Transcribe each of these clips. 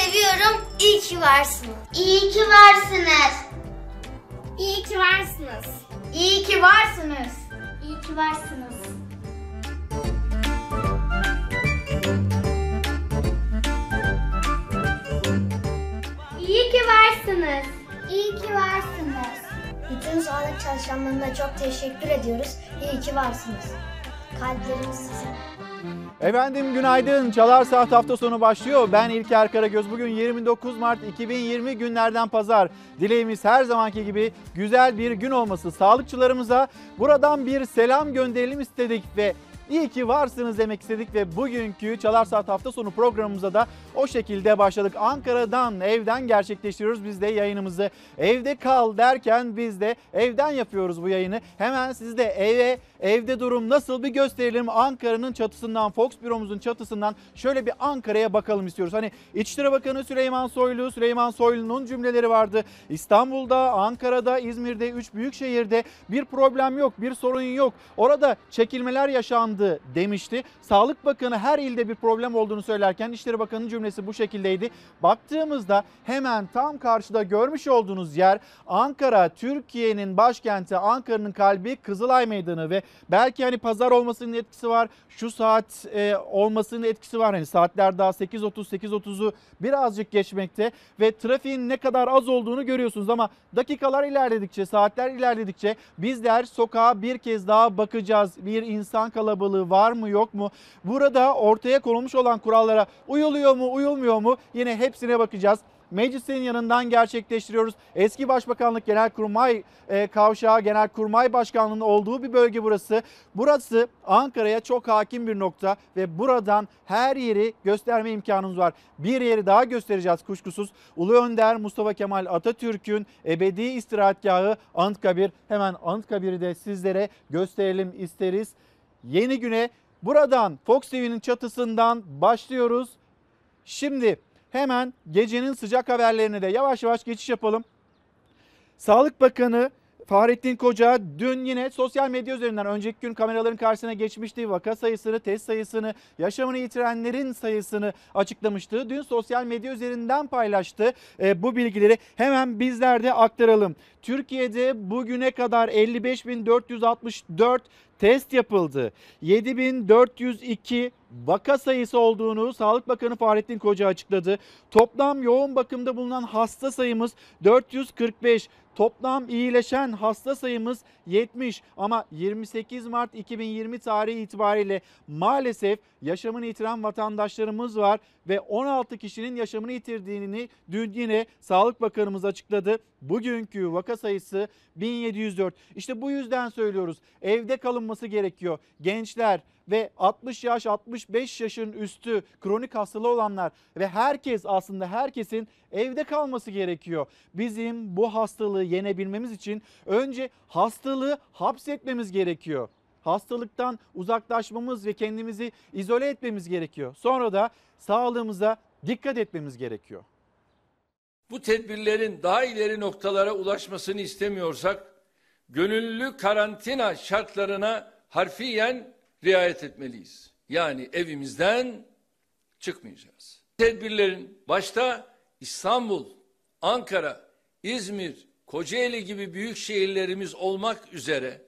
Seviyorum. İyi ki varsınız. İyi ki varsınız. İyi ki varsınız. İyi ki varsınız. İyi ki varsınız. İyi ki varsınız. İyi ki varsınız. Bütün sağlık çalışanlarına çok teşekkür ediyoruz. İyi ki varsınız. Kalplerimiz size. Efendim günaydın. Çalar Saat hafta sonu başlıyor. Ben İlker Karagöz. Bugün 29 Mart 2020 günlerden pazar. Dileğimiz her zamanki gibi güzel bir gün olması. Sağlıkçılarımıza buradan bir selam gönderelim istedik ve İyi ki varsınız demek istedik ve bugünkü Çalar Saat hafta sonu programımıza da o şekilde başladık. Ankara'dan, evden gerçekleştiriyoruz biz de yayınımızı. Evde kal derken biz de evden yapıyoruz bu yayını. Hemen sizi de eve, evde durum nasıl bir gösterelim. Ankara'nın çatısından, Fox büromuzun çatısından şöyle bir Ankara'ya bakalım istiyoruz. Hani İçişleri Bakanı Süleyman Soylu, Süleyman Soylu'nun cümleleri vardı. İstanbul'da, Ankara'da, İzmir'de, üç büyük şehirde bir problem yok, bir sorun yok. Orada çekilmeler yaşandı demişti. Sağlık Bakanı her ilde bir problem olduğunu söylerken İçişleri Bakanı'nın cümlesi bu şekildeydi. Baktığımızda hemen tam karşıda görmüş olduğunuz yer Ankara, Türkiye'nin başkenti, Ankara'nın kalbi Kızılay Meydanı ve belki hani pazar olmasının etkisi var. Şu saat e, olmasının etkisi var. Hani saatler daha 8.30 8.30'u birazcık geçmekte ve trafiğin ne kadar az olduğunu görüyorsunuz ama dakikalar ilerledikçe, saatler ilerledikçe bizler sokağa bir kez daha bakacağız. Bir insan kalabalığı var mı yok mu? Burada ortaya konulmuş olan kurallara uyuluyor mu, uyulmuyor mu? Yine hepsine bakacağız. Meclisin yanından gerçekleştiriyoruz. Eski Başbakanlık Genelkurmay e, Kavşağı Genelkurmay Başkanlığı'nın olduğu bir bölge burası. Burası Ankara'ya çok hakim bir nokta ve buradan her yeri gösterme imkanımız var. Bir yeri daha göstereceğiz kuşkusuz. Ulu Önder Mustafa Kemal Atatürk'ün ebedi istirahatgahı Anıtkabir. Hemen Anıtkabir'i de sizlere gösterelim isteriz. Yeni güne buradan Fox TV'nin çatısından başlıyoruz. Şimdi hemen gecenin sıcak haberlerine de yavaş yavaş geçiş yapalım. Sağlık Bakanı Fahrettin Koca dün yine sosyal medya üzerinden önceki gün kameraların karşısına geçmişti. Vaka sayısını, test sayısını, yaşamını yitirenlerin sayısını açıklamıştı. Dün sosyal medya üzerinden paylaştı e, bu bilgileri. Hemen bizler de aktaralım. Türkiye'de bugüne kadar 55.464 test yapıldı. 7402 vaka sayısı olduğunu Sağlık Bakanı Fahrettin Koca açıkladı. Toplam yoğun bakımda bulunan hasta sayımız 445. Toplam iyileşen hasta sayımız 70 ama 28 Mart 2020 tarihi itibariyle maalesef yaşamını yitiren vatandaşlarımız var ve 16 kişinin yaşamını yitirdiğini dün yine Sağlık Bakanımız açıkladı. Bugünkü vaka sayısı 1704. İşte bu yüzden söylüyoruz. Evde kalınması gerekiyor. Gençler ve 60 yaş 65 yaşın üstü kronik hastalığı olanlar ve herkes aslında herkesin evde kalması gerekiyor. Bizim bu hastalığı yenebilmemiz için önce hastalığı hapsetmemiz gerekiyor. Hastalıktan uzaklaşmamız ve kendimizi izole etmemiz gerekiyor. Sonra da sağlığımıza dikkat etmemiz gerekiyor. Bu tedbirlerin daha ileri noktalara ulaşmasını istemiyorsak gönüllü karantina şartlarına harfiyen riayet etmeliyiz. Yani evimizden çıkmayacağız. Tedbirlerin başta İstanbul, Ankara, İzmir, Kocaeli gibi büyük şehirlerimiz olmak üzere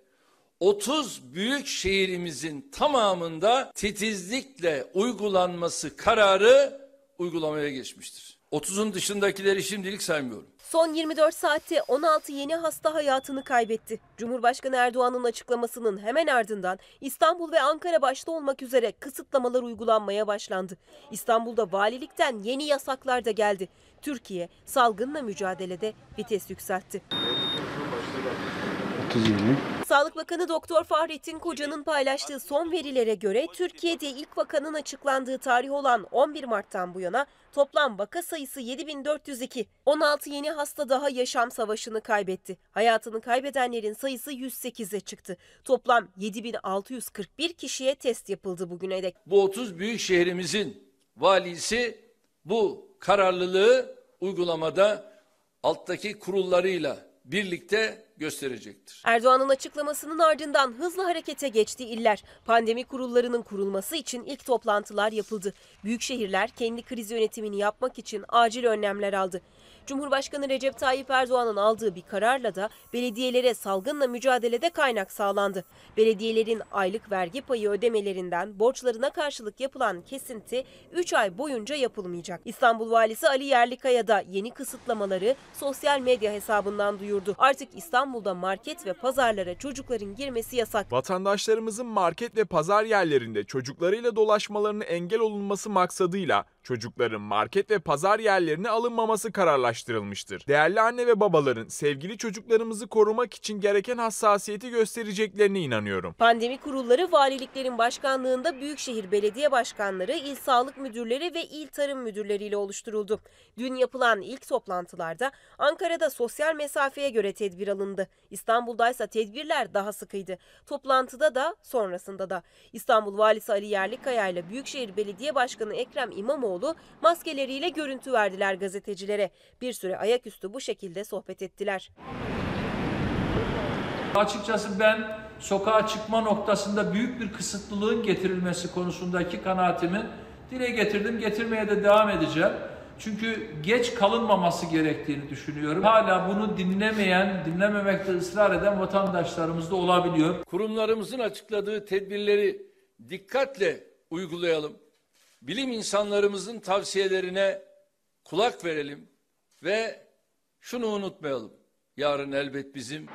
30 büyük şehrimizin tamamında titizlikle uygulanması kararı uygulamaya geçmiştir. 30'un dışındakileri şimdilik saymıyorum. Son 24 saatte 16 yeni hasta hayatını kaybetti. Cumhurbaşkanı Erdoğan'ın açıklamasının hemen ardından İstanbul ve Ankara başta olmak üzere kısıtlamalar uygulanmaya başlandı. İstanbul'da valilikten yeni yasaklar da geldi. Türkiye salgınla mücadelede vites yükseltti. Sağlık Bakanı Doktor Fahrettin Koca'nın paylaştığı son verilere göre Türkiye'de ilk vakanın açıklandığı tarih olan 11 Mart'tan bu yana toplam vaka sayısı 7402. 16 yeni hasta daha yaşam savaşını kaybetti. Hayatını kaybedenlerin sayısı 108'e çıktı. Toplam 7641 kişiye test yapıldı bugüne dek. Bu 30 büyük şehrimizin valisi bu kararlılığı uygulamada alttaki kurullarıyla birlikte gösterecektir. Erdoğan'ın açıklamasının ardından hızlı harekete geçti iller. Pandemi kurullarının kurulması için ilk toplantılar yapıldı. Büyük şehirler kendi kriz yönetimini yapmak için acil önlemler aldı. Cumhurbaşkanı Recep Tayyip Erdoğan'ın aldığı bir kararla da belediyelere salgınla mücadelede kaynak sağlandı. Belediyelerin aylık vergi payı ödemelerinden borçlarına karşılık yapılan kesinti 3 ay boyunca yapılmayacak. İstanbul Valisi Ali Yerlikaya da yeni kısıtlamaları sosyal medya hesabından duyurdu. Artık İstanbul'da market ve pazarlara çocukların girmesi yasak. Vatandaşlarımızın market ve pazar yerlerinde çocuklarıyla dolaşmalarını engel olunması maksadıyla çocukların market ve pazar yerlerine alınmaması kararlaştırılmıştır. Değerli anne ve babaların sevgili çocuklarımızı korumak için gereken hassasiyeti göstereceklerine inanıyorum. Pandemi kurulları valiliklerin başkanlığında Büyükşehir Belediye Başkanları, il Sağlık Müdürleri ve il Tarım Müdürleri ile oluşturuldu. Dün yapılan ilk toplantılarda Ankara'da sosyal mesafeye göre tedbir alındı. İstanbul'daysa tedbirler daha sıkıydı. Toplantıda da sonrasında da. İstanbul Valisi Ali Yerlikaya ile Büyükşehir Belediye Başkanı Ekrem İmamoğlu maskeleriyle görüntü verdiler gazetecilere. Bir süre ayaküstü bu şekilde sohbet ettiler. Açıkçası ben sokağa çıkma noktasında büyük bir kısıtlılığın getirilmesi konusundaki kanaatimi dile getirdim. Getirmeye de devam edeceğim. Çünkü geç kalınmaması gerektiğini düşünüyorum. Hala bunu dinlemeyen, dinlememekte ısrar eden vatandaşlarımız da olabiliyor. Kurumlarımızın açıkladığı tedbirleri dikkatle uygulayalım. Bilim insanlarımızın tavsiyelerine kulak verelim ve şunu unutmayalım. Yarın elbet bizim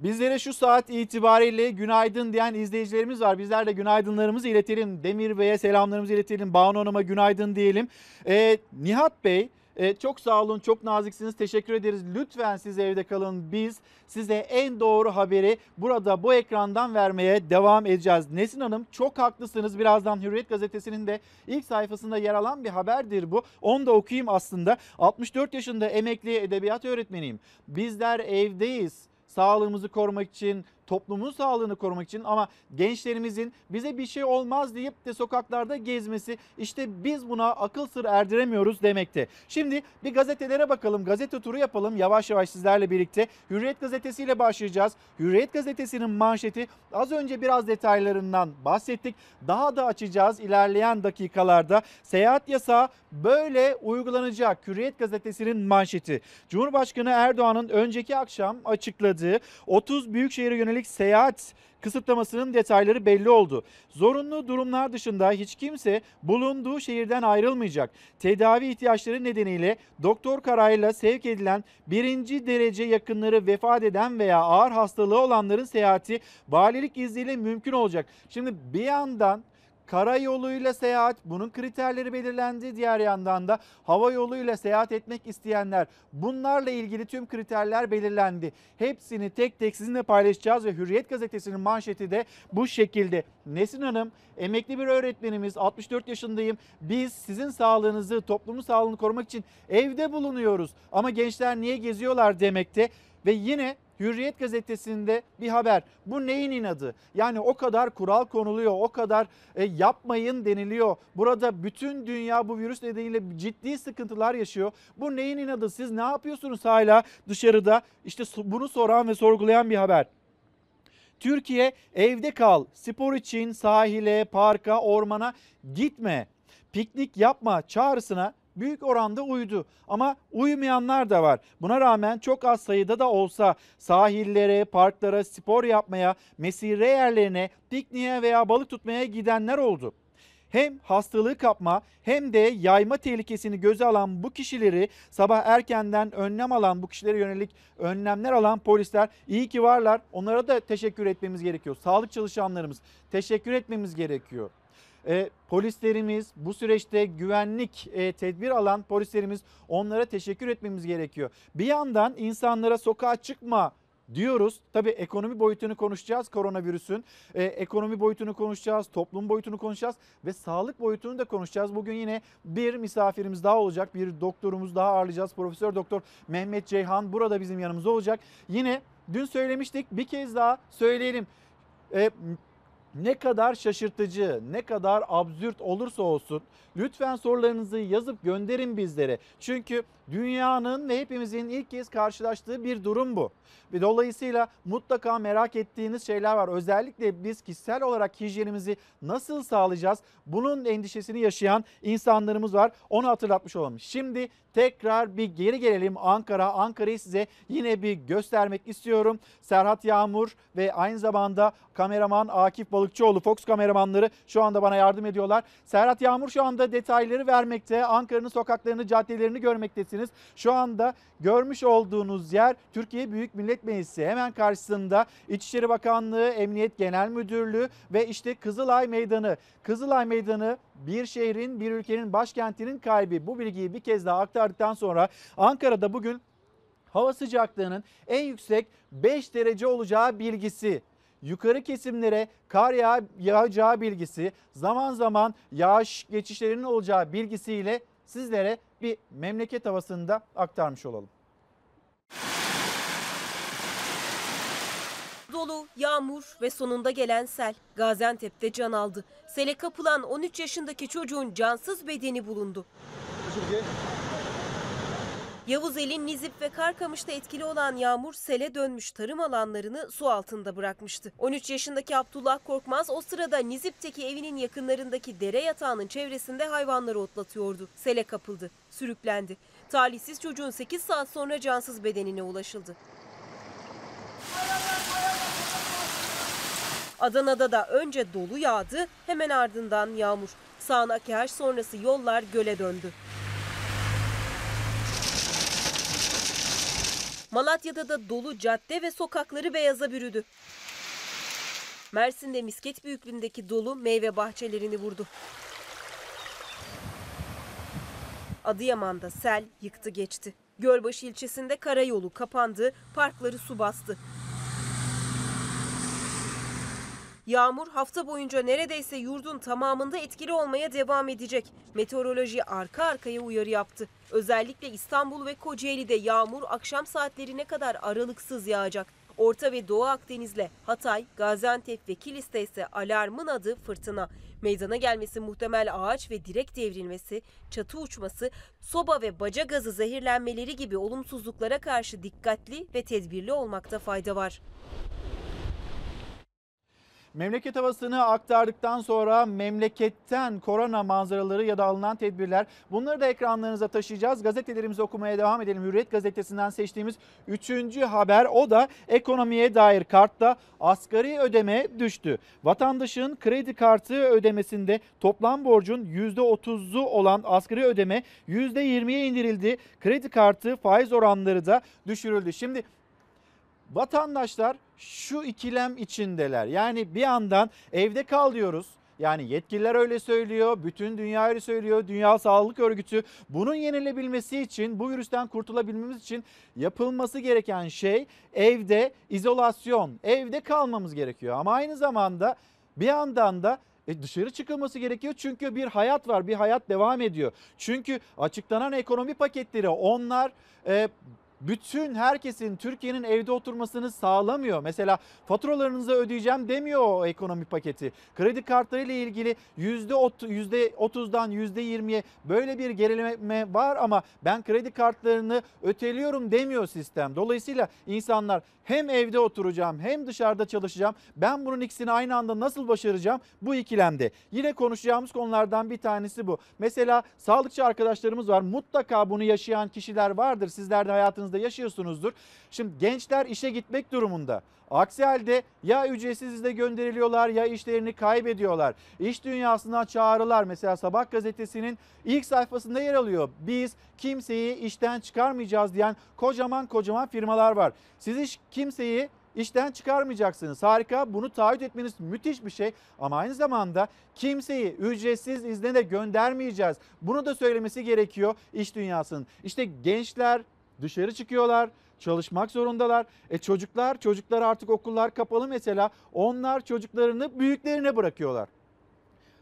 Bizlere şu saat itibariyle günaydın diyen izleyicilerimiz var. Bizler de günaydınlarımızı iletelim. Demir Bey'e selamlarımızı iletelim. Banu Hanım'a günaydın diyelim. Ee, Nihat Bey e, çok sağ olun, çok naziksiniz. Teşekkür ederiz. Lütfen siz evde kalın. Biz size en doğru haberi burada bu ekrandan vermeye devam edeceğiz. Nesin Hanım çok haklısınız. Birazdan Hürriyet Gazetesi'nin de ilk sayfasında yer alan bir haberdir bu. Onu da okuyayım aslında. 64 yaşında emekli edebiyat öğretmeniyim. Bizler evdeyiz sağlığımızı korumak için, toplumun sağlığını korumak için ama gençlerimizin bize bir şey olmaz deyip de sokaklarda gezmesi işte biz buna akıl sır erdiremiyoruz demekte. Şimdi bir gazetelere bakalım, gazete turu yapalım yavaş yavaş sizlerle birlikte. Hürriyet gazetesiyle başlayacağız. Hürriyet gazetesinin manşeti az önce biraz detaylarından bahsettik. Daha da açacağız ilerleyen dakikalarda. Seyahat yasağı böyle uygulanacak. Hürriyet gazetesinin manşeti. Cumhurbaşkanı Erdoğan'ın önceki akşam açıkladığı 30 büyükşehire yönelik seyahat kısıtlamasının detayları belli oldu. Zorunlu durumlar dışında hiç kimse bulunduğu şehirden ayrılmayacak. Tedavi ihtiyaçları nedeniyle doktor kararıyla sevk edilen birinci derece yakınları vefat eden veya ağır hastalığı olanların seyahati valilik izniyle mümkün olacak. Şimdi bir yandan Karayoluyla seyahat bunun kriterleri belirlendi. Diğer yandan da hava yoluyla seyahat etmek isteyenler bunlarla ilgili tüm kriterler belirlendi. Hepsini tek tek sizinle paylaşacağız ve Hürriyet gazetesinin manşeti de bu şekilde. Nesin Hanım emekli bir öğretmenimiz 64 yaşındayım. Biz sizin sağlığınızı toplumun sağlığını korumak için evde bulunuyoruz. Ama gençler niye geziyorlar demekte ve yine Hürriyet gazetesinde bir haber. Bu neyin inadı? Yani o kadar kural konuluyor, o kadar e, yapmayın deniliyor. Burada bütün dünya bu virüs nedeniyle ciddi sıkıntılar yaşıyor. Bu neyin inadı? Siz ne yapıyorsunuz hala dışarıda? İşte bunu soran ve sorgulayan bir haber. Türkiye evde kal. Spor için sahile, parka, ormana gitme. Piknik yapma çağrısına büyük oranda uydu. Ama uymayanlar da var. Buna rağmen çok az sayıda da olsa sahillere, parklara, spor yapmaya, mesire yerlerine, pikniğe veya balık tutmaya gidenler oldu. Hem hastalığı kapma hem de yayma tehlikesini göze alan bu kişileri sabah erkenden önlem alan bu kişilere yönelik önlemler alan polisler iyi ki varlar. Onlara da teşekkür etmemiz gerekiyor. Sağlık çalışanlarımız teşekkür etmemiz gerekiyor. E, polislerimiz bu süreçte güvenlik e, tedbir alan polislerimiz onlara teşekkür etmemiz gerekiyor. Bir yandan insanlara sokağa çıkma diyoruz. Tabii ekonomi boyutunu konuşacağız koronavirüsün. Ee, ekonomi boyutunu konuşacağız, toplum boyutunu konuşacağız ve sağlık boyutunu da konuşacağız. Bugün yine bir misafirimiz daha olacak. Bir doktorumuz daha ağırlayacağız. Profesör Doktor Mehmet Ceyhan burada bizim yanımızda olacak. Yine dün söylemiştik bir kez daha söyleyelim. Ee, ne kadar şaşırtıcı, ne kadar absürt olursa olsun lütfen sorularınızı yazıp gönderin bizlere. Çünkü dünyanın ve hepimizin ilk kez karşılaştığı bir durum bu. Dolayısıyla mutlaka merak ettiğiniz şeyler var. Özellikle biz kişisel olarak hijyenimizi nasıl sağlayacağız? Bunun endişesini yaşayan insanlarımız var. Onu hatırlatmış olalım. Şimdi tekrar bir geri gelelim Ankara. Ankara'yı size yine bir göstermek istiyorum. Serhat Yağmur ve aynı zamanda kameraman Akif Balıkçıoğlu Fox kameramanları şu anda bana yardım ediyorlar. Serhat Yağmur şu anda detayları vermekte. Ankara'nın sokaklarını, caddelerini görmektesiniz. Şu anda görmüş olduğunuz yer Türkiye Büyük Millet Meclisi. Hemen karşısında İçişleri Bakanlığı, Emniyet Genel Müdürlüğü ve işte Kızılay Meydanı. Kızılay Meydanı bir şehrin, bir ülkenin başkentinin kalbi. Bu bilgiyi bir kez daha aktardıktan sonra Ankara'da bugün hava sıcaklığının en yüksek 5 derece olacağı bilgisi yukarı kesimlere kar yağ, yağacağı bilgisi, zaman zaman yağış geçişlerinin olacağı bilgisiyle sizlere bir memleket havasında aktarmış olalım. Dolu, yağmur ve sonunda gelen sel Gaziantep'te can aldı. Sele kapılan 13 yaşındaki çocuğun cansız bedeni bulundu. Yavuz Elin, Nizip ve Karkamış'ta etkili olan yağmur sele dönmüş tarım alanlarını su altında bırakmıştı. 13 yaşındaki Abdullah Korkmaz o sırada Nizip'teki evinin yakınlarındaki dere yatağının çevresinde hayvanları otlatıyordu. Sele kapıldı, sürüklendi. Talihsiz çocuğun 8 saat sonra cansız bedenine ulaşıldı. Adana'da da önce dolu yağdı, hemen ardından yağmur. Sağanak yağış sonrası yollar göle döndü. Malatya'da da dolu cadde ve sokakları beyaza bürüdü. Mersin'de misket büyüklüğündeki dolu meyve bahçelerini vurdu. Adıyaman'da sel yıktı geçti. Gölbaşı ilçesinde karayolu kapandı, parkları su bastı. Yağmur hafta boyunca neredeyse yurdun tamamında etkili olmaya devam edecek. Meteoroloji arka arkaya uyarı yaptı. Özellikle İstanbul ve Kocaeli'de yağmur akşam saatlerine kadar aralıksız yağacak. Orta ve Doğu Akdeniz'le Hatay, Gaziantep ve Kilis'te ise alarmın adı fırtına. Meydana gelmesi muhtemel ağaç ve direk devrilmesi, çatı uçması, soba ve baca gazı zehirlenmeleri gibi olumsuzluklara karşı dikkatli ve tedbirli olmakta fayda var. Memleket havasını aktardıktan sonra memleketten korona manzaraları ya da alınan tedbirler bunları da ekranlarınıza taşıyacağız. Gazetelerimizi okumaya devam edelim. Hürriyet gazetesinden seçtiğimiz 3. haber o da ekonomiye dair kartta asgari ödeme düştü. Vatandaşın kredi kartı ödemesinde toplam borcun %30'u olan asgari ödeme %20'ye indirildi. Kredi kartı faiz oranları da düşürüldü. Şimdi vatandaşlar şu ikilem içindeler. Yani bir yandan evde kal diyoruz. Yani yetkililer öyle söylüyor, bütün dünya öyle söylüyor. Dünya Sağlık Örgütü bunun yenilebilmesi için, bu virüsten kurtulabilmemiz için yapılması gereken şey evde izolasyon, evde kalmamız gerekiyor. Ama aynı zamanda bir yandan da e dışarı çıkılması gerekiyor çünkü bir hayat var, bir hayat devam ediyor. Çünkü açıklanan ekonomi paketleri onlar e, bütün herkesin Türkiye'nin evde oturmasını sağlamıyor. Mesela faturalarınızı ödeyeceğim demiyor o ekonomi paketi. Kredi kartları ile ilgili %30'dan %20'ye böyle bir gerileme var ama ben kredi kartlarını öteliyorum demiyor sistem. Dolayısıyla insanlar hem evde oturacağım hem dışarıda çalışacağım. Ben bunun ikisini aynı anda nasıl başaracağım? Bu ikilemde. Yine konuşacağımız konulardan bir tanesi bu. Mesela sağlıkçı arkadaşlarımız var. Mutlaka bunu yaşayan kişiler vardır. Sizler de hayatınızda yaşıyorsunuzdur. Şimdi gençler işe gitmek durumunda. Aksi halde ya ücretsiz izne gönderiliyorlar ya işlerini kaybediyorlar. İş dünyasından çağrılar mesela Sabah gazetesinin ilk sayfasında yer alıyor. Biz kimseyi işten çıkarmayacağız diyen kocaman kocaman firmalar var. Siz hiç kimseyi işten çıkarmayacaksınız. Harika bunu taahhüt etmeniz müthiş bir şey ama aynı zamanda kimseyi ücretsiz izne de göndermeyeceğiz. Bunu da söylemesi gerekiyor iş dünyasının. İşte gençler dışarı çıkıyorlar çalışmak zorundalar. E çocuklar, çocuklar artık okullar kapalı mesela. Onlar çocuklarını büyüklerine bırakıyorlar.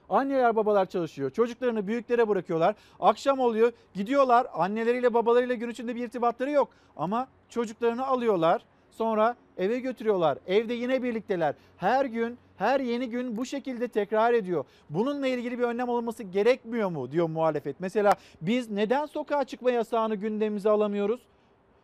Anneler babalar çalışıyor. Çocuklarını büyüklere bırakıyorlar. Akşam oluyor gidiyorlar anneleriyle babalarıyla gün içinde bir irtibatları yok. Ama çocuklarını alıyorlar. Sonra eve götürüyorlar. Evde yine birlikteler. Her gün her yeni gün bu şekilde tekrar ediyor. Bununla ilgili bir önlem alınması gerekmiyor mu diyor muhalefet. Mesela biz neden sokağa çıkma yasağını gündemimize alamıyoruz?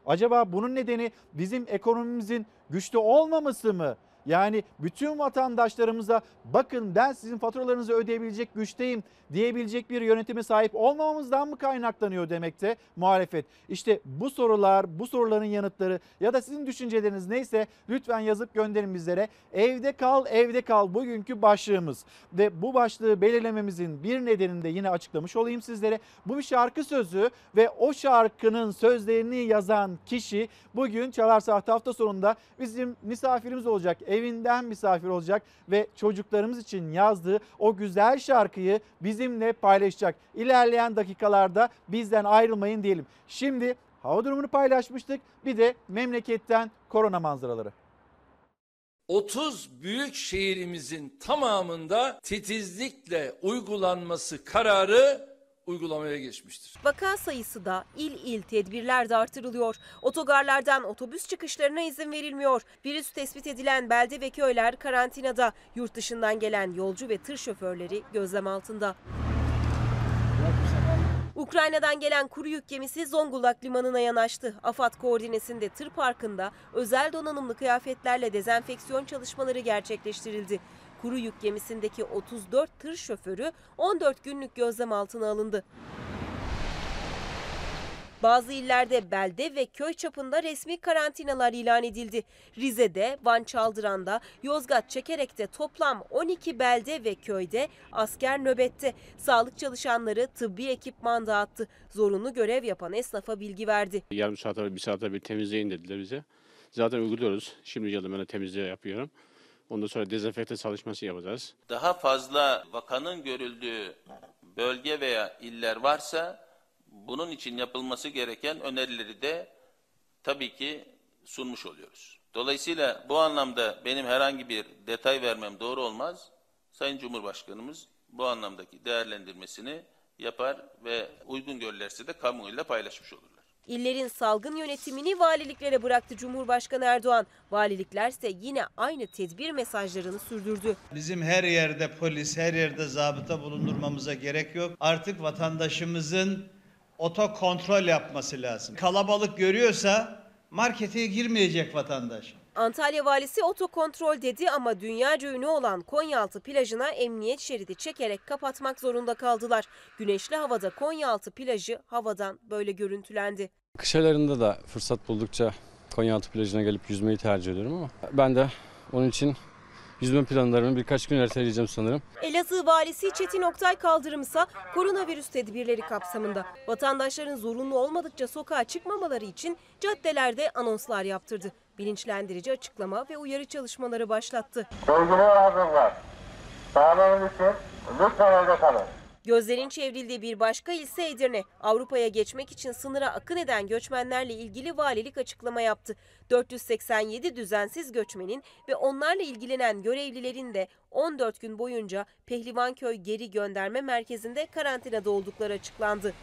Acaba bunun nedeni bizim ekonomimizin güçlü olmaması mı? Yani bütün vatandaşlarımıza bakın ben sizin faturalarınızı ödeyebilecek güçteyim diyebilecek bir yönetime sahip olmamamızdan mı kaynaklanıyor demekte muhalefet. İşte bu sorular, bu soruların yanıtları ya da sizin düşünceleriniz neyse lütfen yazıp gönderin bizlere. Evde kal, evde kal bugünkü başlığımız. Ve bu başlığı belirlememizin bir nedenini de yine açıklamış olayım sizlere. Bu bir şarkı sözü ve o şarkının sözlerini yazan kişi bugün Çalar Saat hafta sonunda bizim misafirimiz olacak. Evinden misafir olacak ve çocuklarımız için yazdığı o güzel şarkıyı bizimle paylaşacak. İlerleyen dakikalarda bizden ayrılmayın diyelim. Şimdi hava durumunu paylaşmıştık. Bir de memleketten korona manzaraları. 30 büyük şehrimizin tamamında titizlikle uygulanması kararı uygulamaya geçmiştir. Vaka sayısı da il il tedbirler de artırılıyor. Otogarlardan otobüs çıkışlarına izin verilmiyor. Virüs tespit edilen belde ve köyler karantinada. Yurt dışından gelen yolcu ve tır şoförleri gözlem altında. Ukrayna'dan gelen kuru yük gemisi Zonguldak limanına yanaştı. AFAD koordinesinde tır parkında özel donanımlı kıyafetlerle dezenfeksiyon çalışmaları gerçekleştirildi. Kuru yük gemisindeki 34 tır şoförü 14 günlük gözlem altına alındı. Bazı illerde belde ve köy çapında resmi karantinalar ilan edildi. Rize'de, Van Çaldıran'da, Yozgat Çekerek'te toplam 12 belde ve köyde asker nöbette. Sağlık çalışanları tıbbi ekipman dağıttı. Zorunlu görev yapan esnafa bilgi verdi. Yarım saate bir saate bir temizleyin dediler bize. Zaten uyguluyoruz. Şimdi geldim ben de yapıyorum. Ondan sonra dezenfekte çalışması yapacağız. daha fazla vakanın görüldüğü bölge veya iller varsa bunun için yapılması gereken önerileri de tabii ki sunmuş oluyoruz. Dolayısıyla bu anlamda benim herhangi bir detay vermem doğru olmaz. Sayın Cumhurbaşkanımız bu anlamdaki değerlendirmesini yapar ve uygun görürlerse de kamuoyuyla paylaşmış olurlar. İllerin salgın yönetimini valiliklere bıraktı Cumhurbaşkanı Erdoğan. Valiliklerse yine aynı tedbir mesajlarını sürdürdü. Bizim her yerde polis, her yerde zabıta bulundurmamıza gerek yok. Artık vatandaşımızın oto kontrol yapması lazım. Kalabalık görüyorsa markete girmeyecek vatandaş. Antalya valisi otokontrol dedi ama dünyaca ünlü olan Konyaaltı plajına emniyet şeridi çekerek kapatmak zorunda kaldılar. Güneşli havada Konyaaltı plajı havadan böyle görüntülendi. Kış aylarında da fırsat buldukça Konyaaltı plajına gelip yüzmeyi tercih ediyorum ama ben de onun için yüzme planlarımı birkaç gün erteleyeceğim sanırım. Elazığ valisi Çetin Oktay kaldırımsa koronavirüs tedbirleri kapsamında vatandaşların zorunlu olmadıkça sokağa çıkmamaları için caddelerde anonslar yaptırdı. Bilinçlendirici açıklama ve uyarı çalışmaları başlattı. Bölgene hazırlar. Sağlığınız için lütfen evde kalın. Gözlerin çevrildiği bir başka ilse Edirne. Avrupa'ya geçmek için sınıra akın eden göçmenlerle ilgili valilik açıklama yaptı. 487 düzensiz göçmenin ve onlarla ilgilenen görevlilerin de 14 gün boyunca Pehlivanköy Geri Gönderme Merkezi'nde karantinada oldukları açıklandı.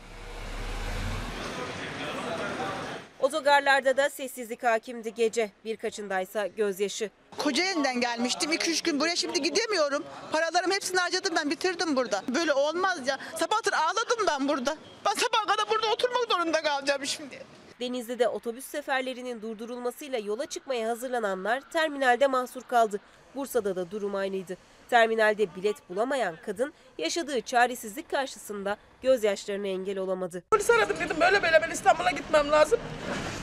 Otogarlarda da sessizlik hakimdi gece. Birkaçındaysa gözyaşı. Kocaeli'den gelmiştim. 2-3 gün buraya şimdi gidemiyorum. Paralarım hepsini harcadım ben bitirdim burada. Böyle olmaz ya. Sabahtır ağladım ben burada. Ben sabaha kadar burada oturmak zorunda kalacağım şimdi. Denizli'de otobüs seferlerinin durdurulmasıyla yola çıkmaya hazırlananlar terminalde mahsur kaldı. Bursa'da da durum aynıydı. Terminalde bilet bulamayan kadın yaşadığı çaresizlik karşısında gözyaşlarına engel olamadı. Polis aradım dedim böyle böyle ben İstanbul'a gitmem lazım.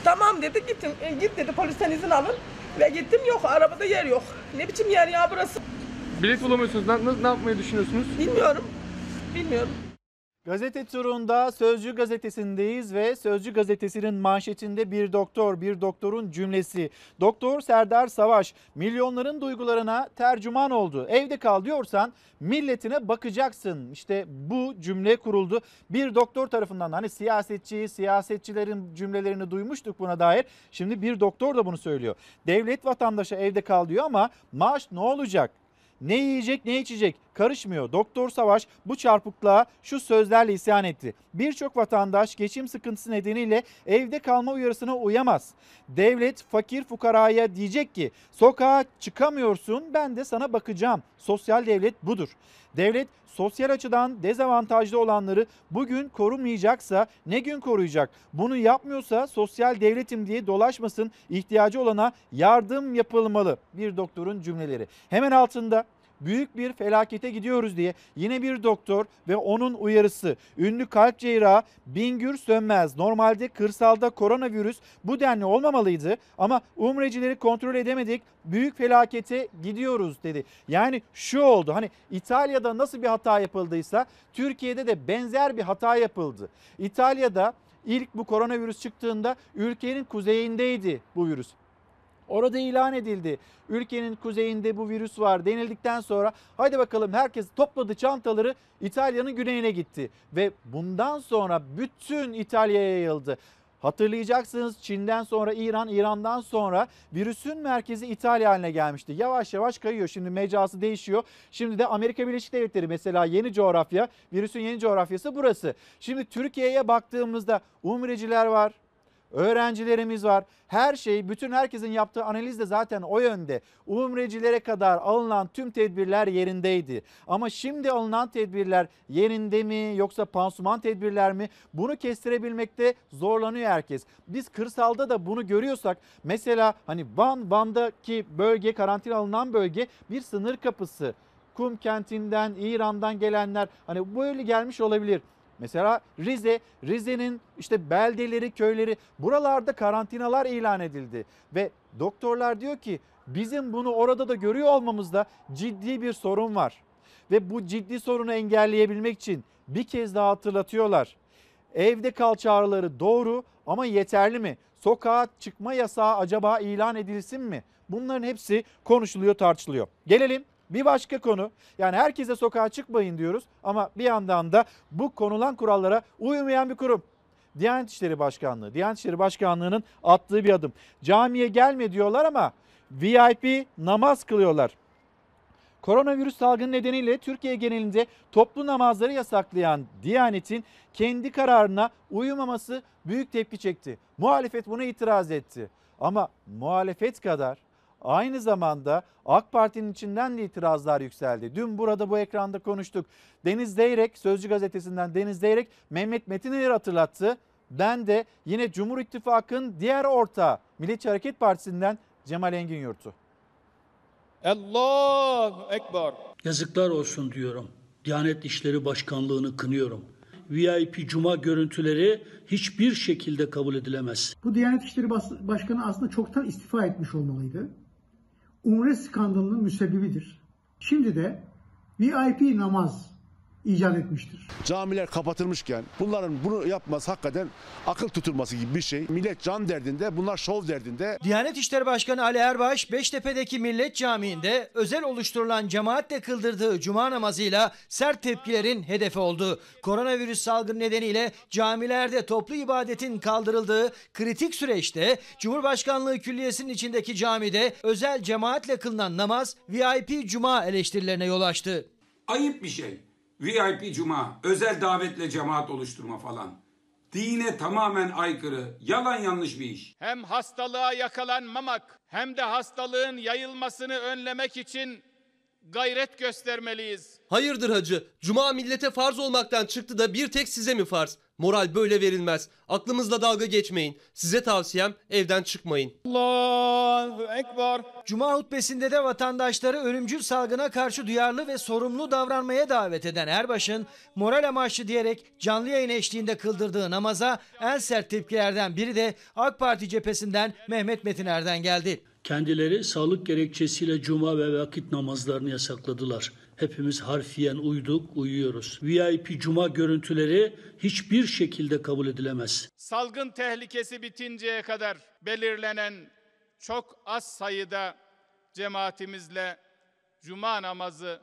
Tamam dedi gittim. E, git dedi polisten izin alın. Ve gittim yok arabada yer yok. Ne biçim yer ya burası? Bilet bulamıyorsunuz. Ne, ne yapmayı düşünüyorsunuz? Bilmiyorum. Bilmiyorum. Gazete turunda Sözcü gazetesindeyiz ve Sözcü gazetesinin manşetinde bir doktor, bir doktorun cümlesi. Doktor Serdar Savaş milyonların duygularına tercüman oldu. Evde kal diyorsan milletine bakacaksın. İşte bu cümle kuruldu. Bir doktor tarafından hani siyasetçi, siyasetçilerin cümlelerini duymuştuk buna dair. Şimdi bir doktor da bunu söylüyor. Devlet vatandaşa evde kal diyor ama maaş ne olacak? Ne yiyecek ne içecek? karışmıyor. Doktor Savaş bu çarpıklığa şu sözlerle isyan etti. Birçok vatandaş geçim sıkıntısı nedeniyle evde kalma uyarısına uyamaz. Devlet fakir fukaraya diyecek ki sokağa çıkamıyorsun ben de sana bakacağım. Sosyal devlet budur. Devlet sosyal açıdan dezavantajlı olanları bugün korumayacaksa ne gün koruyacak? Bunu yapmıyorsa sosyal devletim diye dolaşmasın ihtiyacı olana yardım yapılmalı. Bir doktorun cümleleri. Hemen altında büyük bir felakete gidiyoruz diye yine bir doktor ve onun uyarısı. Ünlü kalp cerrahı Bingür Sönmez. Normalde kırsalda koronavirüs bu denli olmamalıydı ama umrecileri kontrol edemedik. Büyük felakete gidiyoruz dedi. Yani şu oldu hani İtalya'da nasıl bir hata yapıldıysa Türkiye'de de benzer bir hata yapıldı. İtalya'da ilk bu koronavirüs çıktığında ülkenin kuzeyindeydi bu virüs. Orada ilan edildi. Ülkenin kuzeyinde bu virüs var denildikten sonra hadi bakalım herkes topladı çantaları İtalya'nın güneyine gitti. Ve bundan sonra bütün İtalya'ya yayıldı. Hatırlayacaksınız Çin'den sonra İran, İran'dan sonra virüsün merkezi İtalya haline gelmişti. Yavaş yavaş kayıyor. Şimdi mecrası değişiyor. Şimdi de Amerika Birleşik Devletleri mesela yeni coğrafya, virüsün yeni coğrafyası burası. Şimdi Türkiye'ye baktığımızda umreciler var, öğrencilerimiz var. Her şey, bütün herkesin yaptığı analiz de zaten o yönde. Umrecilere kadar alınan tüm tedbirler yerindeydi. Ama şimdi alınan tedbirler yerinde mi yoksa pansuman tedbirler mi? Bunu kestirebilmekte zorlanıyor herkes. Biz kırsalda da bunu görüyorsak mesela hani Van, Van'daki bölge karantina alınan bölge bir sınır kapısı. Kum kentinden, İran'dan gelenler hani böyle gelmiş olabilir. Mesela Rize, Rize'nin işte beldeleri, köyleri buralarda karantinalar ilan edildi. Ve doktorlar diyor ki bizim bunu orada da görüyor olmamızda ciddi bir sorun var. Ve bu ciddi sorunu engelleyebilmek için bir kez daha hatırlatıyorlar. Evde kal çağrıları doğru ama yeterli mi? Sokağa çıkma yasağı acaba ilan edilsin mi? Bunların hepsi konuşuluyor, tartışılıyor. Gelelim bir başka konu yani herkese sokağa çıkmayın diyoruz ama bir yandan da bu konulan kurallara uymayan bir kurum. Diyanet İşleri Başkanlığı. Diyanet İşleri Başkanlığı'nın attığı bir adım. Camiye gelme diyorlar ama VIP namaz kılıyorlar. Koronavirüs salgını nedeniyle Türkiye genelinde toplu namazları yasaklayan Diyanet'in kendi kararına uyumaması büyük tepki çekti. Muhalefet buna itiraz etti. Ama muhalefet kadar Aynı zamanda AK Parti'nin içinden de itirazlar yükseldi. Dün burada bu ekranda konuştuk. Deniz Zeyrek, Sözcü Gazetesi'nden Deniz Zeyrek, Mehmet Metiner'i hatırlattı. Ben de yine Cumhur İttifakı'nın diğer ortağı Milliyetçi Hareket Partisi'nden Cemal Engin Yurt'u. Allahu Ekber. Yazıklar olsun diyorum. Diyanet İşleri Başkanlığı'nı kınıyorum. VIP cuma görüntüleri hiçbir şekilde kabul edilemez. Bu Diyanet İşleri Başkanı aslında çoktan istifa etmiş olmalıydı. Umre skandalının müsebbibidir. Şimdi de VIP namaz icat etmiştir. Camiler kapatılmışken bunların bunu yapması hakikaten akıl tutulması gibi bir şey. Millet can derdinde, bunlar şov derdinde. Diyanet İşleri Başkanı Ali Erbaş, Beştepe'deki Millet Camii'nde özel oluşturulan cemaatle kıldırdığı cuma namazıyla sert tepkilerin hedefi oldu. Koronavirüs salgını nedeniyle camilerde toplu ibadetin kaldırıldığı kritik süreçte Cumhurbaşkanlığı Külliyesi'nin içindeki camide özel cemaatle kılınan namaz VIP cuma eleştirilerine yol açtı. Ayıp bir şey. VIP cuma, özel davetle cemaat oluşturma falan. Dine tamamen aykırı, yalan yanlış bir iş. Hem hastalığa yakalanmamak hem de hastalığın yayılmasını önlemek için gayret göstermeliyiz. Hayırdır hacı? Cuma millete farz olmaktan çıktı da bir tek size mi farz? Moral böyle verilmez. Aklımızla dalga geçmeyin. Size tavsiyem evden çıkmayın. Allahu Ekber. Cuma hutbesinde de vatandaşları ölümcül salgına karşı duyarlı ve sorumlu davranmaya davet eden Erbaş'ın moral amaçlı diyerek canlı yayın eşliğinde kıldırdığı namaza en sert tepkilerden biri de AK Parti cephesinden Mehmet Metiner'den geldi. Kendileri sağlık gerekçesiyle cuma ve vakit namazlarını yasakladılar. Hepimiz harfiyen uyduk, uyuyoruz. VIP cuma görüntüleri hiçbir şekilde kabul edilemez. Salgın tehlikesi bitinceye kadar belirlenen çok az sayıda cemaatimizle cuma namazı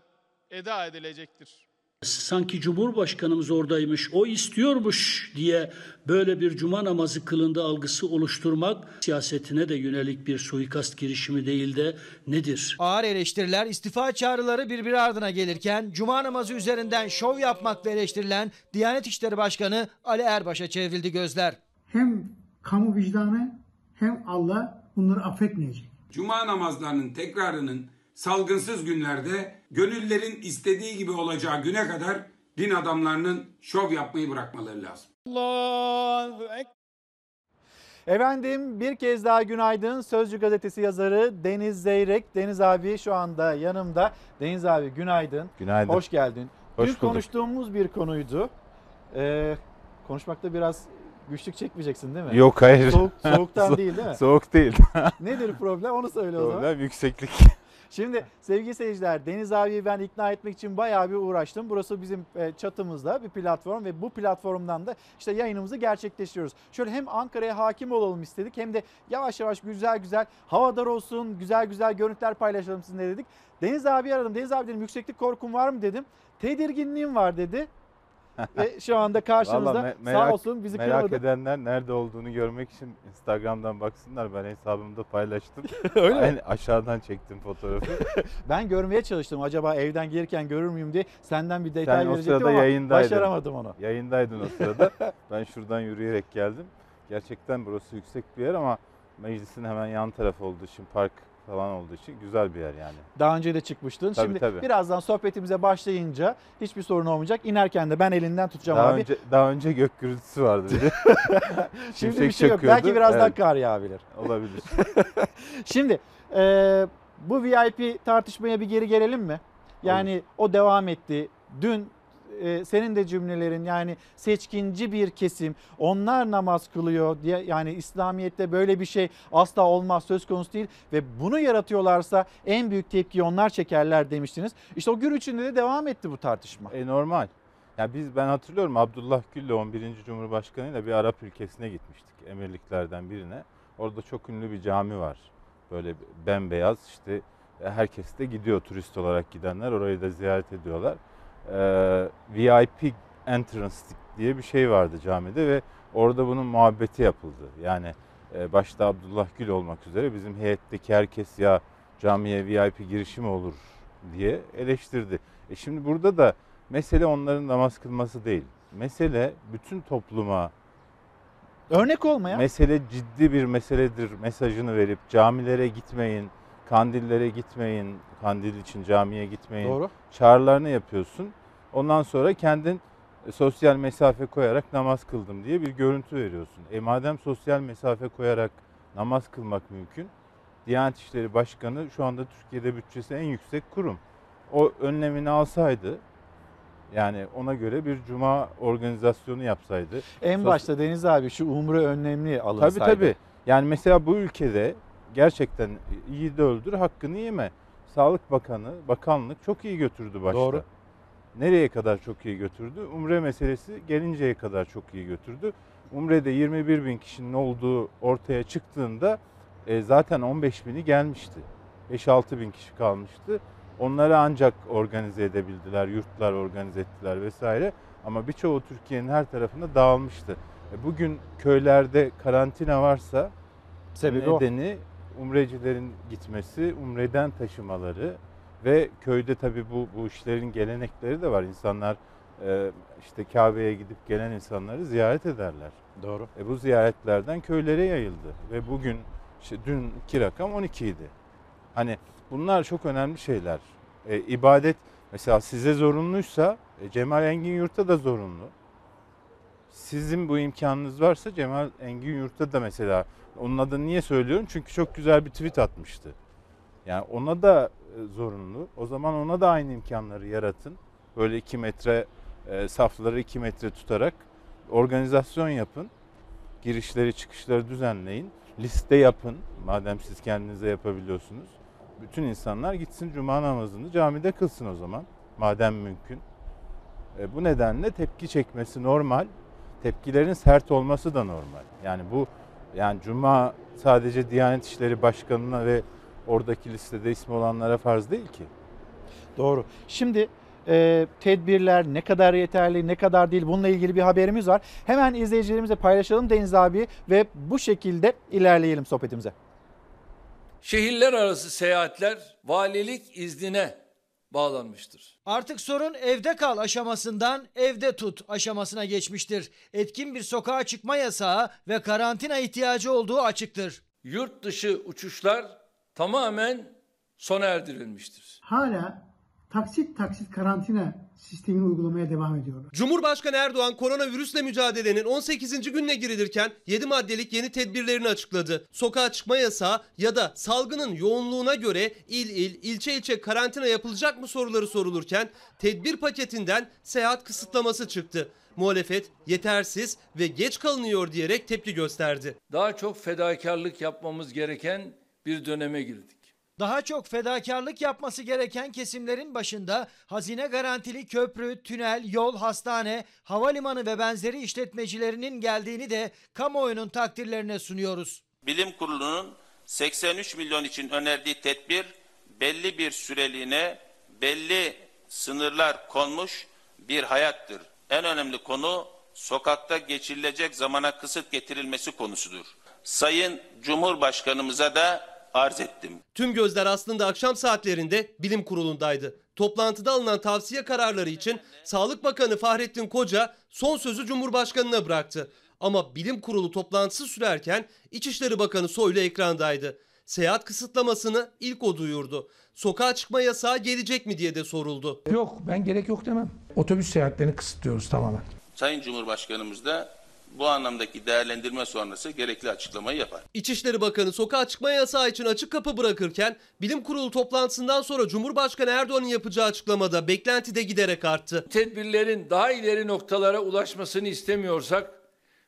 eda edilecektir. Sanki Cumhurbaşkanımız oradaymış, o istiyormuş diye böyle bir cuma namazı kılındı algısı oluşturmak siyasetine de yönelik bir suikast girişimi değil de nedir? Ağır eleştiriler, istifa çağrıları birbiri ardına gelirken cuma namazı üzerinden şov yapmakla eleştirilen Diyanet İşleri Başkanı Ali Erbaş'a çevrildi gözler. Hem kamu vicdanı hem Allah bunları affetmeyecek. Cuma namazlarının tekrarının salgınsız günlerde gönüllerin istediği gibi olacağı güne kadar din adamlarının şov yapmayı bırakmaları lazım. Efendim bir kez daha günaydın. Sözcü gazetesi yazarı Deniz Zeyrek. Deniz abi şu anda yanımda. Deniz abi günaydın. Günaydın. Hoş geldin. Hoş Dün bulduk. konuştuğumuz bir konuydu. Ee, konuşmakta biraz güçlük çekmeyeceksin değil mi? Yok hayır. Soğuk, soğuktan So- değil değil mi? Soğuk değil. Nedir problem onu söyle o zaman. Problem yükseklik. Şimdi sevgili seyirciler Deniz abiyi ben ikna etmek için bayağı bir uğraştım. Burası bizim e, çatımızda bir platform ve bu platformdan da işte yayınımızı gerçekleştiriyoruz. Şöyle hem Ankara'ya hakim olalım istedik hem de yavaş yavaş güzel güzel havadar olsun, güzel güzel görüntüler paylaşalım sizinle dedik. Deniz abi aradım. Deniz abi dedim yükseklik korkun var mı dedim. Tedirginliğim var dedi. Ve şu anda karşımızda Vallahi me- merak, sağ olsun bizi merak kırmadı. edenler nerede olduğunu görmek için Instagram'dan baksınlar. Ben hesabımda paylaştım. Öyle mi? Aynı aşağıdan çektim fotoğrafı. Ben görmeye çalıştım acaba evden gelirken görür müyüm diye senden bir detay Sen o verecektim sırada ama yayındaydın. başaramadım onu. Yayındaydın o sırada. ben şuradan yürüyerek geldim. Gerçekten burası yüksek bir yer ama meclisin hemen yan tarafı olduğu için park falan olduğu için güzel bir yer yani. Daha önce de çıkmıştın. Tabii, Şimdi tabii. birazdan sohbetimize başlayınca hiçbir sorun olmayacak. İnerken de ben elinden tutacağım Daha abi. önce daha önce gök gürültüsü vardı bir de. Şimdi Şimşek bir şey yok. çakıyordu. Belki birazdan Evet. kar yağabilir. Olabilir. Şimdi e, bu VIP tartışmaya bir geri gelelim mi? Yani o devam etti. Dün e, senin de cümlelerin yani seçkinci bir kesim onlar namaz kılıyor diye yani İslamiyet'te böyle bir şey asla olmaz söz konusu değil ve bunu yaratıyorlarsa en büyük tepkiyi onlar çekerler demiştiniz. İşte o gün içinde de devam etti bu tartışma. E normal. Ya biz ben hatırlıyorum Abdullah Gül'le 11. Cumhurbaşkanı ile bir Arap ülkesine gitmiştik. Emirliklerden birine. Orada çok ünlü bir cami var. Böyle bembeyaz işte herkes de gidiyor turist olarak gidenler orayı da ziyaret ediyorlar. Ee, VIP entrance diye bir şey vardı camide ve orada bunun muhabbeti yapıldı. Yani e, başta Abdullah Gül olmak üzere bizim heyetteki herkes ya camiye VIP girişi mi olur diye eleştirdi. E şimdi burada da mesele onların namaz kılması değil. Mesele bütün topluma Örnek olmaya. mesele ciddi bir meseledir mesajını verip camilere gitmeyin, kandillere gitmeyin, kandil için camiye gitmeyin. Doğru. Çağrılarını yapıyorsun. Ondan sonra kendin e, sosyal mesafe koyarak namaz kıldım diye bir görüntü veriyorsun. E madem sosyal mesafe koyarak namaz kılmak mümkün, Diyanet İşleri Başkanı şu anda Türkiye'de bütçesi en yüksek kurum. O önlemini alsaydı, yani ona göre bir cuma organizasyonu yapsaydı. En başta Deniz abi şu umre önlemli alınsaydı. Tabii tabii. Yani mesela bu ülkede gerçekten iyi de öldür hakkını yeme. Sağlık Bakanı, bakanlık çok iyi götürdü başta. Doğru. Nereye kadar çok iyi götürdü? Umre meselesi gelinceye kadar çok iyi götürdü. Umre'de 21 bin kişinin olduğu ortaya çıktığında e, zaten 15 bini gelmişti. 5-6 bin kişi kalmıştı. Onları ancak organize edebildiler, yurtlar organize ettiler vesaire. Ama birçoğu Türkiye'nin her tarafına dağılmıştı. E, Bugün köylerde karantina varsa Sebebi o. umrecilerin gitmesi, umreden taşımaları ve köyde tabii bu, bu işlerin gelenekleri de var. İnsanlar e, işte Kabe'ye gidip gelen insanları ziyaret ederler. Doğru. E, bu ziyaretlerden köylere yayıldı ve bugün işte dünkü rakam 12 idi. Hani bunlar çok önemli şeyler. E, ibadet mesela size zorunluysa e, Cemal Engin Yurt'a da zorunlu. Sizin bu imkanınız varsa Cemal Engin Yurt'a da mesela onun adını niye söylüyorum? Çünkü çok güzel bir tweet atmıştı. Yani ona da e, zorunlu. O zaman ona da aynı imkanları yaratın. Böyle 2 metre e, safları 2 metre tutarak organizasyon yapın. Girişleri çıkışları düzenleyin. Liste yapın. Madem siz kendinize yapabiliyorsunuz. Bütün insanlar gitsin cuma namazını camide kılsın o zaman. Madem mümkün. E, bu nedenle tepki çekmesi normal. Tepkilerin sert olması da normal. Yani bu yani cuma sadece Diyanet İşleri Başkanı'na ve oradaki listede ismi olanlara farz değil ki. Doğru. Şimdi e, tedbirler ne kadar yeterli, ne kadar değil bununla ilgili bir haberimiz var. Hemen izleyicilerimize paylaşalım Deniz abi ve bu şekilde ilerleyelim sohbetimize. Şehirler arası seyahatler valilik iznine bağlanmıştır. Artık sorun evde kal aşamasından evde tut aşamasına geçmiştir. Etkin bir sokağa çıkma yasağı ve karantina ihtiyacı olduğu açıktır. Yurt dışı uçuşlar tamamen sona erdirilmiştir. Hala taksit taksit karantina sistemini uygulamaya devam ediyorlar. Cumhurbaşkanı Erdoğan koronavirüsle mücadelenin 18. gününe girilirken 7 maddelik yeni tedbirlerini açıkladı. Sokağa çıkma yasağı ya da salgının yoğunluğuna göre il il, ilçe ilçe karantina yapılacak mı soruları sorulurken tedbir paketinden seyahat kısıtlaması çıktı. Muhalefet yetersiz ve geç kalınıyor diyerek tepki gösterdi. Daha çok fedakarlık yapmamız gereken bir döneme girdik. Daha çok fedakarlık yapması gereken kesimlerin başında hazine garantili köprü, tünel, yol, hastane, havalimanı ve benzeri işletmecilerinin geldiğini de kamuoyunun takdirlerine sunuyoruz. Bilim Kurulu'nun 83 milyon için önerdiği tedbir belli bir süreliğine belli sınırlar konmuş bir hayattır. En önemli konu sokakta geçirilecek zamana kısıt getirilmesi konusudur. Sayın Cumhurbaşkanımıza da arz ettim. Tüm gözler aslında akşam saatlerinde bilim kurulundaydı. Toplantıda alınan tavsiye kararları için Sağlık Bakanı Fahrettin Koca son sözü Cumhurbaşkanı'na bıraktı. Ama bilim kurulu toplantısı sürerken İçişleri Bakanı Soylu ekrandaydı. Seyahat kısıtlamasını ilk o duyurdu. Sokağa çıkma yasağı gelecek mi diye de soruldu. Yok ben gerek yok demem. Otobüs seyahatlerini kısıtlıyoruz tamamen. Sayın Cumhurbaşkanımız da bu anlamdaki değerlendirme sonrası gerekli açıklamayı yapar. İçişleri Bakanı sokağa çıkma yasağı için açık kapı bırakırken bilim kurulu toplantısından sonra Cumhurbaşkanı Erdoğan'ın yapacağı açıklamada beklenti de giderek arttı. Tedbirlerin daha ileri noktalara ulaşmasını istemiyorsak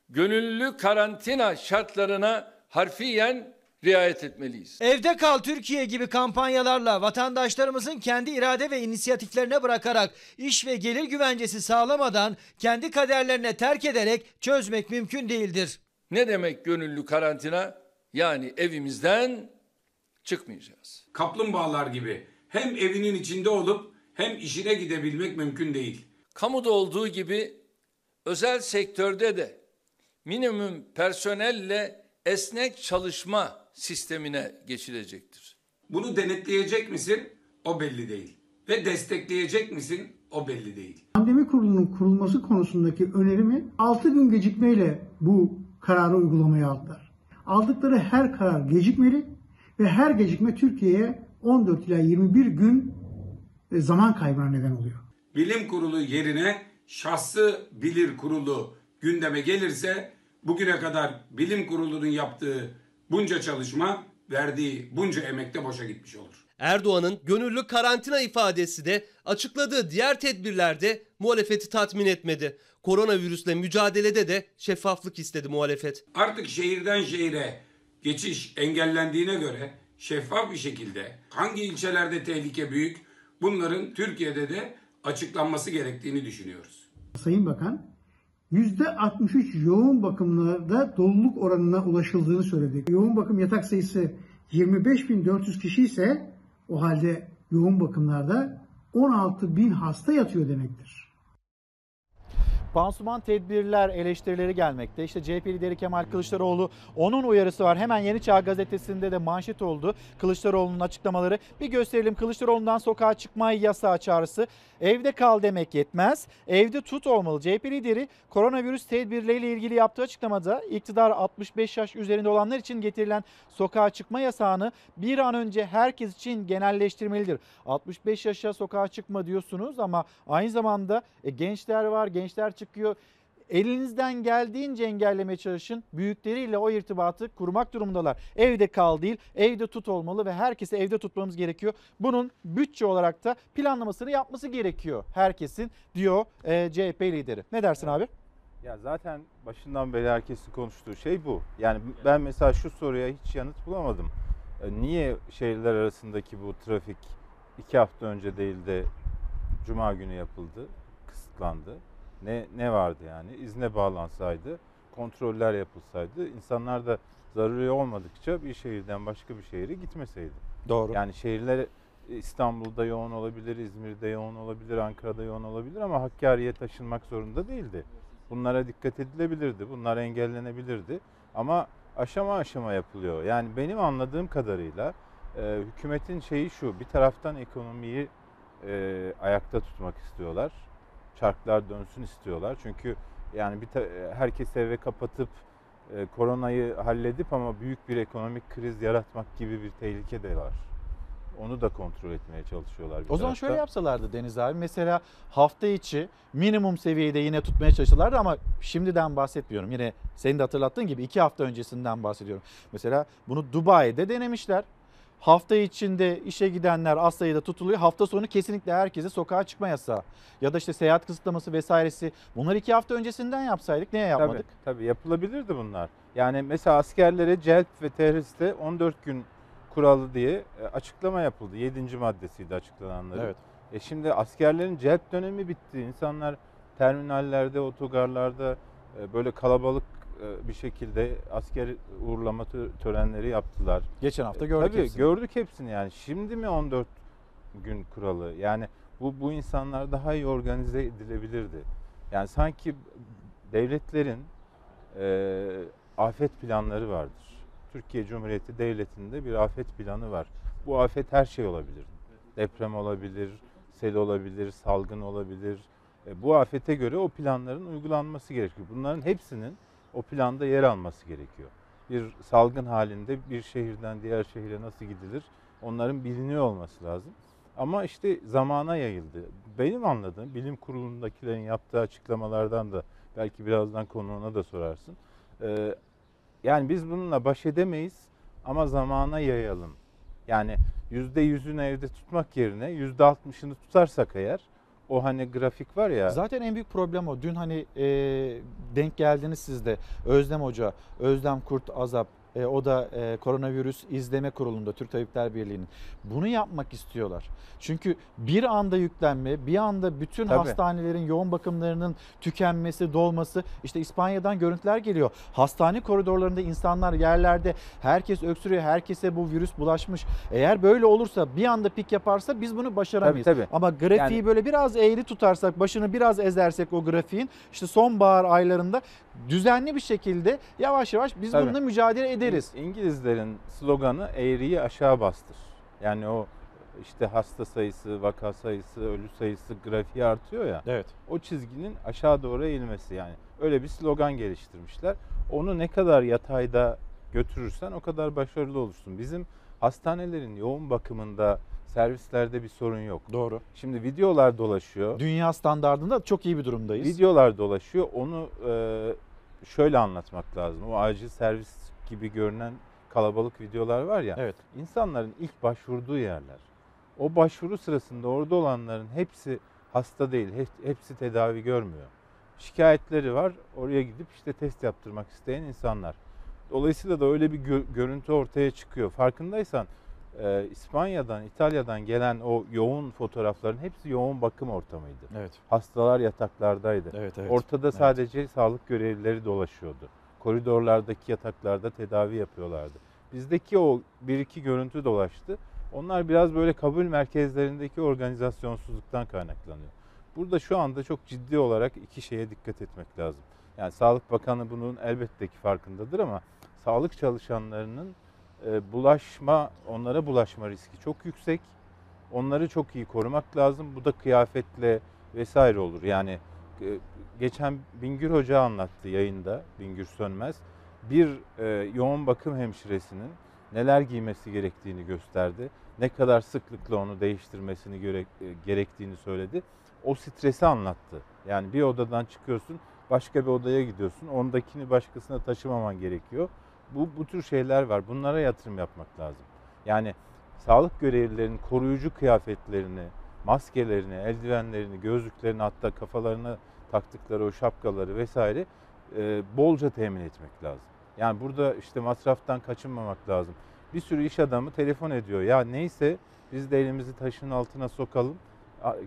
gönüllü karantina şartlarına harfiyen riayet etmeliyiz. Evde kal Türkiye gibi kampanyalarla vatandaşlarımızın kendi irade ve inisiyatiflerine bırakarak iş ve gelir güvencesi sağlamadan kendi kaderlerine terk ederek çözmek mümkün değildir. Ne demek gönüllü karantina? Yani evimizden çıkmayacağız. Kaplumbağalar gibi hem evinin içinde olup hem işine gidebilmek mümkün değil. Kamuda olduğu gibi özel sektörde de minimum personelle esnek çalışma sistemine geçilecektir. Bunu denetleyecek misin? O belli değil. Ve destekleyecek misin? O belli değil. Pandemi kurulunun kurulması konusundaki önerimi 6 gün gecikmeyle bu kararı uygulamaya aldılar. Aldıkları her karar gecikmeli ve her gecikme Türkiye'ye 14 ila 21 gün e, zaman kaybına neden oluyor. Bilim kurulu yerine şahsı bilir kurulu gündeme gelirse bugüne kadar bilim kurulunun yaptığı bunca çalışma verdiği bunca emekte boşa gitmiş olur. Erdoğan'ın gönüllü karantina ifadesi de açıkladığı diğer tedbirlerde muhalefeti tatmin etmedi. Koronavirüsle mücadelede de şeffaflık istedi muhalefet. Artık şehirden şehire geçiş engellendiğine göre şeffaf bir şekilde hangi ilçelerde tehlike büyük bunların Türkiye'de de açıklanması gerektiğini düşünüyoruz. Sayın Bakan %63 yoğun bakımlarda doluluk oranına ulaşıldığını söyledi. Yoğun bakım yatak sayısı 25.400 kişi ise o halde yoğun bakımlarda 16.000 hasta yatıyor demektir. Pansuman tedbirler eleştirileri gelmekte. İşte CHP lideri Kemal Kılıçdaroğlu onun uyarısı var. Hemen Yeni Çağ gazetesinde de manşet oldu. Kılıçdaroğlu'nun açıklamaları. Bir gösterelim Kılıçdaroğlu'ndan sokağa çıkma yasağı çağrısı. Evde kal demek yetmez. Evde tut olmalı. CHP lideri koronavirüs tedbirleriyle ilgili yaptığı açıklamada iktidar 65 yaş üzerinde olanlar için getirilen sokağa çıkma yasağını bir an önce herkes için genelleştirmelidir. 65 yaşa sokağa çıkma diyorsunuz ama aynı zamanda e, gençler var. Gençler çıkıyor. Elinizden geldiğince engellemeye çalışın. Büyükleriyle o irtibatı kurmak durumundalar. Evde kal değil, evde tut olmalı ve herkesi evde tutmamız gerekiyor. Bunun bütçe olarak da planlamasını yapması gerekiyor herkesin diyor e, CHP lideri. Ne dersin abi? Ya zaten başından beri herkesin konuştuğu şey bu. Yani ben mesela şu soruya hiç yanıt bulamadım. E, Niye şehirler arasındaki bu trafik iki hafta önce değil de cuma günü yapıldı, kısıtlandı? Ne ne vardı yani? İzne bağlansaydı, kontroller yapılsaydı, insanlar da zaruri olmadıkça bir şehirden başka bir şehire gitmeseydi. Doğru. Yani şehirler İstanbul'da yoğun olabilir, İzmir'de yoğun olabilir, Ankara'da yoğun olabilir ama Hakkari'ye taşınmak zorunda değildi. Bunlara dikkat edilebilirdi, bunlar engellenebilirdi ama aşama aşama yapılıyor. Yani benim anladığım kadarıyla e, hükümetin şeyi şu, bir taraftan ekonomiyi e, ayakta tutmak istiyorlar, çarklar dönsün istiyorlar. Çünkü yani bir ta- herkes eve kapatıp e, koronayı halledip ama büyük bir ekonomik kriz yaratmak gibi bir tehlike de var. Onu da kontrol etmeye çalışıyorlar. bir O zaman şöyle yapsalardı Deniz abi. Mesela hafta içi minimum seviyede yine tutmaya çalışsalardı ama şimdiden bahsetmiyorum. Yine senin de hatırlattığın gibi iki hafta öncesinden bahsediyorum. Mesela bunu Dubai'de denemişler. Hafta içinde işe gidenler az sayıda tutuluyor. Hafta sonu kesinlikle herkese sokağa çıkma yasağı. Ya da işte seyahat kısıtlaması vesairesi. Bunları iki hafta öncesinden yapsaydık niye yapmadık? Tabii, tabii yapılabilirdi bunlar. Yani mesela askerlere celp ve tehriste 14 gün kuralı diye e, açıklama yapıldı. 7. maddesiydi açıklananların. Evet. E şimdi askerlerin celp dönemi bitti. İnsanlar terminallerde, otogarlarda e, böyle kalabalık bir şekilde asker uğurlama tö- törenleri yaptılar. Geçen hafta E, gördük Tabii hepsini. gördük hepsini yani. Şimdi mi 14 gün kuralı? Yani bu bu insanlar daha iyi organize edilebilirdi. Yani sanki devletlerin e, afet planları vardır. Türkiye Cumhuriyeti Devleti'nde bir afet planı var. Bu afet her şey olabilir. Deprem olabilir, sel olabilir, salgın olabilir. E, bu afete göre o planların uygulanması gerekiyor. Bunların hepsinin o planda yer alması gerekiyor. Bir salgın halinde bir şehirden diğer şehire nasıl gidilir? Onların biliniyor olması lazım. Ama işte zamana yayıldı. Benim anladığım bilim kurulundakilerin yaptığı açıklamalardan da belki birazdan konuğuna da sorarsın. Ee, yani biz bununla baş edemeyiz ama zamana yayalım. Yani yüzde yüzünü evde tutmak yerine yüzde altmışını tutarsak eğer o hani grafik var ya. Zaten en büyük problem o. Dün hani e, denk geldiniz siz de Özlem Hoca, Özlem Kurt Azap, e, o da e, koronavirüs izleme kurulunda Türk Tabipler Birliği'nin. Bunu yapmak istiyorlar. Çünkü bir anda yüklenme, bir anda bütün Tabii. hastanelerin yoğun bakımlarının tükenmesi, dolması. işte İspanya'dan görüntüler geliyor. Hastane koridorlarında insanlar yerlerde herkes öksürüyor, herkese bu virüs bulaşmış. Eğer böyle olursa bir anda pik yaparsa biz bunu başaramayız. Tabii, tabii. Ama grafiği Yani- böyle biraz eğri tutarsak, başını biraz ezersek o grafiğin işte sonbahar aylarında düzenli bir şekilde yavaş yavaş biz Tabii. bununla mücadele ederiz. İngilizlerin sloganı eğriyi aşağı bastır. Yani o işte hasta sayısı, vaka sayısı, ölü sayısı grafiği artıyor ya. Evet. O çizginin aşağı doğru eğilmesi yani. Öyle bir slogan geliştirmişler. Onu ne kadar yatayda götürürsen o kadar başarılı olursun. Bizim hastanelerin yoğun bakımında servislerde bir sorun yok. Doğru. Şimdi videolar dolaşıyor. Dünya standardında çok iyi bir durumdayız. Videolar dolaşıyor. Onu e, şöyle anlatmak lazım. O acil servis gibi görünen kalabalık videolar var ya. Evet. İnsanların ilk başvurduğu yerler. O başvuru sırasında orada olanların hepsi hasta değil. he- Hepsi tedavi görmüyor. Şikayetleri var. Oraya gidip işte test yaptırmak isteyen insanlar. Dolayısıyla da öyle bir gö- görüntü ortaya çıkıyor. Farkındaysan e, İspanya'dan, İtalya'dan gelen o yoğun fotoğrafların hepsi yoğun bakım ortamıydı. Evet. Hastalar yataklardaydı. Evet, evet. Ortada Evet. sadece sağlık görevlileri dolaşıyordu. Koridorlardaki yataklarda tedavi yapıyorlardı. Bizdeki o bir iki görüntü dolaştı. Onlar biraz böyle kabul merkezlerindeki organizasyonsuzluktan kaynaklanıyor. Burada şu anda çok ciddi olarak iki şeye dikkat etmek lazım. Yani Sağlık Bakanı bunun elbette ki farkındadır ama sağlık çalışanlarının e, bulaşma, onlara bulaşma riski çok yüksek. Onları çok iyi korumak lazım. Bu da kıyafetle vesaire olur. Yani geçen Bingür Hoca anlattı yayında, Bingür Sönmez. Bir e, yoğun bakım hemşiresinin neler giymesi gerektiğini gösterdi. Ne kadar sıklıkla onu değiştirmesini göre, e, gerektiğini söyledi. O stresi anlattı. Yani bir odadan çıkıyorsun, başka bir odaya gidiyorsun. Ondakini başkasına taşımaman gerekiyor. Bu, bu tür şeyler var. Bunlara yatırım yapmak lazım. Yani sağlık görevlilerinin koruyucu kıyafetlerini, maskelerini, eldivenlerini, gözlüklerini hatta kafalarına taktıkları o şapkaları vesaire e, bolca temin etmek lazım. Yani burada işte masraftan kaçınmamak lazım. Bir sürü iş adamı telefon ediyor. Ya neyse biz de elimizi taşın altına sokalım.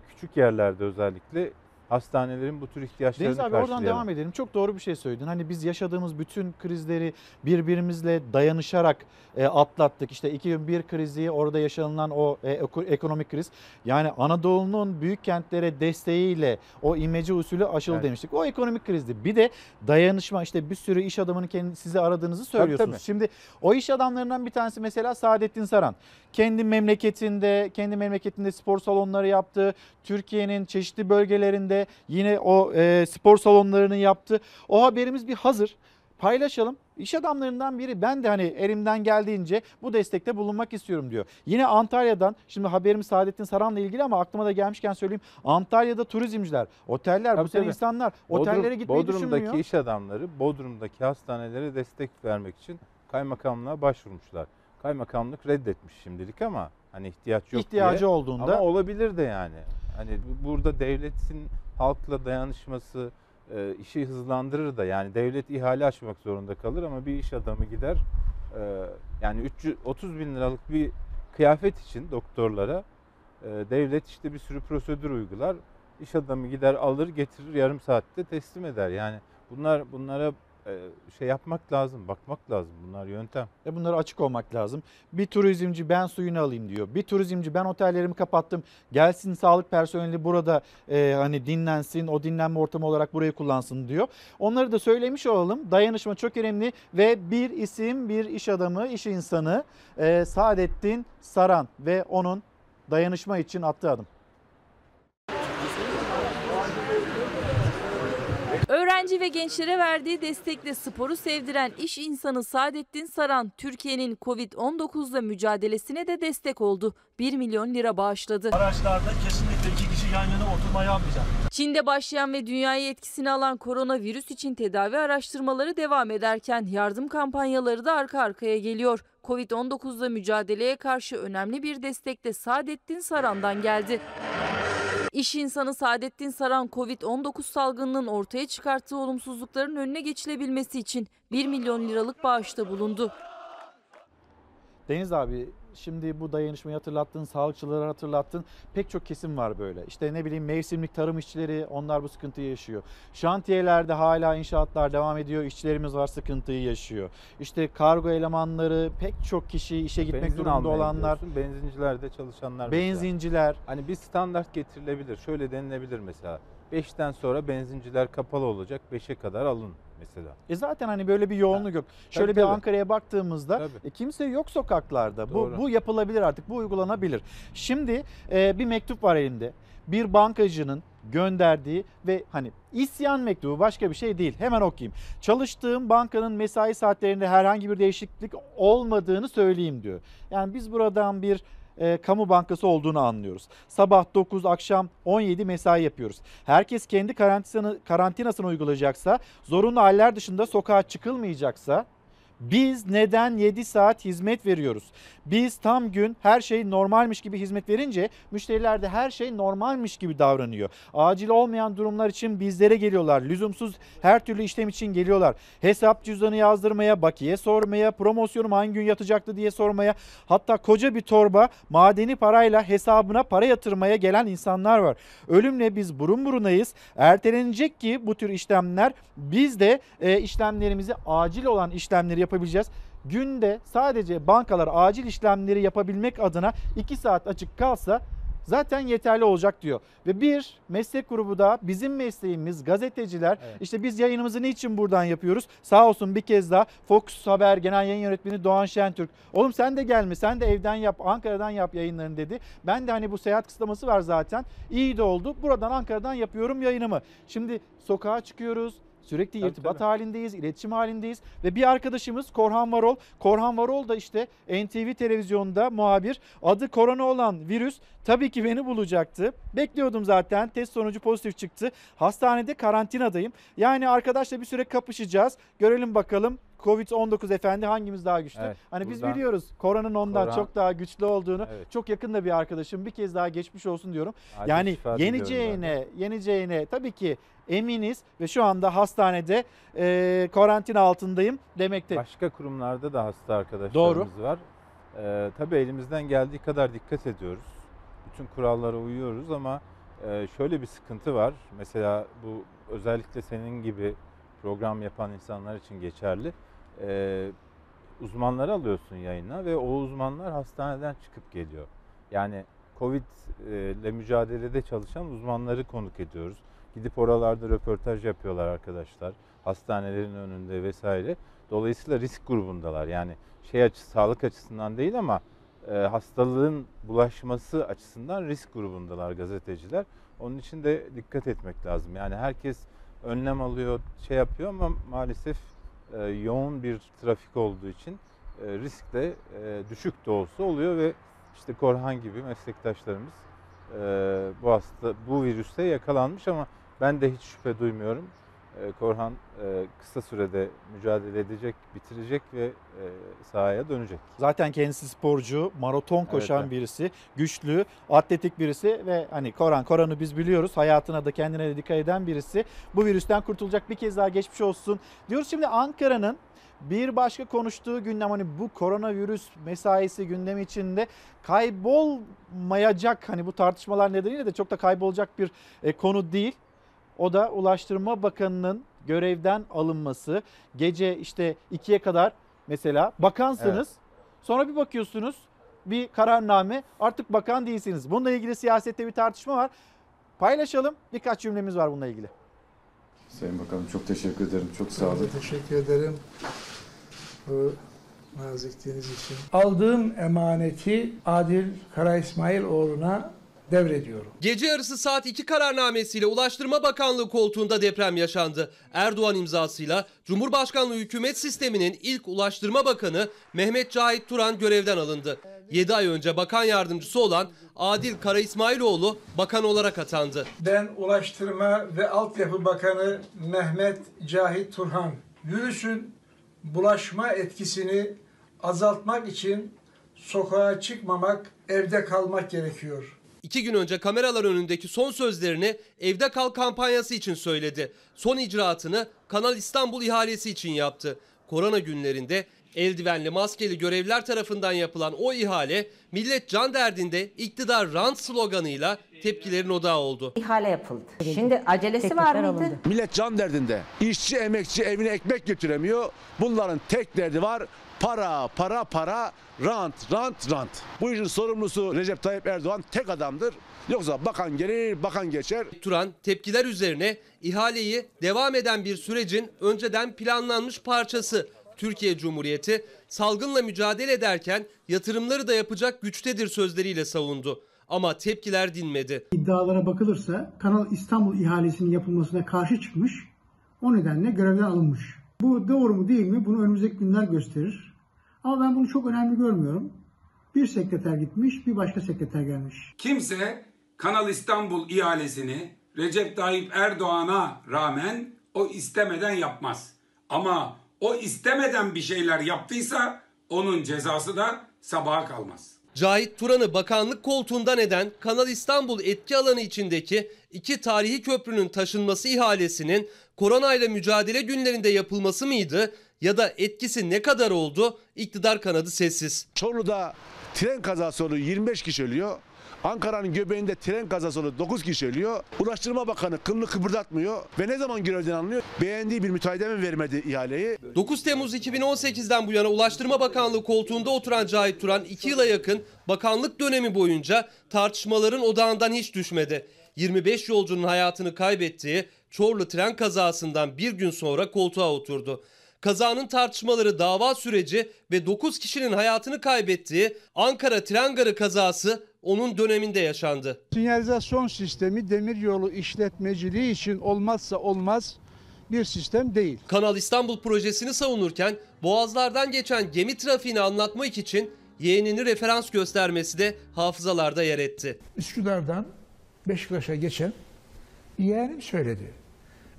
Küçük yerlerde özellikle hastanelerin bu tür ihtiyaçlarını Deniz abi oradan devam edelim. Çok doğru bir şey söyledin. Hani biz yaşadığımız bütün krizleri birbirimizle dayanışarak e, atlattık. İşte 2001 krizi, orada yaşanılan o e, eko- ekonomik kriz. Yani Anadolu'nun büyük kentlere desteğiyle o imece usulü aşılı Evet. demiştik. O ekonomik krizdi. Bir de dayanışma işte bir sürü iş adamının kendi, size aradığınızı söylüyorsunuz. tabii. Şimdi o iş adamlarından bir tanesi mesela Saadettin Saran. Kendi memleketinde, kendi memleketinde spor salonları yaptı. Türkiye'nin çeşitli bölgelerinde yine o e, spor salonlarını yaptı. O haberimiz bir hazır. Paylaşalım. İş adamlarından biri ben de hani elimden geldiğince bu destekte bulunmak istiyorum diyor. Yine Antalya'dan şimdi haberimiz Saadettin Saran'la ilgili ama aklıma da gelmişken söyleyeyim. Antalya'da turizmciler, oteller, Tabii, bu sene insanlar Bodrum- otellere gitmeyi Bodrum'daki düşünmüyor. iş adamları Bodrum'daki hastanelere destek vermek için kaymakamlığa başvurmuşlar. Kaymakamlık reddetmiş şimdilik ama hani ihtiyaç yok İhtiyacı diye. olduğunda- Ama olabilir de yani. Hani bu- burada devletin halkla dayanışması e, işi hızlandırır da yani devlet ihale açmak zorunda kalır ama bir iş adamı gider e, yani 300, 30 bin liralık bir kıyafet için doktorlara e, devlet işte bir sürü prosedür uygular. İş adamı gider alır getirir yarım saatte teslim eder. Yani bunlar bunlara şey yapmak lazım, bakmak lazım. Bunlar yöntem. Ve bunlara açık olmak lazım. Bir turizmci ben suyunu alayım diyor. Bir turizmci ben otellerimi kapattım. Gelsin sağlık personeli burada e, hani dinlensin. O dinlenme ortamı olarak burayı kullansın diyor. Onları da söylemiş olalım. Dayanışma çok önemli ve bir isim, bir iş adamı, iş insanı e, Saadettin Saran ve onun dayanışma için attığı adım. Öğrenci ve gençlere verdiği destekle sporu sevdiren iş insanı Saadettin Saran, Türkiye'nin Covid-19'la mücadelesine de destek oldu. 1 milyon lira bağışladı. Araçlarda kesinlikle iki kişi yan yana oturmayı yapmayacak. Çin'de başlayan ve dünyayı etkisine alan koronavirüs için tedavi araştırmaları devam ederken yardım kampanyaları da arka arkaya geliyor. Covid-19'la mücadeleye karşı önemli bir destek de Saadettin Saran'dan geldi. İş insanı Saadettin Saran Covid-19 salgınının ortaya çıkarttığı olumsuzlukların önüne geçilebilmesi için 1 milyon liralık bağışta bulundu. Deniz abi şimdi bu dayanışmayı hatırlattın, sağlıkçıları hatırlattın. Pek çok kesim var böyle. İşte ne bileyim mevsimlik tarım işçileri onlar bu sıkıntıyı yaşıyor. Şantiyelerde hala inşaatlar devam ediyor. İşçilerimiz var sıkıntıyı yaşıyor. İşte kargo elemanları pek çok kişi işe gitmek Benzin durumunda almaya olanlar. gidiyorsun, Benzincilerde çalışanlar mesela. Benzinciler. Hani bir standart getirilebilir. Şöyle denilebilir mesela. 5'ten sonra benzinciler kapalı olacak. 5'e kadar alın mesela. E zaten hani böyle bir yoğunluk yok. Şöyle Tabii, bir tabii. Ankara'ya baktığımızda Tabii. e, kimse yok sokaklarda. Bu, Doğru. bu yapılabilir artık. Bu uygulanabilir. Şimdi e, bir mektup var elimde. Bir bankacının gönderdiği ve hani isyan mektubu başka bir şey değil. Hemen okuyayım. Çalıştığım bankanın mesai saatlerinde herhangi bir değişiklik olmadığını söyleyeyim diyor. Yani biz buradan bir e, kamu bankası olduğunu anlıyoruz. Sabah 9, akşam 17 mesai yapıyoruz. Herkes kendi karantinasını, karantinasını uygulayacaksa, zorunlu haller dışında sokağa çıkılmayacaksa biz neden 7 saat hizmet veriyoruz? Biz tam gün her şey normalmiş gibi hizmet verince müşteriler de her şey normalmiş gibi davranıyor. Acil olmayan durumlar için bizlere geliyorlar. Lüzumsuz her türlü işlem için geliyorlar. Hesap cüzdanı yazdırmaya, bakiye sormaya, promosyonum hangi gün yatacaktı diye sormaya, hatta koca bir torba madeni parayla hesabına para yatırmaya gelen insanlar var. Ölümle biz burun burunayız. Ertelenecek ki bu tür işlemler biz de e, işlemlerimizi acil olan işlemleri yapabileceğiz. Günde sadece bankalar acil işlemleri yapabilmek adına 2 saat açık kalsa zaten yeterli olacak diyor. Ve bir meslek grubu da bizim mesleğimiz gazeteciler. İşte biz yayınımızı niçin buradan yapıyoruz? Sağ olsun bir kez daha Fox Haber Genel Yayın Yönetmeni Doğan Şentürk. Oğlum sen de gelme sen de evden yap Ankara'dan yap yayınlarını dedi. Ben de hani bu seyahat kısıtlaması var zaten. İyi de oldu. Buradan Ankara'dan yapıyorum yayınımı. Şimdi sokağa çıkıyoruz. Sürekli Tabii, irtibat tabii. halindeyiz, iletişim halindeyiz ve bir arkadaşımız Korhan Varol. Korhan Varol da işte NTV televizyonda muhabir. Adı korona olan virüs tabii ki beni bulacaktı. Bekliyordum zaten. Test sonucu pozitif çıktı. Hastanede karantinadayım. Yani arkadaşla bir süre kapışacağız. Görelim bakalım Covid-19 efendi hangimiz daha güçlü? Evet, hani biz buradan- biliyoruz koronanın ondan Korhan- çok daha güçlü olduğunu. Evet. Çok yakında bir arkadaşım. Bir kez daha geçmiş olsun diyorum. Acil yani yeneceğine, yeneceğine tabii ki eminiz ve şu anda hastanede e, karantina altındayım demekte. Başka kurumlarda da hasta arkadaşlarımız Doğru. var. Ee, tabii elimizden geldiği kadar dikkat ediyoruz. Bütün kurallara uyuyoruz ama Ee, şöyle bir sıkıntı var. Mesela bu özellikle senin gibi program yapan insanlar için geçerli. Ee, uzmanları alıyorsun yayına ve o uzmanlar hastaneden çıkıp geliyor. Yani Covid e, ile mücadelede çalışan uzmanları konuk ediyoruz. Gidip oralarda röportaj yapıyorlar arkadaşlar. Hastanelerin önünde vesaire. Dolayısıyla risk grubundalar. Yani şey açı, sağlık açısından değil ama e, hastalığın bulaşması açısından risk grubundalar gazeteciler. Onun için de dikkat etmek lazım. Yani herkes önlem alıyor, şey yapıyor ama maalesef e, yoğun bir trafik olduğu için e, risk de e, düşük de olsa oluyor ve işte Korhan gibi meslektaşlarımız bu hasta bu virüste yakalanmış ama ben de hiç şüphe duymuyorum. E, Korhan e, kısa sürede mücadele edecek, bitirecek ve e, sahaya dönecek. Zaten kendisi sporcu, maraton koşan evet. birisi, güçlü, atletik birisi ve hani Koran, Koran'ı biz biliyoruz. Hayatına da kendine de dikkat eden birisi. Bu virüsten kurtulacak bir kez daha geçmiş olsun. Diyoruz şimdi Ankara'nın bir başka konuştuğu gündem hani bu koronavirüs mesaisi gündemi içinde kaybolmayacak hani bu tartışmalar nedeniyle de çok da kaybolacak bir e, konu değil. O da Ulaştırma Bakanı'nın görevden alınması. Gece işte 2'ye kadar mesela bakansınız. Sonra bir bakıyorsunuz bir kararname artık bakan değilsiniz. Bununla ilgili siyasette bir tartışma var. Paylaşalım. Birkaç cümlemiz var bununla ilgili. Sayın Bakanım çok teşekkür ederim. Çok sağ olun. Teşekkür ederim. Bu nazikliğiniz için. Aldığım emaneti Adil Kara İsmailoğlu'na devrediyorum. Gece yarısı saat 2 kararnamesiyle Ulaştırma Bakanlığı koltuğunda deprem yaşandı. Erdoğan imzasıyla Cumhurbaşkanlığı hükümet sisteminin ilk Ulaştırma Bakanı Mehmet Cahit Turan görevden alındı. 7 ay önce bakan yardımcısı olan Adil Kara İsmailoğlu bakan olarak atandı. Ben Ulaştırma ve Altyapı Bakanı Mehmet Cahit Turhan. Virüsün bulaşma etkisini azaltmak için sokağa çıkmamak, evde kalmak gerekiyor. İki gün önce kameralar önündeki son sözlerini Evde Kal kampanyası için söyledi. Son icraatını Kanal İstanbul ihalesi için yaptı. Korona günlerinde eldivenli maskeli görevliler tarafından yapılan o ihale millet can derdinde iktidar rant sloganıyla tepkilerin odağı oldu. İhale yapıldı. Şimdi acelesi var mıydı? Millet can derdinde. İşçi, emekçi evine ekmek götüremiyor. Bunların tek derdi var. Para, para, para, rant, rant, rant. Bu işin sorumlusu Recep Tayyip Erdoğan tek adamdır. Yoksa bakan gelir, bakan geçer. Turan tepkiler üzerine ihaleyi devam eden bir sürecin önceden planlanmış parçası. Türkiye Cumhuriyeti salgınla mücadele ederken yatırımları da yapacak güçtedir sözleriyle savundu. Ama tepkiler dinmedi. İddialara bakılırsa Kanal İstanbul ihalesinin yapılmasına karşı çıkmış. O nedenle görevden alınmış. Bu doğru mu değil mi bunu önümüzdeki günler gösterir. Ama ben bunu çok önemli görmüyorum. Bir sekreter gitmiş, bir başka sekreter gelmiş. Kimse Kanal İstanbul ihalesini Recep Tayyip Erdoğan'a rağmen o istemeden yapmaz. Ama o istemeden bir şeyler yaptıysa onun cezası da sabaha kalmaz. Cahit Turan'ı bakanlık koltuğundan eden Kanal İstanbul etki alanı içindeki iki tarihi köprünün taşınması ihalesinin koronayla mücadele günlerinde yapılması mıydı ya da etkisi ne kadar oldu? İktidar kanadı sessiz. Çorlu'da tren kazası oluyor 25 kişi ölüyor. Ankara'nın göbeğinde tren kazası oluyor 9 kişi ölüyor. Ulaştırma Bakanı kılını kıpırdatmıyor ve ne zaman görevden alınıyor? Beğendiği bir müteahhide mi vermedi ihaleyi? 9 Temmuz 2018'den bu yana Ulaştırma Bakanlığı koltuğunda oturan Cahit Turan 2 yıla yakın bakanlık dönemi boyunca tartışmaların odağından hiç düşmedi. 25 yolcunun hayatını kaybettiği Çorlu tren kazasından bir gün sonra koltuğa oturdu. Kazanın tartışmaları dava süreci ve 9 kişinin hayatını kaybettiği Ankara tren garı kazası onun döneminde yaşandı. Sinyalizasyon sistemi demiryolu işletmeciliği için olmazsa olmaz bir sistem değil. Kanal İstanbul projesini savunurken boğazlardan geçen gemi trafiğini anlatmak için yeğenini referans göstermesi de hafızalarda yer etti. Üsküdar'dan Beşiktaş'a geçen yeğenim söyledi.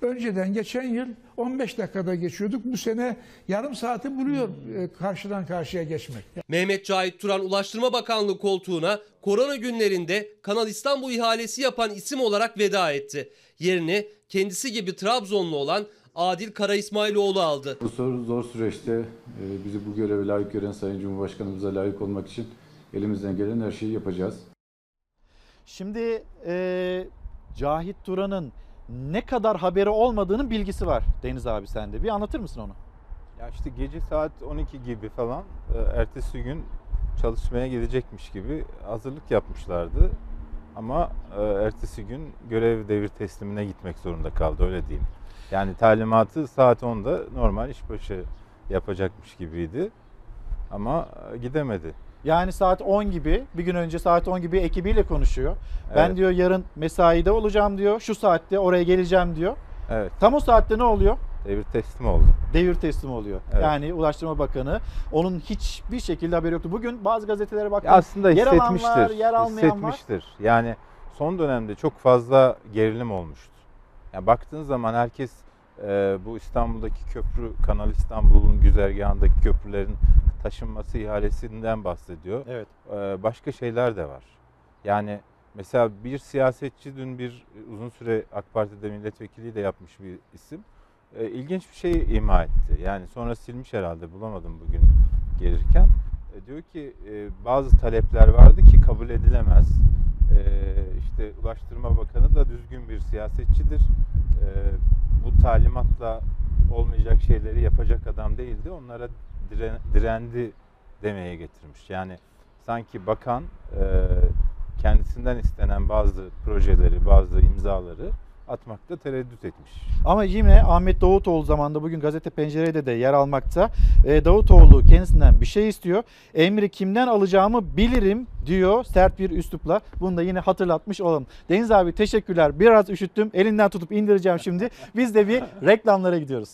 Önceden geçen yıl 15 dakikada geçiyorduk. Bu sene yarım saati buluyor e, karşıdan karşıya geçmek. Mehmet Cahit Turan Ulaştırma Bakanlığı koltuğuna korona günlerinde Kanal İstanbul ihalesi yapan isim olarak veda etti. Yerini kendisi gibi Trabzonlu olan Adil Kara İsmailoğlu aldı. Bu zor, zor süreçte e, bizi bu göreve layık gören Sayın Cumhurbaşkanımıza layık olmak için elimizden gelen her şeyi yapacağız. Şimdi e, Cahit Turan'ın ne kadar haberi olmadığının bilgisi var Deniz abi sende. Bir anlatır mısın onu? Ya işte gece saat 12 gibi falan e, ertesi gün çalışmaya gidecekmiş gibi hazırlık yapmışlardı. Ama e, ertesi gün görev devir teslimine gitmek zorunda kaldı öyle diyeyim. Yani talimatı saat 10'da normal işbaşı yapacakmış gibiydi. Ama e, gidemedi. Yani saat 10 gibi bir gün önce saat 10 gibi ekibiyle konuşuyor. Ben Evet. diyor yarın mesaide olacağım diyor. Şu saatte oraya geleceğim diyor. Evet. Tam o saatte ne oluyor? Devir teslim oldu. Devir teslim oluyor. Evet. Yani Ulaştırma Bakanı onun hiçbir şekilde haberi yoktu. Bugün bazı gazetelere baktım. Ya aslında yer hissetmiştir. var, yer almayan var. hissetmiştir. Yani son dönemde çok fazla gerilim olmuştu. Yani baktığın zaman herkes e, bu İstanbul'daki köprü, Kanal İstanbul'un güzergahındaki köprülerin taşınması ihalesinden bahsediyor. Evet. E, başka şeyler de var. Yani mesela bir siyasetçi dün bir uzun süre AK Parti'de milletvekili de yapmış bir isim. E, ilginç bir şey ima etti. Yani sonra silmiş herhalde bulamadım bugün gelirken. E, diyor ki e, bazı talepler vardı ki kabul edilemez. E, işte Ulaştırma Bakanı da düzgün bir siyasetçidir. E, bu talimatla olmayacak şeyleri yapacak adam değildi. Onlara diren, direndi demeye getirmiş. Yani sanki bakan e, kendisinden istenen bazı projeleri, bazı imzaları atmakta tereddüt etmiş. Ama yine Ahmet Davutoğlu zamanında bugün gazete pencerede de yer almakta. E, Davutoğlu kendisinden bir şey istiyor. Emri kimden alacağımı bilirim diyor sert bir üslupla. Bunu da yine hatırlatmış olalım. Deniz abi teşekkürler. Biraz üşüttüm. Elinden tutup indireceğim şimdi. Biz de bir reklamlara gidiyoruz.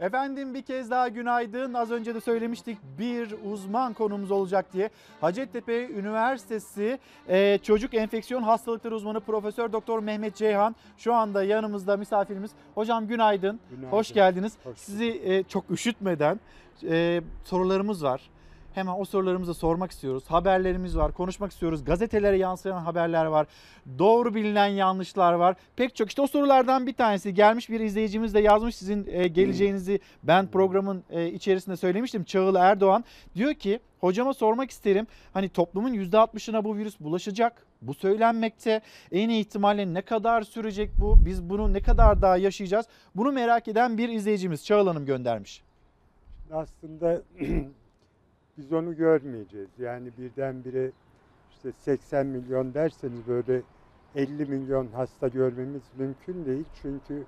Efendim bir kez daha günaydın. Az önce de söylemiştik bir uzman konumuz olacak diye. Hacettepe Üniversitesi e, Çocuk Enfeksiyon Hastalıkları Uzmanı Profesör Doktor Mehmet Ceyhan şu anda yanımızda misafirimiz. Hocam günaydın. Günaydın. Hoş geldiniz. Hoş Sizi e, çok üşütmeden e, sorularımız var. Hemen o sorularımızı sormak istiyoruz. Haberlerimiz var, konuşmak istiyoruz. Gazetelere yansıyan haberler var. Doğru bilinen yanlışlar var. Pek çok işte o sorulardan bir tanesi gelmiş bir izleyicimiz de yazmış sizin e, geleceğinizi ben programın e, içerisinde söylemiştim. Çağıl Erdoğan diyor ki hocama sormak isterim. Hani toplumun %60'ına bu virüs bulaşacak. Bu söylenmekte. En ihtimalle ne kadar sürecek bu? Biz bunu ne kadar daha yaşayacağız? Bunu merak eden bir izleyicimiz Çağıl Hanım göndermiş. aslında biz onu görmeyeceğiz. Yani birdenbire işte 80 milyon derseniz böyle 50 milyon hasta görmemiz mümkün değil. Çünkü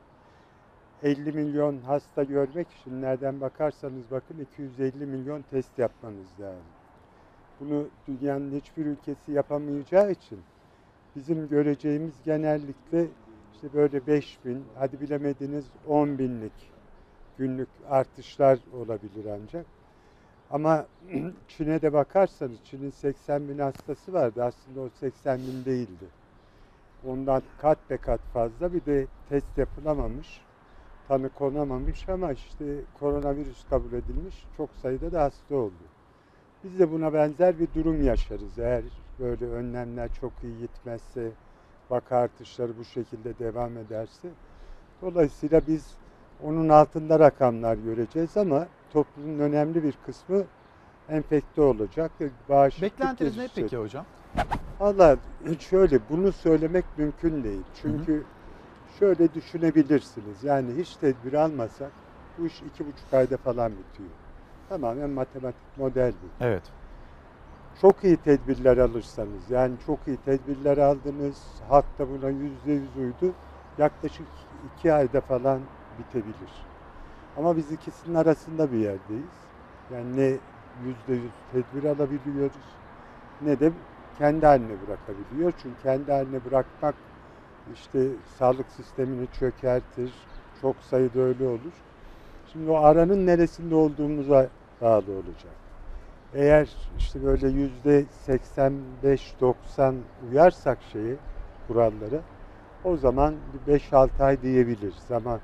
50 milyon hasta görmek için nereden bakarsanız bakın 250 milyon test yapmanız lazım. Bunu dünyanın hiçbir ülkesi yapamayacağı için bizim göreceğimiz genellikle işte böyle 5 bin, hadi bilemediniz 10 binlik günlük artışlar olabilir ancak. Ama Çin'e de bakarsanız Çin'in 80 bin hastası vardı. Aslında o 80 bin değildi. Ondan kat be kat fazla bir de test yapılamamış, tanı konamamış ama işte koronavirüs kabul edilmiş. Çok sayıda da hasta oldu. Biz de buna benzer bir durum yaşarız. Eğer böyle önlemler çok iyi gitmezse, vaka artışları bu şekilde devam ederse. Dolayısıyla biz onun altında rakamlar göreceğiz ama toplumun önemli bir kısmı enfekte olacak ve bağışıklık Beklentiniz ne peki hocam? Valla şöyle bunu söylemek mümkün değil. Çünkü şöyle düşünebilirsiniz. Yani hiç tedbir almasak bu iş iki buçuk ayda falan bitiyor. Tamamen matematik model bu. Evet. Çok iyi tedbirler alırsanız yani çok iyi tedbirler aldınız, halk da buna yüzde yüz uydu. Yaklaşık iki ayda falan bitebilir. Ama biz ikisinin arasında bir yerdeyiz. Yani ne yüzde yüz tedbir alabiliyoruz ne de kendi haline bırakabiliyor. Çünkü kendi haline bırakmak işte sağlık sistemini çökertir. Çok sayıda öyle olur. Şimdi o aranın neresinde olduğumuza bağlı olacak. Eğer işte böyle yüzde 85-90 uyarsak şeye, kurallara o zaman bir 5-6 ay diyebiliriz ama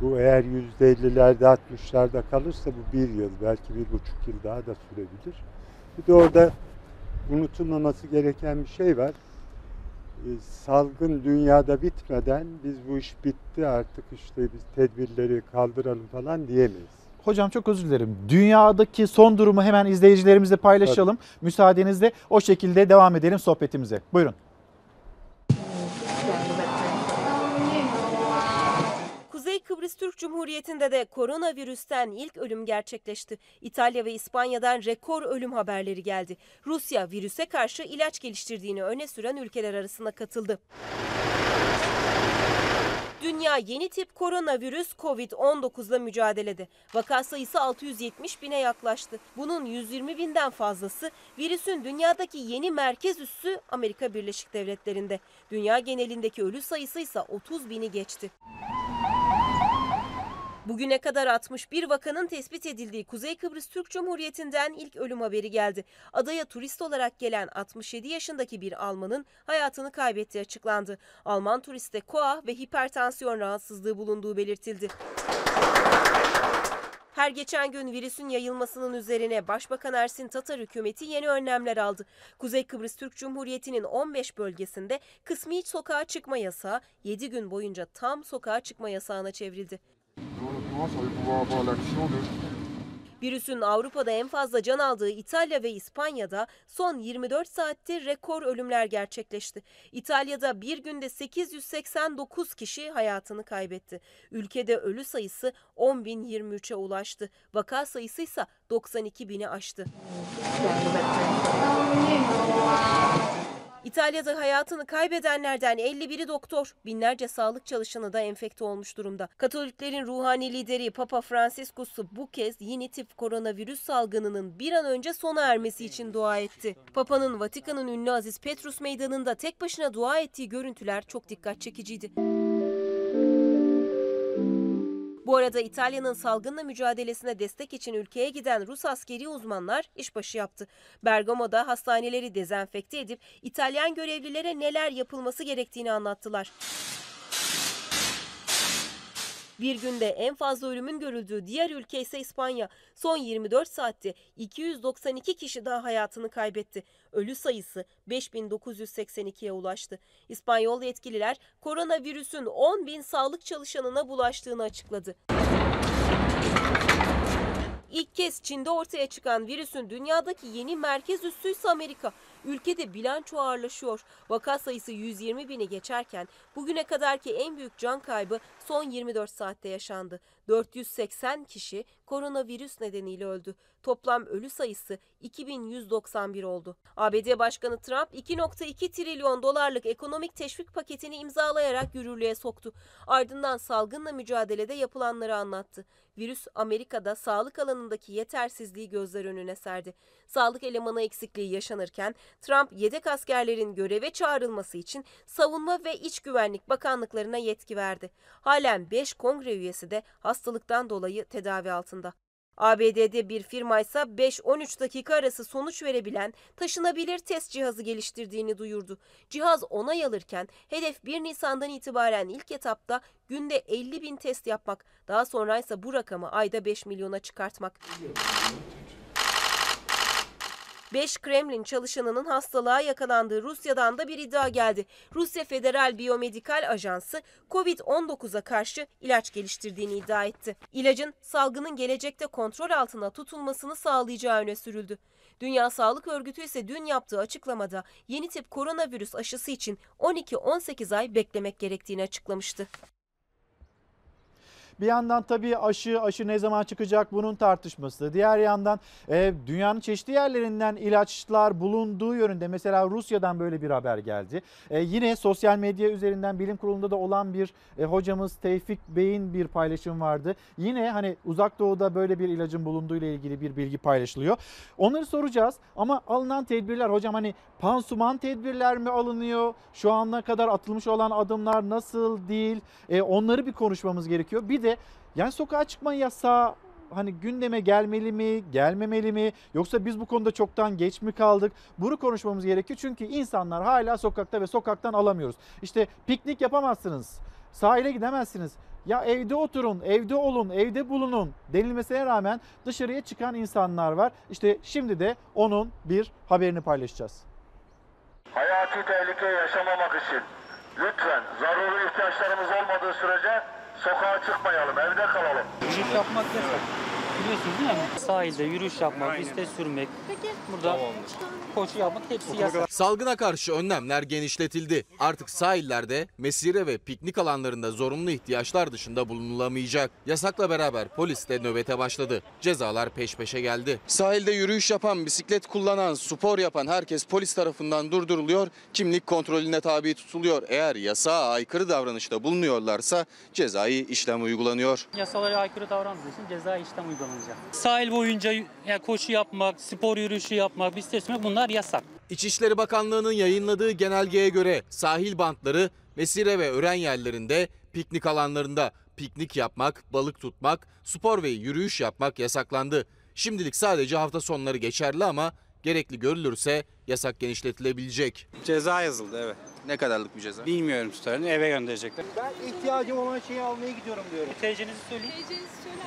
bu eğer yüzde 50'lerde 60'larda kalırsa bu bir yıl belki bir buçuk yıl daha da sürebilir. Bir de orada unutulmaması gereken bir şey var. Ee, salgın dünyada bitmeden biz bu iş bitti artık işte biz tedbirleri kaldıralım falan diyemeyiz. Hocam çok özür dilerim. Dünyadaki son durumu hemen izleyicilerimizle paylaşalım. Müsaadenizle o şekilde devam edelim sohbetimize. Buyurun. Kıbrıs Türk Cumhuriyeti'nde de koronavirüsten ilk ölüm gerçekleşti. İtalya ve İspanya'dan rekor ölüm haberleri geldi. Rusya virüse karşı ilaç geliştirdiğini öne süren ülkeler arasına katıldı. Dünya yeni tip koronavirüs Covid-19'la mücadelede. Vaka sayısı 670 bine yaklaştı. Bunun 120 binden fazlası virüsün dünyadaki yeni merkez üssü Amerika Birleşik Devletleri'nde. Dünya genelindeki ölü sayısı ise 30 bini geçti. Bugüne kadar 61 vakanın tespit edildiği Kuzey Kıbrıs Türk Cumhuriyeti'nden ilk ölüm haberi geldi. Adaya turist olarak gelen 67 yaşındaki bir Almanın hayatını kaybettiği açıklandı. Alman turiste koa ve hipertansiyon rahatsızlığı bulunduğu belirtildi. Her geçen gün virüsün yayılmasının üzerine Başbakan Ersin Tatar hükümeti yeni önlemler aldı. Kuzey Kıbrıs Türk Cumhuriyeti'nin 15 bölgesinde kısmi sokağa çıkma yasağı 7 gün boyunca tam sokağa çıkma yasağına çevrildi. Virüsün Avrupa'da en fazla can aldığı İtalya ve İspanya'da son 24 saatte rekor ölümler gerçekleşti. İtalya'da bir günde 889 kişi hayatını kaybetti. Ülkede ölü sayısı 10.023'e ulaştı. Vaka sayısı ise 92 bini aştı. İtalya'da hayatını kaybedenlerden 51'i doktor, binlerce sağlık çalışanı da enfekte olmuş durumda. Katoliklerin ruhani lideri Papa Franciscus bu kez yeni tip koronavirüs salgınının bir an önce sona ermesi için dua etti. Papa'nın Vatikan'ın ünlü Aziz Petrus Meydanı'nda tek başına dua ettiği görüntüler çok dikkat çekiciydi. Bu arada İtalya'nın salgınla mücadelesine destek için ülkeye giden Rus askeri uzmanlar işbaşı yaptı. Bergamo'da hastaneleri dezenfekte edip İtalyan görevlilere neler yapılması gerektiğini anlattılar. Bir günde en fazla ölümün görüldüğü diğer ülke ise İspanya. Son 24 saatte 292 kişi daha hayatını kaybetti. Ölü sayısı 5982'ye ulaştı. İspanyol yetkililer koronavirüsün 10 bin sağlık çalışanına bulaştığını açıkladı. İlk kez Çin'de ortaya çıkan virüsün dünyadaki yeni merkez üssü ise Amerika. Ülkede bilanço ağırlaşıyor. Vaka sayısı 120 bini geçerken bugüne kadarki en büyük can kaybı son 24 saatte yaşandı. 480 kişi koronavirüs nedeniyle öldü. Toplam ölü sayısı 2191 oldu. ABD Başkanı Trump 2.2 trilyon dolarlık ekonomik teşvik paketini imzalayarak yürürlüğe soktu. Ardından salgınla mücadelede yapılanları anlattı. Virüs Amerika'da sağlık alanındaki yetersizliği gözler önüne serdi. Sağlık elemanı eksikliği yaşanırken Trump yedek askerlerin göreve çağrılması için Savunma ve İç Güvenlik Bakanlıklarına yetki verdi. Halen 5 kongre üyesi de hastalıktan dolayı tedavi altında. ABD'de bir firma ise 5-13 dakika arası sonuç verebilen taşınabilir test cihazı geliştirdiğini duyurdu. Cihaz onay alırken hedef 1 Nisan'dan itibaren ilk etapta günde 50 bin test yapmak, daha sonra ise bu rakamı ayda 5 milyona çıkartmak. 5 Kremlin çalışanının hastalığa yakalandığı Rusya'dan da bir iddia geldi. Rusya Federal Biyomedikal Ajansı COVID-19'a karşı ilaç geliştirdiğini iddia etti. İlacın salgının gelecekte kontrol altına tutulmasını sağlayacağı öne sürüldü. Dünya Sağlık Örgütü ise dün yaptığı açıklamada yeni tip koronavirüs aşısı için 12-18 ay beklemek gerektiğini açıklamıştı. Bir yandan tabii aşı, aşı ne zaman çıkacak bunun tartışması. Diğer yandan e, dünyanın çeşitli yerlerinden ilaçlar bulunduğu yönünde mesela Rusya'dan böyle bir haber geldi. E, yine sosyal medya üzerinden bilim kurulunda da olan bir e, hocamız Tevfik Bey'in bir paylaşım vardı. Yine hani uzak doğuda böyle bir ilacın bulunduğu ile ilgili bir bilgi paylaşılıyor. Onları soracağız ama alınan tedbirler hocam hani pansuman tedbirler mi alınıyor? Şu ana kadar atılmış olan adımlar nasıl değil? E, onları bir konuşmamız gerekiyor. Bir de yani sokağa çıkma yasağı hani gündeme gelmeli mi, gelmemeli mi yoksa biz bu konuda çoktan geç mi kaldık? Bunu konuşmamız gerekiyor çünkü insanlar hala sokakta ve sokaktan alamıyoruz. İşte piknik yapamazsınız, sahile gidemezsiniz. Ya evde oturun, evde olun, evde bulunun denilmesine rağmen dışarıya çıkan insanlar var. İşte şimdi de onun bir haberini paylaşacağız. Hayati tehlike yaşamamak için lütfen zaruri ihtiyaçlarımız olmadığı sürece sokağa çıkmayalım, evde kalalım. Yürüyüş yapmak yasak. Biliyorsunuz değil mi? Sahilde yürüyüş yapmak, bisiklet sürmek, burada koşu yapmak hepsi yasak. Salgına karşı önlemler genişletildi. Artık sahillerde, mesire ve piknik alanlarında zorunlu ihtiyaçlar dışında bulunulamayacak. Yasakla beraber polis de nöbete başladı. Cezalar peş peşe geldi. Sahilde yürüyüş yapan, bisiklet kullanan, spor yapan herkes polis tarafından durduruluyor. Kimlik kontrolüne tabi tutuluyor. Eğer yasağa aykırı davranışta bulunuyorlarsa cezai işlem uygulanıyor. Yasalara aykırı davrandığı için ceza işlem uygulanacak. Sahil boyunca yani koşu yapmak, spor yürüyüşü yapmak, bisiklet sürmek bunlar yasak. İçişleri Bakanlığı'nın yayınladığı genelgeye göre sahil bantları, mesire ve ören yerlerinde, piknik alanlarında piknik yapmak, balık tutmak, spor ve yürüyüş yapmak yasaklandı. Şimdilik sadece hafta sonları geçerli ama gerekli görülürse yasak genişletilebilecek. Ceza yazıldı evet. Ne kadarlık bir ceza? Bilmiyorum tutarını eve gönderecekler. Ben ihtiyacım olan şeyi almaya gidiyorum diyorum. TC'nizi söyleyin.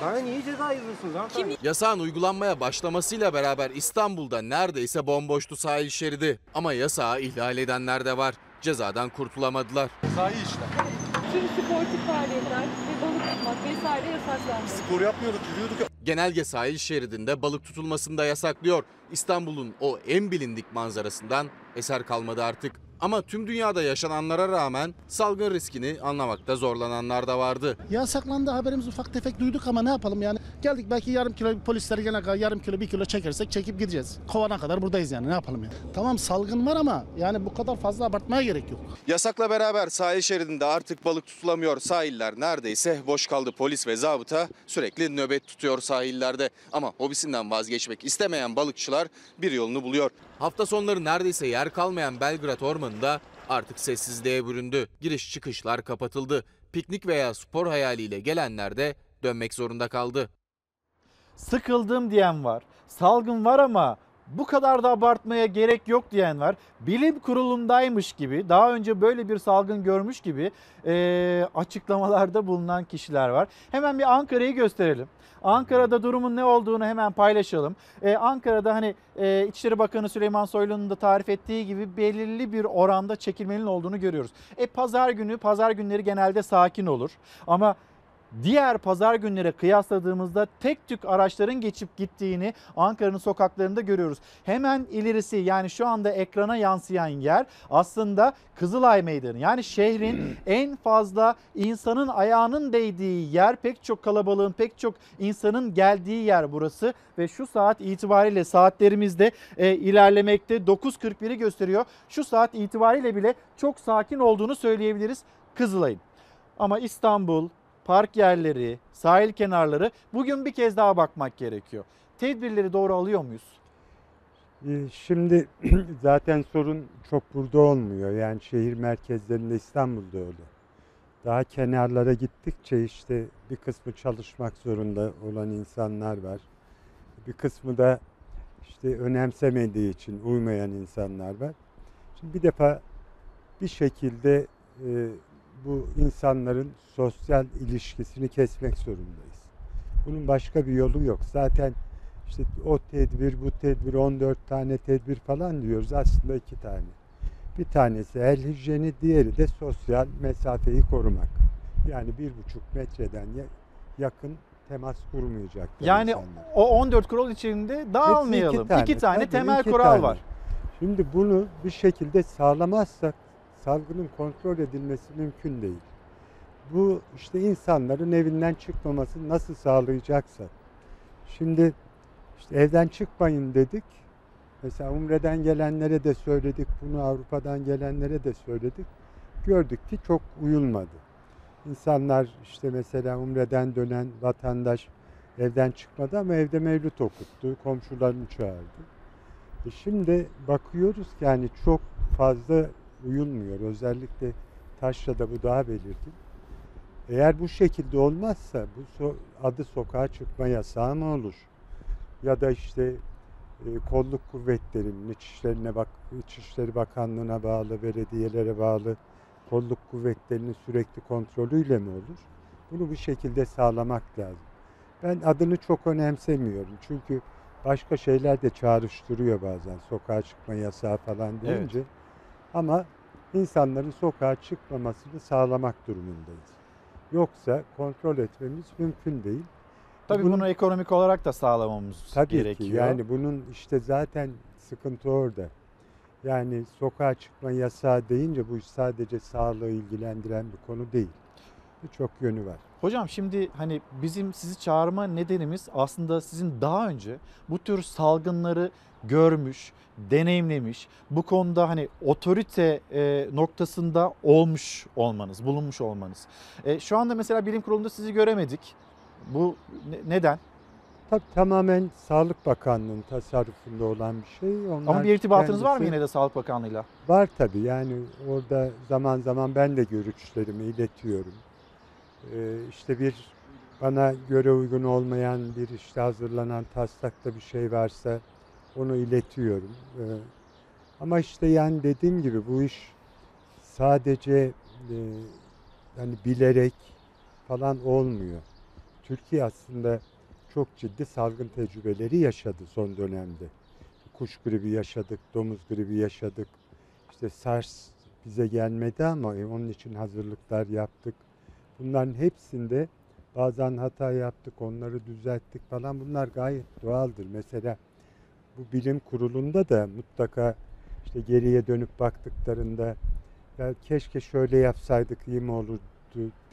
Bana niye ceza yazıyorsunuz hanımefendi? Yasağın uygulanmaya başlamasıyla beraber İstanbul'da neredeyse bomboştu sahil şeridi. Ama yasağı ihlal edenler de var. Cezadan kurtulamadılar. Sahil işler. Tüm sportif faaliyetler ve balık tutmak vesaire yasaklandı. Spor yapmıyorduk, yürüyorduk. Genelge sahil şeridinde balık tutulmasını da yasaklıyor. İstanbul'un o en bilindik manzarasından eser kalmadı artık. Ama tüm dünyada yaşananlara rağmen salgın riskini anlamakta zorlananlar da vardı. Yasaklandı haberimiz ufak tefek duyduk ama ne yapalım yani. Geldik belki yarım kilo polisler gelene kadar yarım kilo bir kilo çekersek çekip gideceğiz. Kovana kadar buradayız yani ne yapalım yani. Tamam salgın var ama yani bu kadar fazla abartmaya gerek yok. Yasakla beraber sahil şeridinde artık balık tutulamıyor. Sahiller neredeyse boş kaldı. Polis ve zabıta sürekli nöbet tutuyor sahillerde. Ama hobisinden vazgeçmek istemeyen balıkçılar bir yolunu buluyor. Hafta sonları neredeyse yer kalmayan Belgrad Ormanı'nda artık sessizliğe büründü. Giriş çıkışlar kapatıldı. Piknik veya spor hayaliyle gelenler de dönmek zorunda kaldı. Sıkıldım diyen var. Salgın var ama bu kadar da abartmaya gerek yok diyen var. Bilim kurulundaymış gibi, daha önce böyle bir salgın görmüş gibi e, açıklamalarda bulunan kişiler var. Hemen bir Ankara'yı gösterelim. Ankara'da durumun ne olduğunu hemen paylaşalım. Ee, Ankara'da hani e, İçişleri Bakanı Süleyman Soylu'nun da tarif ettiği gibi belirli bir oranda çekilmenin olduğunu görüyoruz. E pazar günü, pazar günleri genelde sakin olur. Ama diğer pazar günlere kıyasladığımızda tek tük araçların geçip gittiğini Ankara'nın sokaklarında görüyoruz. Hemen ilerisi yani şu anda ekrana yansıyan yer aslında Kızılay Meydanı. Yani şehrin en fazla insanın ayağının değdiği yer pek çok kalabalığın pek çok insanın geldiği yer burası ve şu saat itibariyle saatlerimizde e, ilerlemekte 9.41'i gösteriyor. Şu saat itibariyle bile çok sakin olduğunu söyleyebiliriz Kızılay'ın. Ama İstanbul, park yerleri, sahil kenarları bugün bir kez daha bakmak gerekiyor. Tedbirleri doğru alıyor muyuz? Ee, Şimdi zaten sorun çok burada olmuyor. Yani şehir merkezlerinde İstanbul'da öyle. Daha kenarlara gittikçe işte bir kısmı çalışmak zorunda olan insanlar var. Bir kısmı da işte önemsemediği için uymayan insanlar var. Şimdi bir defa bir şekilde e, bu insanların sosyal ilişkisini kesmek zorundayız. Bunun başka bir yolu yok. Zaten işte o tedbir, bu tedbir, 14 tane tedbir falan diyoruz. Aslında iki tane. Bir tanesi el hijyeni, diğeri de sosyal mesafeyi korumak. Yani bir buçuk metreden yakın temas kurmayacak. Yani insanlar. o 14 kural içinde dağılmayalım. Hepsi iki tane, tabii, temel iki kural tane. var. Şimdi bunu bir şekilde sağlamazsak salgının kontrol edilmesi mümkün değil. Bu işte insanların evinden çıkmamasını nasıl sağlayacaksak. Şimdi işte evden çıkmayın dedik. Mesela Umre'den gelenlere de söyledik bunu, Avrupa'dan gelenlere de söyledik. Gördük ki çok uyulmadı. İnsanlar işte mesela Umre'den dönen vatandaş evden çıkmadı ama evde mevlüt okuttu, komşularını çağırdı. E şimdi bakıyoruz ki yani çok fazla uyulmuyor. Özellikle Taşra'da bu daha belirgin. Eğer bu şekilde olmazsa bu so- adı sokağa çıkma yasağı mı olur? Ya da işte e, kolluk kuvvetlerinin İçişlerine bak İçişleri Bakanlığı'na bağlı, belediyelere bağlı kolluk kuvvetlerinin sürekli kontrolüyle mi olur? Bunu bir şekilde sağlamak lazım. Ben adını çok önemsemiyorum. Çünkü başka şeyler de çağrıştırıyor bazen. Sokağa çıkma yasağı falan deyince. Ama insanların sokağa çıkmamasını sağlamak durumundayız. Yoksa kontrol etmemiz mümkün değil. Tabii Bunun- bunu ekonomik olarak da sağlamamız Tabii gerekiyor. ki yani bunun işte zaten sıkıntı orada. Yani sokağa çıkma yasağı deyince bu sadece sağlığı ilgilendiren bir konu değil. Birçok yönü var. Hocam şimdi hani bizim sizi çağırma nedenimiz aslında sizin daha önce bu tür salgınları görmüş, deneyimlemiş, bu konuda hani otorite e, noktasında olmuş olmanız, bulunmuş olmanız. E, şu anda mesela bilim kurulunda sizi göremedik. Bu ne- neden? Tabii tamamen Sağlık Bakanlığı'nın tasarrufunda olan bir şey. Onlar Ama bir irtibatınız var mı kendisi- yine de Sağlık Bakanlığı'yla? Var tabii yani orada zaman zaman ben de görüşlerimi iletiyorum. Ee, işte bir bana göre uygun olmayan bir işte hazırlanan taslakta bir şey varsa onu iletiyorum. Ee, ama işte yani dediğim gibi bu iş sadece e, hani bilerek falan olmuyor. Türkiye aslında çok ciddi salgın tecrübeleri yaşadı son dönemde. Kuş gribi yaşadık, domuz gribi yaşadık. İşte SARS bize gelmedi ama e, onun için hazırlıklar yaptık. Bunların hepsinde bazen hata yaptık, onları düzelttik falan. Bunlar gayet doğaldır. Mesela bu bilim kurulunda da mutlaka işte geriye dönüp baktıklarında ya keşke şöyle yapsaydık iyi mi olurdu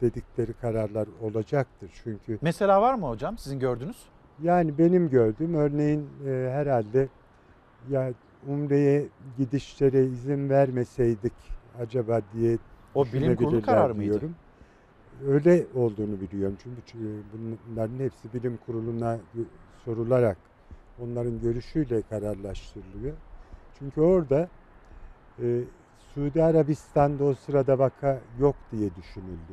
dedikleri kararlar olacaktır. Çünkü Mesela var mı hocam sizin gördüğünüz? yani benim gördüğüm örneğin e, herhalde ya Umre'ye gidişlere izin vermeseydik acaba diye O bilim kurulu kararı mıydı? Öyle olduğunu biliyorum çünkü bunların hepsi bilim kuruluna sorularak onların görüşüyle kararlaştırılıyor. Çünkü orada e, Suudi Arabistan'da o sırada vaka yok diye düşünüldü.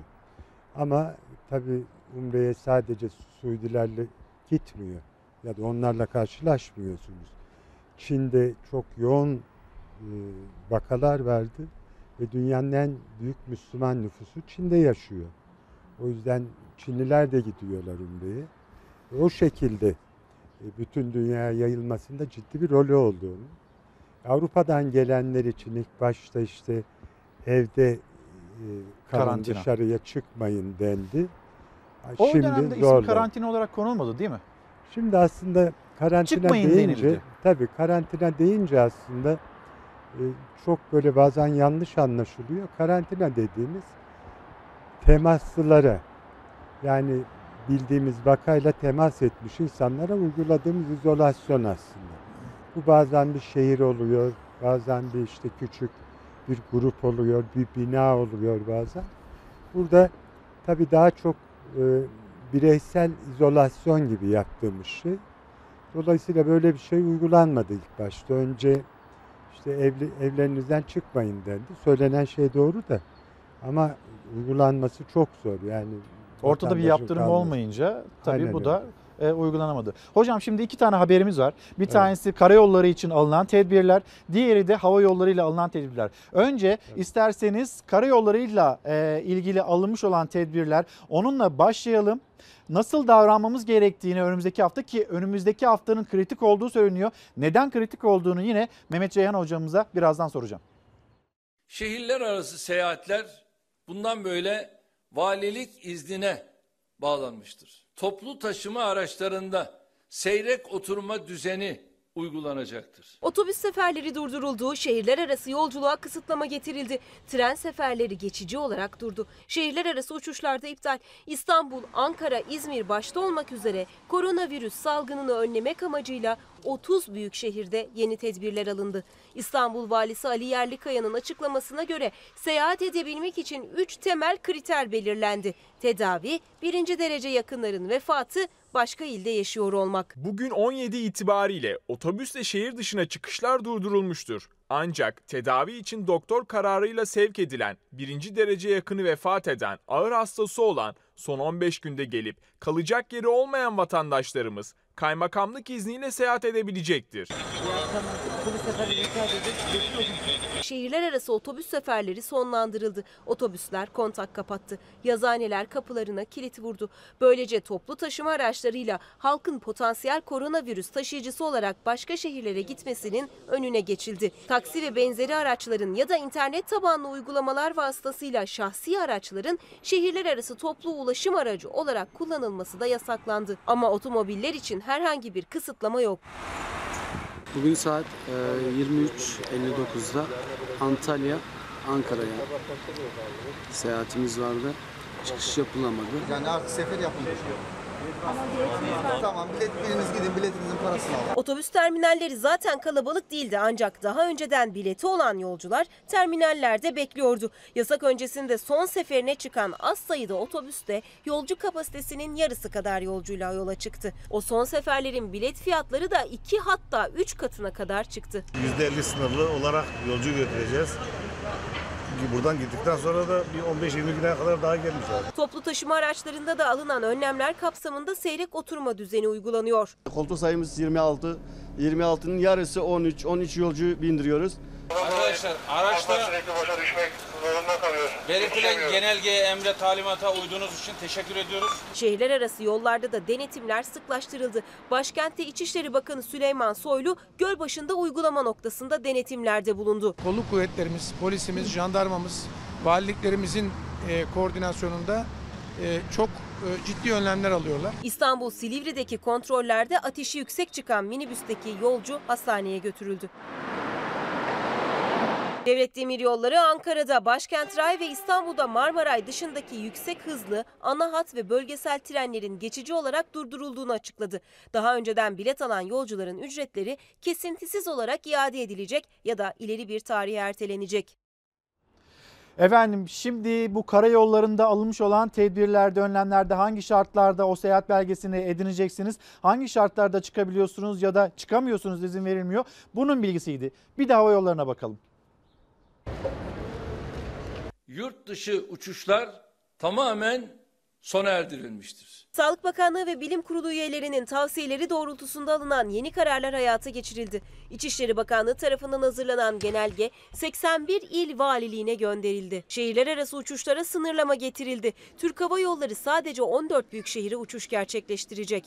Ama tabii Umre'ye sadece Suudilerle gitmiyor ya da onlarla karşılaşmıyorsunuz. Çin'de çok yoğun e, vakalar vardı ve dünyanın en büyük Müslüman nüfusu Çin'de yaşıyor. O yüzden Çinliler de gidiyorlar Umre'ye. O şekilde e, bütün dünyaya yayılmasında ciddi bir rolü olduğunu. Avrupa'dan gelenler için ilk başta işte evde e, kalın Karantina. dışarıya çıkmayın dendi. O Şimdi dönemde isim zorla. karantina olarak konulmadı değil mi? Şimdi aslında karantina Çıkmayın deyince denildi. tabii karantina deyince aslında e, çok böyle bazen yanlış anlaşılıyor. Karantina dediğimiz temaslılara yani bildiğimiz vakayla temas etmiş insanlara uyguladığımız izolasyon aslında. Bu bazen bir şehir oluyor, bazen bir işte küçük bir grup oluyor, bir bina oluyor bazen. Burada tabii daha çok e, bireysel izolasyon gibi yaptığımız şey. Dolayısıyla böyle bir şey uygulanmadı ilk başta. Önce işte evli, evlerinizden çıkmayın dendi. Söylenen şey doğru da ama uygulanması çok zor. Yani Ortada bir yaptırım kalması. olmayınca tabii Aynen bu öyle. da e, uygulanamadı. Hocam şimdi iki tane haberimiz var. Bir tanesi karayolları için alınan tedbirler, diğeri de hava yollarıyla alınan tedbirler. Önce isterseniz karayollarıyla e, ilgili alınmış olan tedbirler onunla başlayalım. Nasıl davranmamız gerektiğini önümüzdeki hafta ki önümüzdeki haftanın kritik olduğu söyleniyor. Neden kritik olduğunu yine Mehmet Ceyhan hocamıza birazdan soracağım. Şehirler arası seyahatler bundan böyle valilik iznine bağlanmıştır. Toplu taşıma araçlarında seyrek oturma düzeni uygulanacaktır. Otobüs seferleri durduruldu, şehirler arası yolculuğa kısıtlama getirildi. Tren seferleri geçici olarak durdu. Şehirler arası uçuşlarda iptal. İstanbul, Ankara, İzmir başta olmak üzere koronavirüs salgınını önlemek amacıyla 30 büyük şehirde yeni tedbirler alındı. İstanbul Valisi Ali Yerlikaya'nın açıklamasına göre seyahat edebilmek için 3 temel kriter belirlendi. Tedavi, birinci derece yakınların vefatı, başka ilde yaşıyor olmak. Bugün 17 itibariyle otobüsle şehir dışına çıkışlar durdurulmuştur. Ancak tedavi için doktor kararıyla sevk edilen, birinci derece yakını vefat eden, ağır hastası olan, son 15 günde gelip kalacak yeri olmayan vatandaşlarımız kaymakamlık izniyle seyahat edebilecektir. Şehirler arası otobüs seferleri sonlandırıldı. Otobüsler kontak kapattı. Yazıhaneler kapılarına kilit vurdu. Böylece toplu taşıma araçlarıyla halkın potansiyel koronavirüs taşıyıcısı olarak başka şehirlere gitmesinin önüne geçildi. Taksi ve benzeri araçların ya da internet tabanlı uygulamalar vasıtasıyla şahsi araçların şehirler arası toplu ulaşım aracı olarak kullanılması da yasaklandı. Ama otomobiller için herhangi bir kısıtlama yok. Bugün saat e, 23.59'da Antalya, Ankara'ya seyahatimiz vardı. Çıkış yapılamadı. Yani artık sefer yapılmış. Tamam bilet biriniz gidin biletinizin parasını alın. Otobüs terminalleri zaten kalabalık değildi ancak daha önceden bileti olan yolcular terminallerde bekliyordu. Yasak öncesinde son seferine çıkan az sayıda otobüs de yolcu kapasitesinin yarısı kadar yolcuyla yola çıktı. O son seferlerin bilet fiyatları da 2 hatta 3 katına kadar çıktı. %50 sınırlı olarak yolcu götüreceğiz. Buradan gittikten sonra da bir 15-20 güne kadar daha gelmişler. Toplu taşıma araçlarında da alınan önlemler kapsamında seyrek oturma düzeni uygulanıyor. Koltuk sayımız 26. 26'nın yarısı 13. 13 yolcu bindiriyoruz. Arkadaşlar araçta boşa düşmek zorunda kalıyor. belirtilen genelgeye, emre, talimata uyduğunuz için teşekkür ediyoruz. Şehirler arası yollarda da denetimler sıklaştırıldı. Başkentte İçişleri Bakanı Süleyman Soylu Gölbaşı'nda uygulama noktasında denetimlerde bulundu. Kolluk kuvvetlerimiz, polisimiz, jandarmamız, valiliklerimizin e, koordinasyonunda e, çok e, ciddi önlemler alıyorlar. İstanbul Silivri'deki kontrollerde ateşi yüksek çıkan minibüsteki yolcu hastaneye götürüldü. Devlet Demiryolları Ankara'da, Başkent Ray ve İstanbul'da Marmaray dışındaki yüksek hızlı ana hat ve bölgesel trenlerin geçici olarak durdurulduğunu açıkladı. Daha önceden bilet alan yolcuların ücretleri kesintisiz olarak iade edilecek ya da ileri bir tarihe ertelenecek. Efendim şimdi bu karayollarında alınmış olan tedbirlerde, önlemlerde hangi şartlarda o seyahat belgesini edineceksiniz? Hangi şartlarda çıkabiliyorsunuz ya da çıkamıyorsunuz izin verilmiyor? Bunun bilgisiydi. Bir de hava yollarına bakalım. Yurt dışı uçuşlar tamamen sona erdirilmiştir. Sağlık Bakanlığı ve Bilim Kurulu üyelerinin tavsiyeleri doğrultusunda alınan yeni kararlar hayata geçirildi. İçişleri Bakanlığı tarafından hazırlanan genelge 81 il valiliğine gönderildi. Şehirler arası uçuşlara sınırlama getirildi. Türk Hava Yolları sadece 14 büyük şehire uçuş gerçekleştirecek.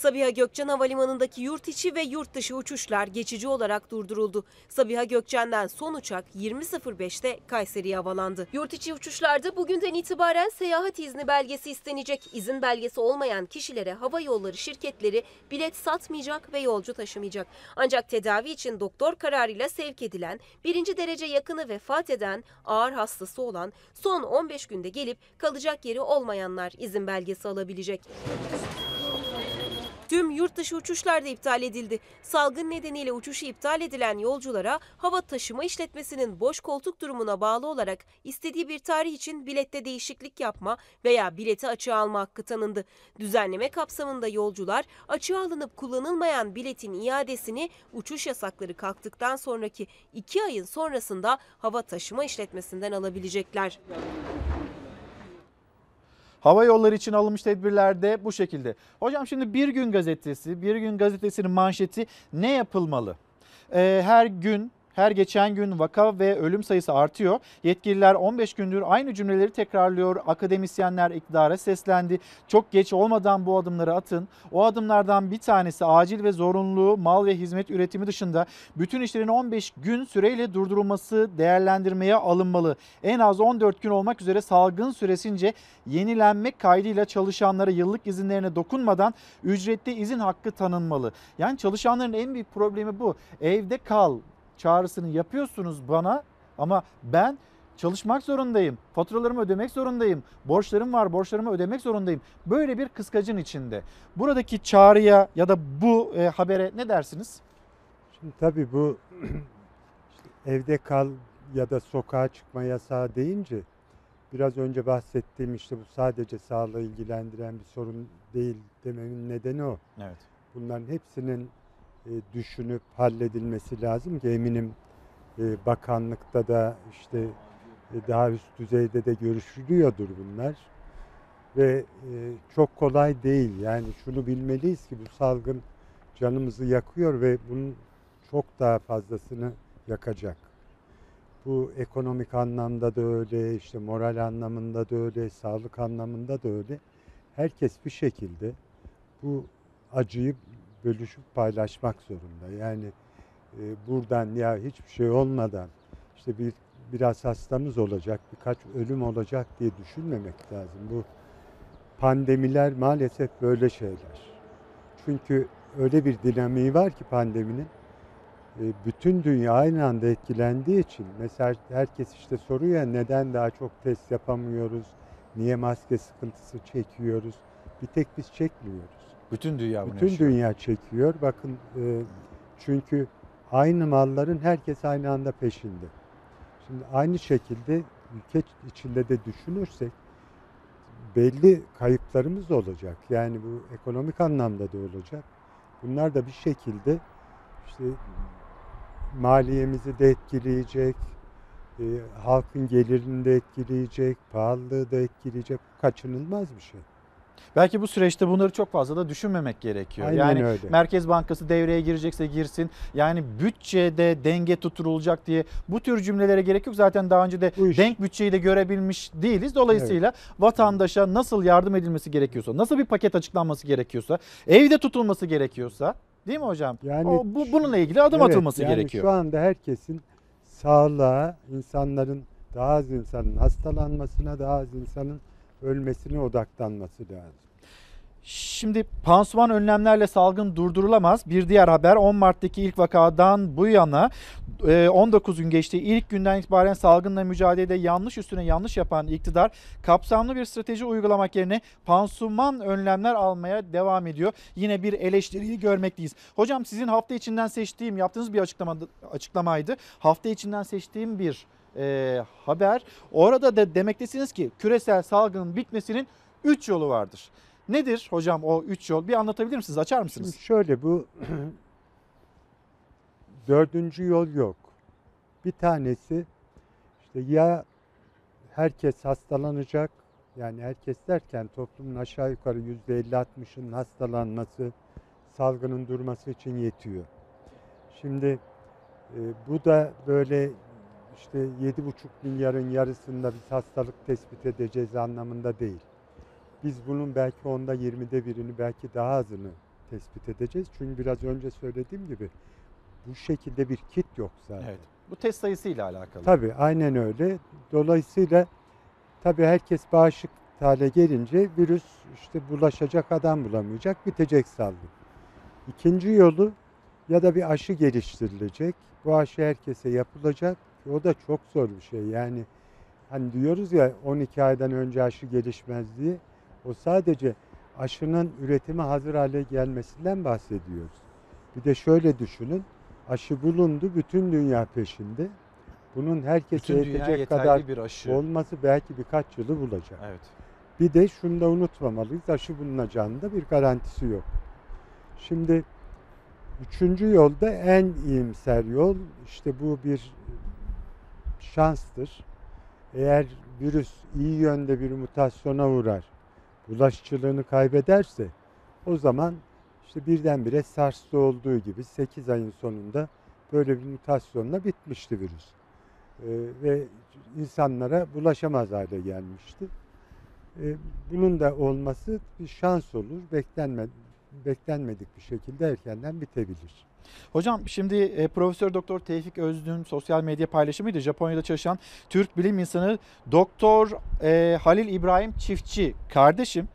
Sabiha Gökçen Havalimanı'ndaki yurt içi ve yurt dışı uçuşlar geçici olarak durduruldu. Sabiha Gökçen'den son uçak 20.05'te Kayseri'ye havalandı. Yurt içi uçuşlarda bugünden itibaren seyahat izni belgesi istenecek. İzin belgesi olmayan kişilere hava yolları şirketleri bilet satmayacak ve yolcu taşımayacak. Ancak tedavi için doktor kararıyla sevk edilen, birinci derece yakını vefat eden, ağır hastası olan, son 15 günde gelip kalacak yeri olmayanlar izin belgesi alabilecek. Tüm yurt dışı uçuşlar da iptal edildi. Salgın nedeniyle uçuşu iptal edilen yolculara hava taşıma işletmesinin boş koltuk durumuna bağlı olarak istediği bir tarih için bilette değişiklik yapma veya bileti açığa alma hakkı tanındı. Düzenleme kapsamında yolcular açığa alınıp kullanılmayan biletin iadesini uçuş yasakları kalktıktan sonraki 2 ayın sonrasında hava taşıma işletmesinden alabilecekler. Hava yolları için alınmış tedbirler de bu şekilde. Hocam şimdi Bir Gün Gazetesi, Bir Gün Gazetesi'nin manşeti ne yapılmalı? Ee, her gün her geçen gün vaka ve ölüm sayısı artıyor. Yetkililer 15 gündür aynı cümleleri tekrarlıyor. Akademisyenler iktidara seslendi. Çok geç olmadan bu adımları atın. O adımlardan bir tanesi acil ve zorunlu mal ve hizmet üretimi dışında bütün işlerin 15 gün süreyle durdurulması değerlendirmeye alınmalı. En az 14 gün olmak üzere salgın süresince yenilenmek kaydıyla çalışanlara yıllık izinlerine dokunmadan ücretli izin hakkı tanınmalı. Yani çalışanların en büyük problemi bu. Evde kal çağrısını yapıyorsunuz bana ama ben çalışmak zorundayım. Faturalarımı ödemek zorundayım. Borçlarım var, borçlarımı ödemek zorundayım. Böyle bir kıskacın içinde. Buradaki çağrıya ya da bu e, habere ne dersiniz? Şimdi tabii bu evde kal ya da sokağa çıkma yasağı deyince biraz önce bahsettiğim işte bu sadece sağlığı ilgilendiren bir sorun değil dememin nedeni o. Evet. Bunların hepsinin düşünüp halledilmesi lazım ki eminim e, bakanlıkta da işte e, daha üst düzeyde de görüşülüyordur bunlar ve çok kolay değil yani şunu bilmeliyiz ki bu salgın canımızı yakıyor ve bunun çok daha fazlasını yakacak. Bu ekonomik anlamda da öyle, işte moral anlamında da öyle, sağlık anlamında da öyle. Herkes bir şekilde bu acıyı bölüşüp paylaşmak zorunda. Yani e, buradan ya hiçbir şey olmadan işte bir biraz hastamız olacak, birkaç ölüm olacak diye düşünmemek lazım. Bu pandemiler maalesef böyle şeyler. Çünkü öyle bir dinamiği var ki pandeminin. E, bütün dünya aynı anda etkilendiği için mesela herkes işte soruyor neden daha çok test yapamıyoruz, niye maske sıkıntısı çekiyoruz. Bir tek biz çekmiyoruz. Bütün dünya bunu Bütün yaşıyor. dünya çekiyor. Bakın e, çünkü aynı malların herkes aynı anda peşinde. Şimdi aynı şekilde ülke içinde de düşünürsek belli kayıplarımız olacak. Yani bu ekonomik anlamda da olacak. Bunlar da bir şekilde işte maliyemizi de etkileyecek, e, halkın gelirini de etkileyecek, pahalılığı da etkileyecek. Kaçınılmaz bir şey. Belki bu süreçte bunları çok fazla da düşünmemek gerekiyor. Aynen yani öyle. Merkez Bankası devreye girecekse girsin. Yani bütçede denge tutturulacak diye bu tür cümlelere gerek yok. Zaten daha önce de denk bütçeyi de görebilmiş değiliz. Dolayısıyla vatandaşa nasıl yardım edilmesi gerekiyorsa, nasıl bir paket açıklanması gerekiyorsa, evde tutulması gerekiyorsa Değil mi hocam? Yani o, bu, bununla ilgili adım Evet, atılması yani gerekiyor. Şu anda herkesin sağlığa, insanların daha az insanın hastalanmasına, daha az insanın ölmesine odaklanması lazım. Şimdi pansuman önlemlerle salgın durdurulamaz. Bir diğer haber 10 Mart'taki ilk vakadan bu yana e, 19 gün geçti. İlk günden itibaren salgınla mücadelede yanlış üstüne yanlış yapan iktidar kapsamlı bir strateji uygulamak yerine pansuman önlemler almaya devam ediyor. Yine bir eleştiriyi görmekteyiz. Hocam sizin hafta içinden seçtiğim yaptığınız bir açıklama, açıklamaydı. Hafta içinden seçtiğim bir e, haber. Orada da demektesiniz ki küresel salgının bitmesinin 3 yolu vardır. Nedir hocam o 3 yol? Bir anlatabilir misiniz? Açar mısınız? Şimdi şöyle bu dördüncü yol yok. Bir tanesi işte ya herkes hastalanacak yani herkes derken toplumun aşağı yukarı yüzde 50-60'ın hastalanması salgının durması için yetiyor. Şimdi e, bu da böyle işte 7,5 milyarın yarısında biz hastalık tespit edeceğiz anlamında değil. Biz bunun belki onda 20'de birini belki daha azını tespit edeceğiz. Çünkü biraz önce söylediğim gibi bu şekilde bir kit yok zaten. Evet. Bu test sayısıyla alakalı. Tabii aynen öyle. Dolayısıyla tabii herkes bağışık hale gelince virüs işte bulaşacak adam bulamayacak, bitecek salgın. İkinci yolu ya da bir aşı geliştirilecek. Bu aşı herkese yapılacak. O da çok zor bir şey. Yani hani diyoruz ya 12 aydan önce aşı gelişmez diye. O sadece aşının üretime hazır hale gelmesinden bahsediyoruz. Bir de şöyle düşünün. Aşı bulundu, bütün dünya peşinde. Bunun herkese Bütün yetecek kadar bir aşı. olması belki birkaç yılı bulacak. Evet. Bir de şunu da unutmamalıyız. Aşı bulunacağının da bir garantisi yok. Şimdi üçüncü yolda en iyimser yol işte bu bir şanstır. Eğer virüs iyi yönde bir mutasyona uğrar, bulaşıcılığını kaybederse o zaman işte birdenbire SARS'ta olduğu gibi 8 ayın sonunda böyle bir mutasyonla bitmişti virüs. Ee, ve insanlara bulaşamaz hale gelmişti. Ee, bunun da olması bir şans olur. Beklenme, beklenmedik bir şekilde erkenden bitebilir. Hocam şimdi e, Profesör Doktor Tevfik Özdün sosyal medya paylaşımıydı. Japonya'da çalışan Türk bilim insanı Doktor e, Halil İbrahim Çiftçi kardeşim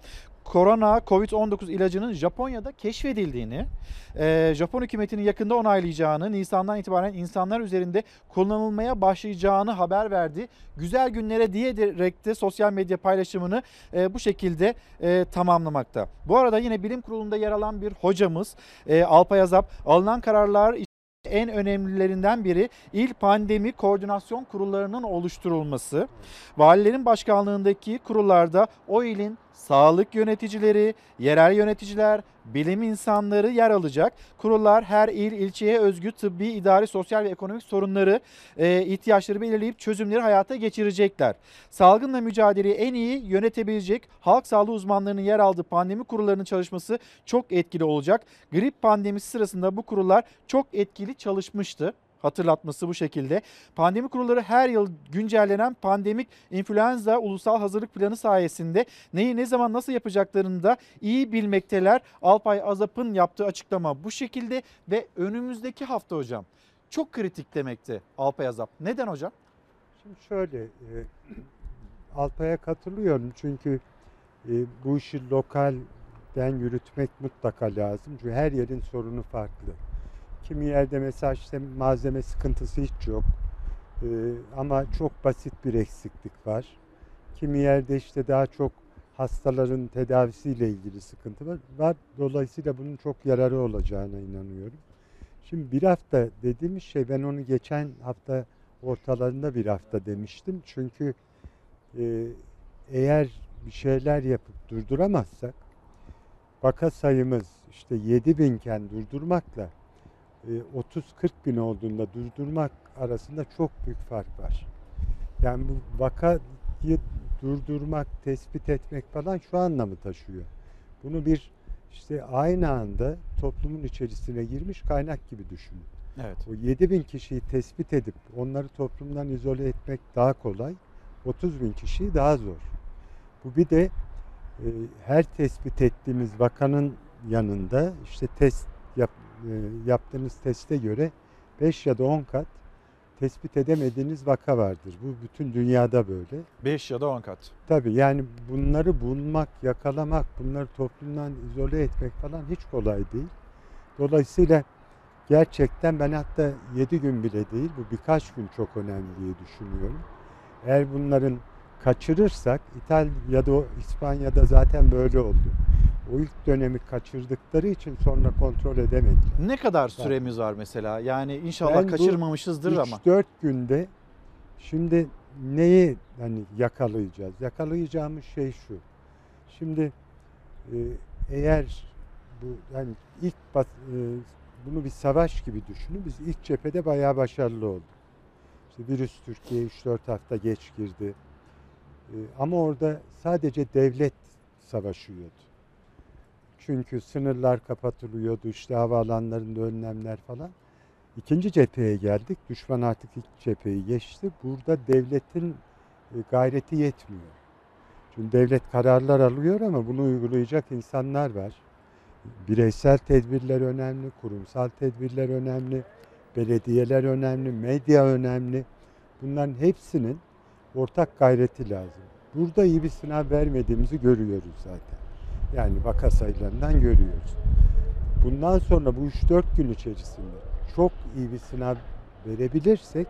korona Covid-19 ilacının Japonya'da keşfedildiğini, e, Japon hükümetinin yakında onaylayacağını, Nisan'dan itibaren insanlar üzerinde kullanılmaya başlayacağını haber verdi. Güzel günlere diyerek de sosyal medya paylaşımını e, bu şekilde e, tamamlamakta. Bu arada yine bilim kurulunda yer alan bir hocamız e, Alpay Azap alınan kararlar en önemlilerinden biri il pandemi koordinasyon kurullarının oluşturulması. Valilerin başkanlığındaki kurullarda o ilin sağlık yöneticileri, yerel yöneticiler, bilim insanları yer alacak. Kurullar her il, ilçeye özgü tıbbi, idari, sosyal ve ekonomik sorunları, e, ihtiyaçları belirleyip çözümleri hayata geçirecekler. Salgınla mücadeleyi en iyi yönetebilecek halk sağlığı uzmanlarının yer aldığı pandemi kurullarının çalışması çok etkili olacak. Grip pandemisi sırasında bu kurullar çok etkili çalışmıştı hatırlatması bu şekilde. Pandemi kurulları her yıl güncellenen pandemik influenza ulusal hazırlık planı sayesinde neyi ne zaman nasıl yapacaklarını da iyi bilmekteler. Alpay Azap'ın yaptığı açıklama bu şekilde ve önümüzdeki hafta hocam çok kritik demekti Alpay Azap. Neden hocam? Şimdi şöyle e, Alpay'a katılıyorum çünkü e, bu işi lokal den yürütmek mutlaka lazım. Çünkü her yerin sorunu farklı. Kimi yerde mesela işte malzeme sıkıntısı hiç yok. Ee, ama çok basit bir eksiklik var. Kimi yerde işte daha çok hastaların tedavisiyle ilgili sıkıntı var. Dolayısıyla bunun çok yararı olacağına inanıyorum. Şimdi bir hafta dediğimiz şey ben onu geçen hafta ortalarında bir hafta demiştim. Çünkü e, eğer bir şeyler yapıp durduramazsak vaka sayımız işte 7 binken durdurmakla 30-40 bin olduğunda durdurmak arasında çok büyük fark var. Yani bu vakayı durdurmak, tespit etmek falan şu anlamı taşıyor. Bunu bir işte aynı anda toplumun içerisine girmiş kaynak gibi düşünün. Evet. O 7 bin kişiyi tespit edip onları toplumdan izole etmek daha kolay. 30 bin kişiyi daha zor. Bu bir de e, her tespit ettiğimiz vakanın yanında işte test e, yaptığınız teste göre 5 ya da 10 kat tespit edemediğiniz vaka vardır. Bu bütün dünyada böyle. 5 ya da 10 kat. Tabii yani bunları bulmak, yakalamak, bunları toplumdan izole etmek falan hiç kolay değil. Dolayısıyla gerçekten ben hatta 7 gün bile değil, bu birkaç gün çok önemli diye düşünüyorum. Eğer bunların kaçırırsak, İtalya'da, İspanya'da zaten böyle oldu. O ilk dönemi kaçırdıkları için sonra kontrol edemediler. Ne kadar süremiz var mesela? Yani inşallah Ben bu kaçırmamışızdır ama. 3-4 günde şimdi neyi hani yakalayacağız? Yakalayacağımız şey şu. Şimdi e, eğer bu hani ilk bas- e, bunu bir savaş gibi düşünün. Biz ilk cephede bayağı başarılı olduk. İşte virüs Türkiye'ye 3-4 hafta geç girdi. E, ama orada sadece devlet savaşıyordu. Çünkü sınırlar kapatılıyordu, işte havaalanlarında önlemler falan. İkinci cepheye geldik. Düşman artık ilk cepheyi geçti. Burada devletin e, gayreti yetmiyor. Çünkü devlet kararlar alıyor ama bunu uygulayacak insanlar var. Bireysel tedbirler önemli, kurumsal tedbirler önemli, belediyeler önemli, medya önemli. Bunların hepsinin ortak gayreti lazım. Burada iyi bir sınav vermediğimizi görüyoruz zaten. Yani vaka sayılarından görüyoruz. Bundan sonra bu 3-4 gün içerisinde çok iyi bir sınav verebilirsek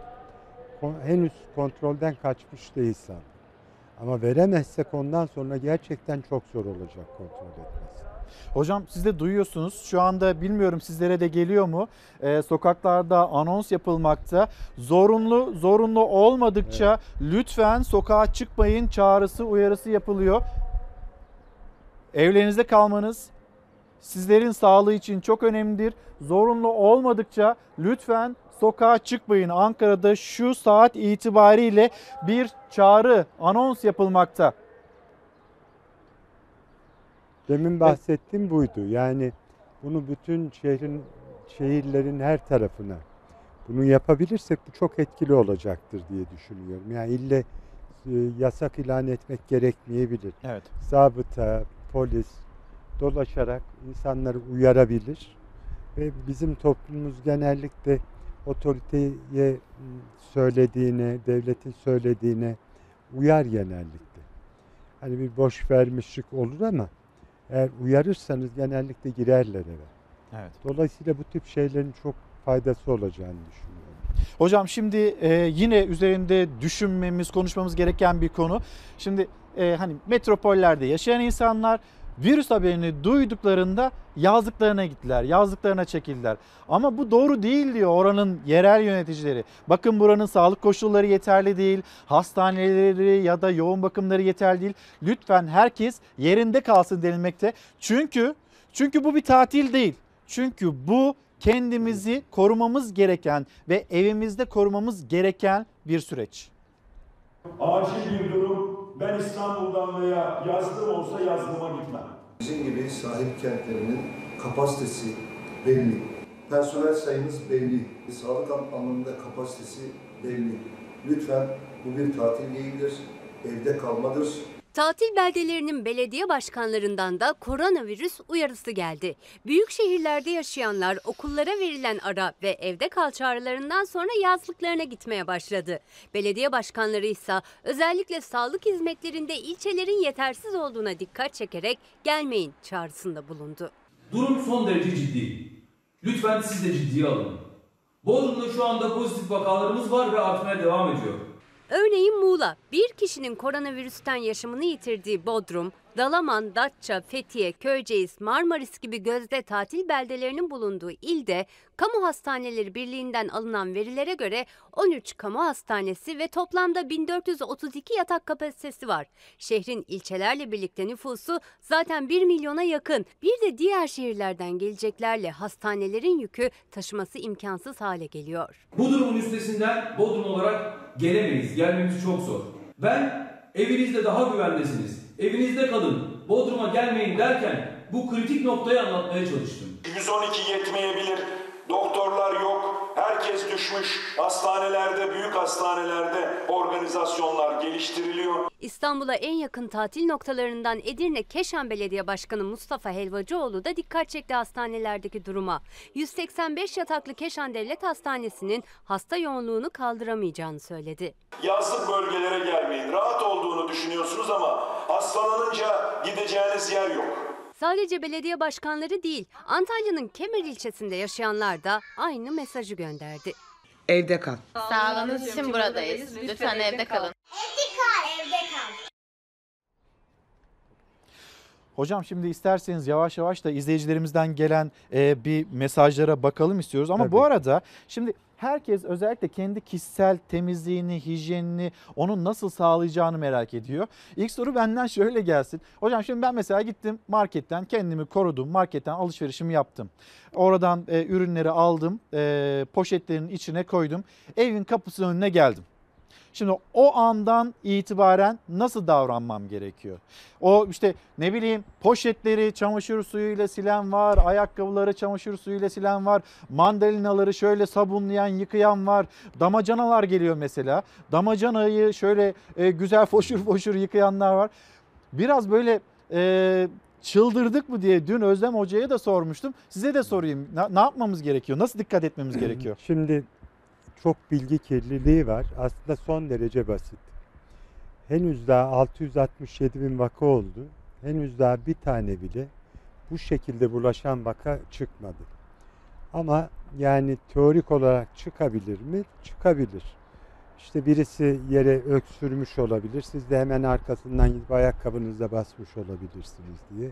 henüz kontrolden kaçmış değil sandım. Ama veremezsek ondan sonra gerçekten çok zor olacak kontrol etmesi. Hocam siz de duyuyorsunuz. Şu anda bilmiyorum sizlere de geliyor mu? Ee, sokaklarda anons yapılmakta. Zorunlu zorunlu olmadıkça lütfen sokağa çıkmayın çağrısı uyarısı yapılıyor. Evlerinizde kalmanız sizlerin sağlığı için çok önemlidir. Zorunlu olmadıkça lütfen sokağa çıkmayın. Ankara'da şu saat itibariyle bir çağrı, anons yapılmakta. Demin bahsettiğim buydu. Yani bunu bütün şehrin şehirlerin her tarafına bunu yapabilirsek bu çok etkili olacaktır diye düşünüyorum. Yani ille e, yasak ilan etmek gerekmeyebilir. Evet. Zabıta, polis dolaşarak insanları uyarabilir ve bizim toplumumuz genellikle otoriteye m, söylediğine, devletin söylediğine uyar genellikle. Hani bir boş vermişlik olur ama eğer uyarırsanız genellikle girerler eve. Evet. Dolayısıyla bu tip şeylerin çok faydası olacağını düşünüyorum. Hocam şimdi e, yine üzerinde düşünmemiz, konuşmamız gereken bir konu. Şimdi e, hani metropollerde yaşayan insanlar virüs haberini duyduklarında yazlıklarına gittiler, yazlıklarına çekildiler. Ama bu doğru değil diyor oranın yerel yöneticileri. Bakın buranın sağlık koşulları yeterli değil, hastaneleri ya da yoğun bakımları yeterli değil. Lütfen herkes yerinde kalsın denilmekte. Çünkü çünkü bu bir tatil değil. Çünkü bu kendimizi korumamız gereken ve evimizde korumamız gereken bir süreç. Acil bir durum. Ben İstanbul'dan veya yazlığım olsa yazlığıma gitmem. Bizim gibi sahip kentlerinin kapasitesi belli. Personel sayımız belli. Sağlık anlamında kapasitesi belli. Lütfen bu bir tatil değildir. Evde kalmadır. Tatil beldelerinin belediye başkanlarından da koronavirüs uyarısı geldi. Büyük şehirlerde yaşayanlar okullara verilen ara ve evde kal çağrılarından sonra yazlıklarına gitmeye başladı. Belediye başkanları ise özellikle sağlık hizmetlerinde ilçelerin yetersiz olduğuna dikkat çekerek gelmeyin çağrısında bulundu. Durum son derece ciddi. Lütfen siz de ciddiye alın. Bodrum'da şu anda pozitif vakalarımız var ve artmaya devam ediyor. Örneğin Muğla, bir kişinin koronavirüsten yaşamını yitirdiği Bodrum, Dalaman, Datça, Fethiye, Köyceğiz, Marmaris gibi gözde tatil beldelerinin bulunduğu ilde Kamu Hastaneleri Birliği'nden alınan verilere göre 13 kamu hastanesi ve toplamda 1432 yatak kapasitesi var. Şehrin ilçelerle birlikte nüfusu zaten 1 milyona yakın. Bir de diğer şehirlerden geleceklerle hastanelerin yükü taşıması imkansız hale geliyor. Bu durumun üstesinden Bodrum olarak gelemeyiz. Gelmemiz çok zor. Ben evinizde daha güvendesiniz. Evinizde kalın. Bodrum'a gelmeyin derken bu kritik noktayı anlatmaya çalıştım. 112 yetmeyebilir. Doktorlar yok. Herkes düşmüş. Hastanelerde, büyük hastanelerde organizasyonlar geliştiriliyor. İstanbul'a en yakın tatil noktalarından Edirne Keşan Belediye Başkanı Mustafa Helvacıoğlu da dikkat çekti hastanelerdeki duruma. 185 yataklı Keşan Devlet Hastanesi'nin hasta yoğunluğunu kaldıramayacağını söyledi. Yazlık bölgelere gelmeyin. Rahat olduğunu düşünüyorsunuz ama hastalanınca gideceğiniz yer yok. Sadece belediye başkanları değil, Antalya'nın Kemer ilçesinde yaşayanlar da aynı mesajı gönderdi. Evde kal. Sağlığınız için buradayız. Lütfen evde kalın. Hocam şimdi isterseniz yavaş yavaş da izleyicilerimizden gelen e, bir mesajlara bakalım istiyoruz. Ama bu arada şimdi herkes özellikle kendi kişisel temizliğini, hijyenini, onun nasıl sağlayacağını merak ediyor. İlk soru benden şöyle gelsin. Hocam şimdi ben mesela gittim marketten kendimi korudum. Marketten alışverişimi yaptım. Oradan e, ürünleri aldım, e, poşetlerin içine koydum. Evin kapısının önüne geldim. Şimdi o andan itibaren nasıl davranmam gerekiyor? O işte ne bileyim poşetleri çamaşır suyuyla silen var, ayakkabıları çamaşır suyuyla silen var, mandalinaları şöyle sabunlayan, yıkayan var, damacanalar geliyor mesela. Damacanayı şöyle e, güzel foşur foşur yıkayanlar var. Biraz böyle e, çıldırdık mı diye dün Özlem Hoca'ya da sormuştum. Size de sorayım. Ne, ne yapmamız gerekiyor? Nasıl dikkat etmemiz gerekiyor? Şimdi çok bilgi kirliliği var. Aslında son derece basit. Henüz daha 667 bin vaka oldu. Henüz daha bir tane bile bu şekilde bulaşan vaka çıkmadı. Ama yani teorik olarak çıkabilir mi? Çıkabilir. İşte birisi yere öksürmüş olabilir. Siz de hemen arkasından gidip ayakkabınızla basmış olabilirsiniz diye.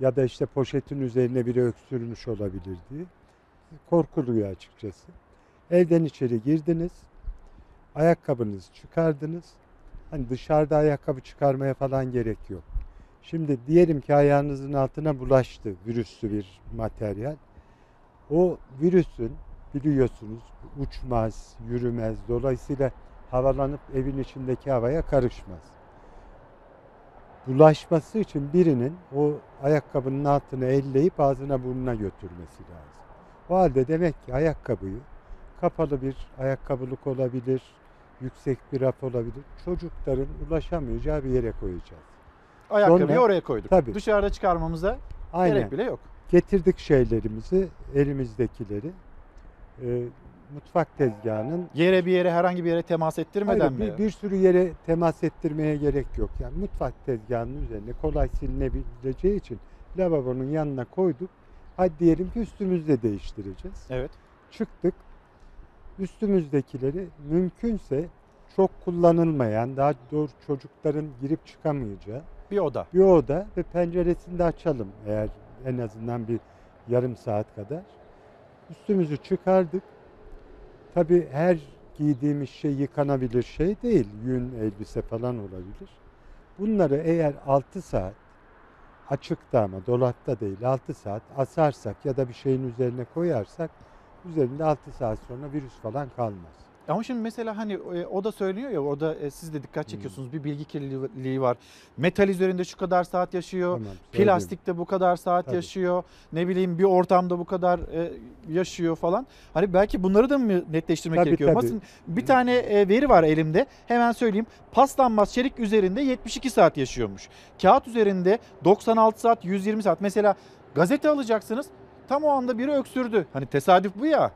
Ya da işte poşetin üzerine biri öksürmüş olabilir diye. Korkuluyor açıkçası. Evden içeri girdiniz. Ayakkabınızı çıkardınız. Hani dışarıda ayakkabı çıkarmaya falan gerek yok. Şimdi diyelim ki ayağınızın altına bulaştı virüslü bir materyal. O virüsün biliyorsunuz uçmaz, yürümez. Dolayısıyla havalanıp evin içindeki havaya karışmaz. Bulaşması için birinin o ayakkabının altını elleyip ağzına burnuna götürmesi lazım. O halde demek ki ayakkabıyı kapalı bir ayakkabılık olabilir, yüksek bir raf olabilir. Çocukların ulaşamayacağı bir yere koyacağız. Ayakkabıyı Sonra- oraya koyduk. Tabii. Dışarıda çıkarmamıza Aynen. gerek bile yok. Getirdik şeylerimizi, elimizdekileri. e, mutfak tezgahının Yere bir yere herhangi bir yere temas ettirmeden Hayır, mi? bir, bir sürü yere temas ettirmeye gerek yok. Yani mutfak tezgahının üzerine kolay silinebileceği için lavabonun yanına koyduk. Hadi diyelim ki üstümüzde değiştireceğiz. Evet. Çıktık. Üstümüzdekileri mümkünse çok kullanılmayan, daha doğru çocukların girip çıkamayacağı bir oda. Bir oda ve penceresini de açalım eğer en azından bir yarım saat kadar. Üstümüzü çıkardık. Tabii her giydiğimiz şey yıkanabilir şey değil. Yün, elbise falan olabilir. Bunları eğer 6 saat açıkta ama dolapta değil 6 saat asarsak ya da bir şeyin üzerine koyarsak üzerinde 6 saat sonra virüs falan kalmaz. Ama şimdi mesela hani e, o da söylüyor ya orada e, siz de dikkat çekiyorsunuz bir bilgi kirliliği var. Metal üzerinde şu kadar saat yaşıyor. Tamam, plastikte bu kadar saat Tabii. yaşıyor. Ne bileyim bir ortamda bu kadar e, yaşıyor falan. Hani belki bunları da mı netleştirmek Tabii, gerekiyor? tabii. Bir tane e, veri var elimde. Hemen söyleyeyim. Paslanmaz çelik üzerinde 72 saat yaşıyormuş. Kağıt üzerinde 96 saat, 120 saat. Mesela gazete alacaksınız. Tam o anda biri öksürdü. Hani tesadüf bu ya.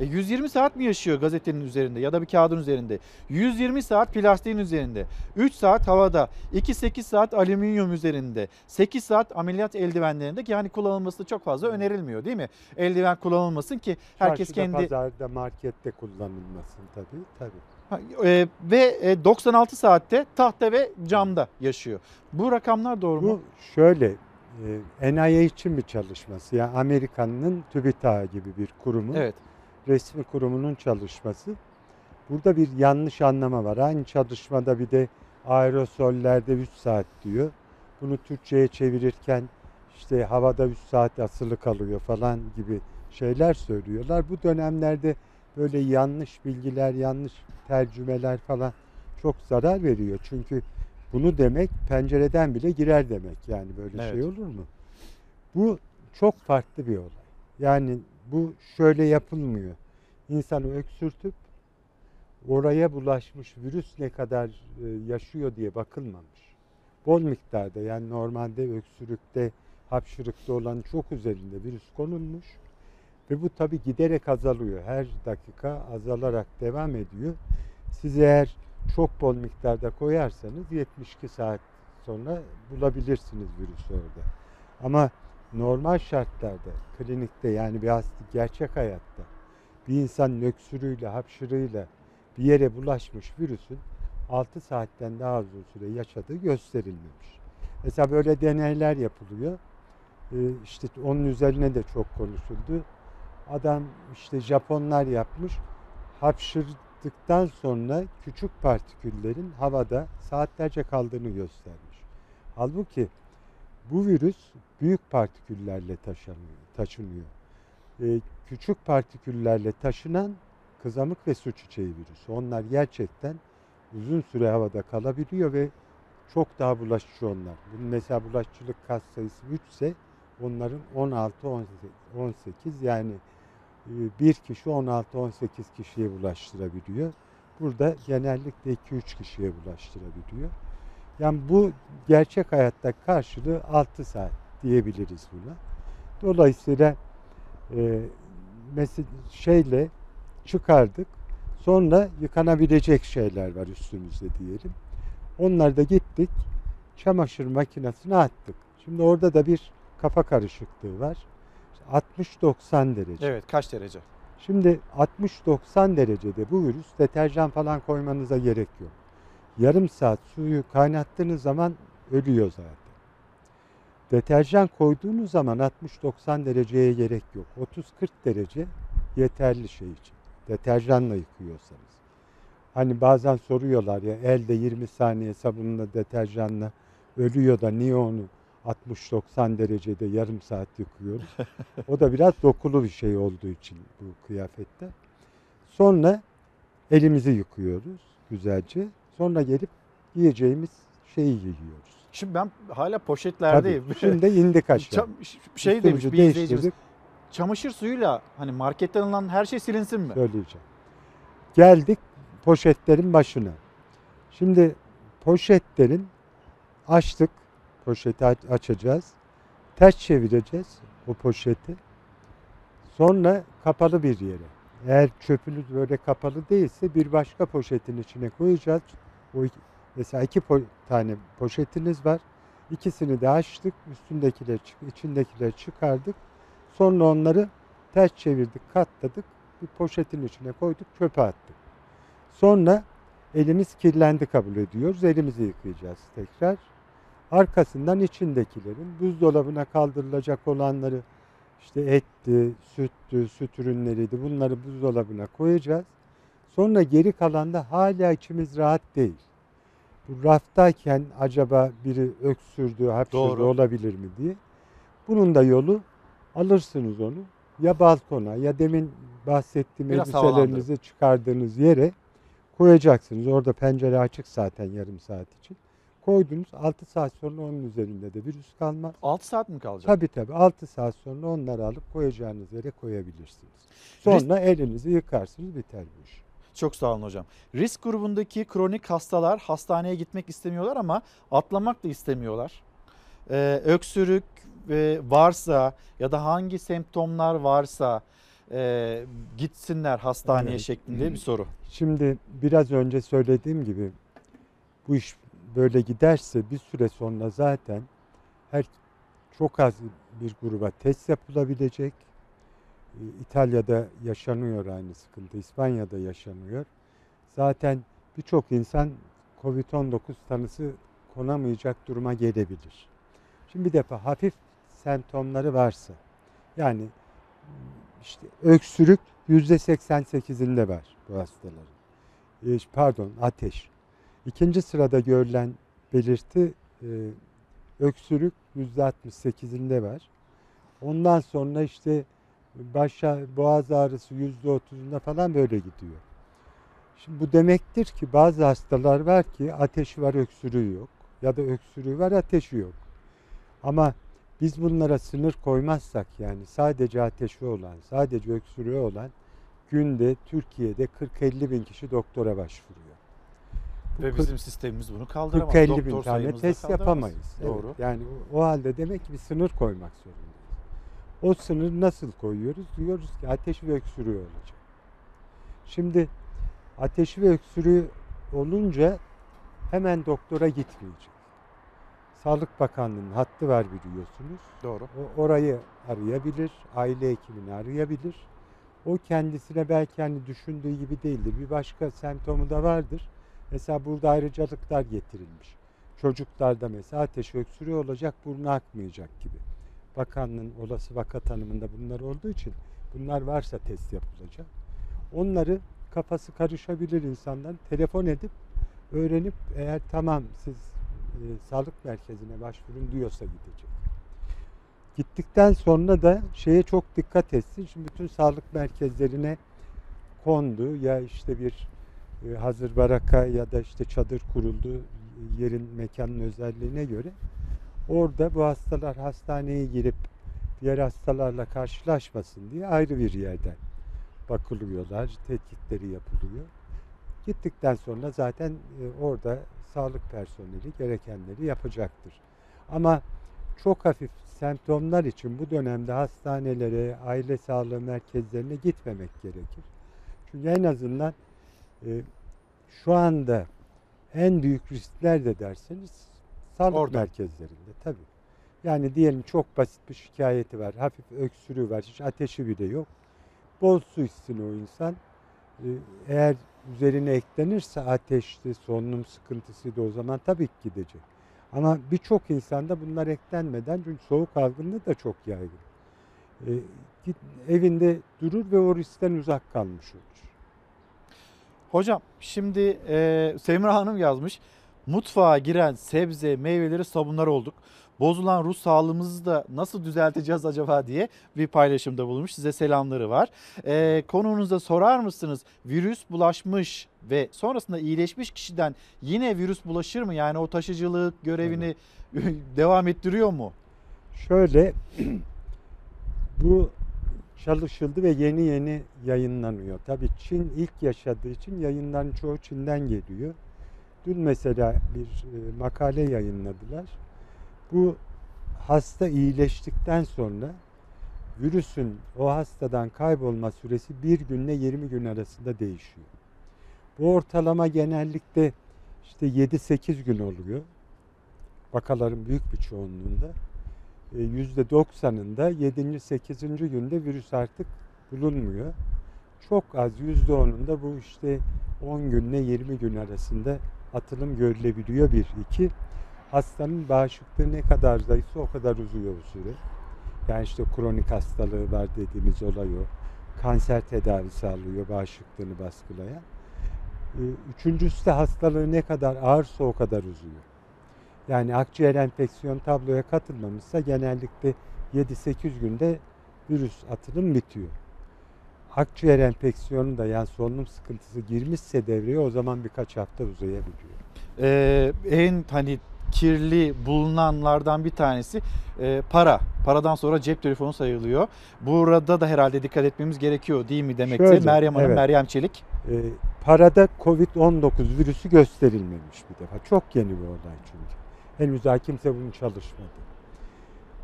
E 120 saat mi yaşıyor gazetenin üzerinde ya da bir kağıdın üzerinde? 120 saat plastiğin üzerinde. 3 saat havada. 2-8 saat alüminyum üzerinde. 8 saat ameliyat eldivenlerinde ki yani kullanılması çok fazla önerilmiyor değil mi? Eldiven kullanılmasın ki herkes Çarşıda, kendi... pazarda, markette kullanılmasın tabii. Tabii. Ha, e, ve e, 96 saatte tahta ve camda yaşıyor. Bu rakamlar doğru mu? Bu şöyle e, NIH'in bir çalışması. Yani Amerika'nın TÜBİTAK gibi bir kurumun Evet. resmi kurumunun çalışması. Burada bir yanlış anlama var. Aynı çalışmada bir de aerosollerde 3 saat diyor. Bunu Türkçe'ye çevirirken işte havada 3 saat asılı kalıyor falan gibi şeyler söylüyorlar. Bu dönemlerde böyle yanlış bilgiler, yanlış tercümeler falan çok zarar veriyor. Çünkü bunu demek pencereden bile girer demek. Yani böyle Evet. şey olur mu? Bu çok farklı bir olay. Yani bu şöyle yapılmıyor. İnsanı öksürtüp oraya bulaşmış virüs ne kadar e, yaşıyor diye bakılmamış. Bol miktarda yani normalde öksürükte, hapşırıkta olan çok üzerinde virüs konulmuş ve bu tabi giderek azalıyor. Her dakika azalarak devam ediyor. Siz eğer çok bol miktarda koyarsanız 72 saat sonra bulabilirsiniz virüsü orada. Ama normal şartlarda, klinikte yani bir hasta gerçek hayatta bir insanın öksürüğüyle, hapşırığıyla bir yere bulaşmış virüsün 6 saatten daha uzun süre yaşadığı gösterilmemiş. Mesela böyle deneyler yapılıyor. Ee, işte onun üzerine de çok konuşuldu. Adam işte Japonlar yapmış. Hapşırdıktan sonra küçük partiküllerin havada saatlerce kaldığını göstermiş. Halbuki bu virüs büyük partiküllerle taşınıyor. taşınıyor. Ee, küçük partiküllerle taşınan kızamık ve su çiçeği virüsü. Onlar gerçekten uzun süre havada kalabiliyor ve çok daha bulaşıcı onlar. Bunun mesela bulaşıcılık kas sayısı 3 ise onların 16 18 yani bir kişi 16-18 kişiye bulaştırabiliyor. Burada genellikle 2-3 kişiye bulaştırabiliyor. Yani bu gerçek hayatta karşılığı 6 saat diyebiliriz buna. Dolayısıyla e, mesela şeyle çıkardık. Sonra yıkanabilecek şeyler var üstümüzde diyelim. Onları da gittik çamaşır makinesine attık. Şimdi orada da bir kafa karışıklığı var. 60-90 derece. Evet kaç derece? Şimdi 60-90 derecede bu virüs deterjan falan koymanıza gerek yok. Yarım saat suyu kaynattığınız zaman ölüyor zaten. Deterjan koyduğunuz zaman 60-90 dereceye gerek yok. 30-40 derece yeterli şey için. Deterjanla yıkıyorsanız. Hani bazen soruyorlar ya elde 20 saniye sabunla deterjanla ölüyor da niye onu 60-90 derecede yarım saat yıkıyoruz. o da biraz dokulu bir şey olduğu için bu kıyafette. Sonra elimizi yıkıyoruz güzelce. Sonra gelip yiyeceğimiz şeyi yiyoruz. Şimdi ben hala poşetlerdeyim. Tabii, şimdi indik aşağı. Şey demiş Üstümüzü bir izleyicimiz. değiştirdik. Çamaşır suyuyla hani marketten alınan her şey silinsin mi? Söyleyeceğim. Geldik poşetlerin başına. Şimdi poşetlerin açtık. Poşeti aç- açacağız. Ters çevireceğiz o poşeti. Sonra kapalı bir yere. Eğer çöpünüz böyle kapalı değilse bir başka poşetin içine koyacağız. O iki- mesela iki po- tane poşetiniz var. İkisini de açtık. Üstündekileri, çık- içindekileri çıkardık. Sonra onları ters çevirdik, katladık. Bir poşetin içine koyduk, çöpe attık. Sonra elimiz kirlendi kabul ediyoruz. Elimizi yıkayacağız tekrar. Arkasından içindekilerin buzdolabına kaldırılacak olanları işte etti, süttü, süt ürünleriydi bunları buzdolabına koyacağız. Sonra geri kalanda hala içimiz rahat değil. Bu raftayken acaba biri öksürdü, hapşırdı olabilir mi diye. Bunun da yolu alırsınız onu ya balkona ya demin Biraz bahsettiğim elbiselerinizi havalandırın. çıkardığınız yere koyacaksınız. Orada pencere açık zaten yarım saat için. Koydunuz 6 saat sonra onun üzerinde de virüs kalmaz. 6 saat mi kalacak? Tabii tabii 6 saat sonra onları alıp koyacağınız yere koyabilirsiniz. Sonra elinizi yıkarsınız biter bu iş. Çok sağ olun hocam. Risk grubundaki kronik hastalar hastaneye gitmek istemiyorlar ama atlamak da istemiyorlar. Ee, öksürük e, varsa ya da hangi semptomlar varsa e, gitsinler hastaneye Evet. şeklinde bir soru. Şimdi biraz önce söylediğim gibi bu iş böyle giderse bir süre sonra zaten her çok az bir gruba test yapılabilecek. Ee, İtalya'da yaşanıyor aynı sıkıntı, İspanya'da yaşanıyor. Zaten birçok insan Covid-19 tanısı konamayacak duruma gelebilir. Şimdi bir defa hafif semptomları varsa yani işte öksürük yüzde 88'inde var bu hastaların. Ee, Pardon ateş. İkinci sırada görülen belirti e, öksürük yüzde 68'inde var. Ondan sonra işte baş ağ- boğaz ağrısı yüzde 30'unda falan böyle gidiyor. Şimdi bu demektir ki bazı hastalar var ki ateşi var öksürüğü yok ya da öksürüğü var ateşi yok. Ama biz bunlara sınır koymazsak yani sadece ateşi olan, sadece öksürüğü olan günde Türkiye'de 40-50 bin kişi doktora başvuruyor. Ve bizim sistemimiz bunu kaldıramaz. 40-50 Doktor bin tane test yapamayız. Evet, Doğru. yani o, o halde demek ki bir sınır koymak zorundayız. O sınır nasıl koyuyoruz? Diyoruz ki ateş ve öksürüğü olacak. Şimdi ateşi ve öksürüğü olunca hemen doktora gitmeyecek. Sağlık Bakanlığı'nın hattı var biliyorsunuz. Doğru. O orayı arayabilir, aile hekimini arayabilir. O kendisine belki hani düşündüğü gibi değildir. Bir başka semptomu da vardır. Mesela burada ayrıcalıklar getirilmiş. Çocuklarda mesela ateş öksürüğü olacak, burnu akmayacak gibi. Bakanlığın olası vaka tanımında bunlar olduğu için bunlar varsa test yapılacak. Onları kafası karışabilir insanlar telefon edip öğrenip eğer tamam siz e, sağlık merkezine başvurun diyorsa gidecek. Gittikten sonra da şeye çok dikkat etsin. Şimdi bütün sağlık merkezlerine kondu ya işte bir e, hazır baraka ya da işte çadır kuruldu yerin mekanın özelliğine göre. Orada bu hastalar hastaneye girip diğer hastalarla karşılaşmasın diye ayrı bir yerden bakılıyorlar, tetkikleri yapılıyor. Gittikten sonra zaten e, orada sağlık personeli gerekenleri yapacaktır. Ama çok hafif semptomlar için bu dönemde hastanelere, aile sağlığı merkezlerine gitmemek gerekir. Çünkü en azından e, şu anda en büyük riskler de derseniz sağlık Orada. merkezlerinde tabii. Yani diyelim çok basit bir şikayeti var, hafif öksürüğü var, hiç ateşi bile yok. Bol su içsin o insan. Ee, Eğer üzerine eklenirse ateşli, solunum sıkıntısı da o zaman tabii ki gidecek. Ama birçok insanda bunlar eklenmeden çünkü soğuk algınlığı da çok yaygın. Ee, git, evinde durur ve o riskten uzak kalmış olur. Hocam şimdi e, Semra Hanım yazmış. Mutfağa giren sebze, meyveleri sabunlar olduk. Bozulan ruh sağlığımızı da nasıl düzelteceğiz acaba diye bir paylaşımda bulunmuş. Size selamları var. E, konunuzda sorar mısınız? Virüs bulaşmış ve sonrasında iyileşmiş kişiden yine virüs bulaşır mı? Yani o taşıcılık görevini devam ettiriyor mu? Şöyle bu çalışıldı ve yeni yeni yayınlanıyor. Tabii Çin ilk yaşadığı için yayınların çoğu Çin'den geliyor. Dün mesela bir e, makale yayınladılar. Bu hasta iyileştikten sonra virüsün o hastadan kaybolma süresi bir günle 20 gün arasında değişiyor. Bu ortalama genellikle işte 7-8 gün oluyor. Vakaların büyük bir çoğunluğunda. E, %90'ında 7. 8. günde virüs artık bulunmuyor. Çok az %10'unda bu işte 10 günle 20 gün arasında atılım görülebiliyor bir. iki hastanın bağışıklığı ne kadar zayıfsa o kadar uzuyor bu süre. Yani işte kronik hastalığı var dediğimiz olay o. Kanser tedavisi alıyor bağışıklığını baskılayan. Ee, Üçüncüsü de hastalığı ne kadar ağırsa o kadar uzuyor. Yani akciğer enfeksiyon tabloya katılmamışsa genellikle 7-8 günde virüs atılım bitiyor. akciğer enfeksiyonu da yani solunum sıkıntısı girmişse devreye o zaman birkaç hafta uzayabiliyor. Ee, en hani kirli bulunanlardan bir tanesi e, para. Paradan sonra cep telefonu sayılıyor. Burada da herhalde dikkat etmemiz gerekiyor değil mi demekti Şöyle, Meryem Hanım, evet. Meryem Çelik. Ee, parada Covid-19 virüsü gösterilmemiş bir defa. Çok yeni bir olay çünkü. Henüz daha kimse bunu çalışmadı.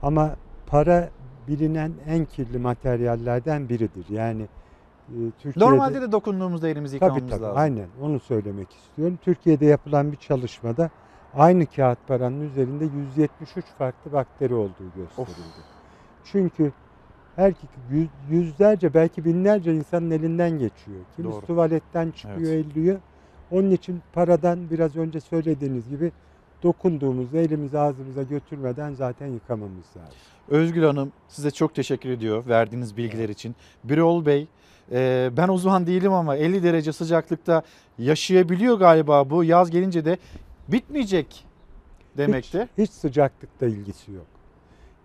Ama para bilinen en kirli materyallerden biridir. Yani e, Türkiye'de... Normalde de dokunduğumuzda elimizi Tabii yıkamamız tabii lazım. aynen onu söylemek istiyorum. Türkiye'de yapılan bir çalışmada aynı kağıt paranın üzerinde 173 farklı bakteri olduğu gösterildi. Çünkü her yüz- yüzlerce belki binlerce insanın elinden geçiyor. Kimisi Doğru. tuvaletten çıkıyor, elliyor. Onun için paradan biraz önce söylediğiniz gibi dokunduğumuzda elimizi ağzımıza götürmeden zaten yıkamamız lazım. Özgül Hanım size çok teşekkür ediyor verdiğiniz bilgiler için. Birol Bey e, ben uzman değilim ama 50 derece sıcaklıkta yaşayabiliyor galiba bu. Yaz gelince de bitmeyecek demekti. Hiç, hiç sıcaklıkla ilgisi yok.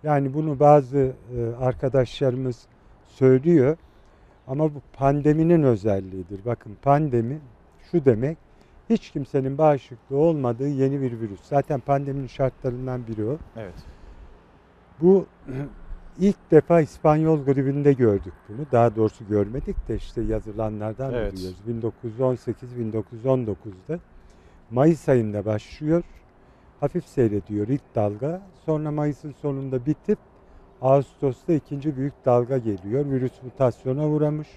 Yani bunu bazı e, arkadaşlarımız söylüyor ama bu pandeminin özelliğidir. Bakın pandemi şu demek hiç kimsenin bağışıklığı olmadığı yeni bir virüs. Zaten pandeminin şartlarından biri o. Evet. Bu ilk defa İspanyol gribinde gördük bunu. Daha doğrusu görmedik de işte yazılanlardan Evet. biliyoruz. 1918-1919'da Mayıs ayında başlıyor. Hafif seyrediyor ilk dalga. Sonra Mayıs'ın sonunda bitip Ağustos'ta ikinci büyük dalga geliyor. Virüs mutasyona uğramış.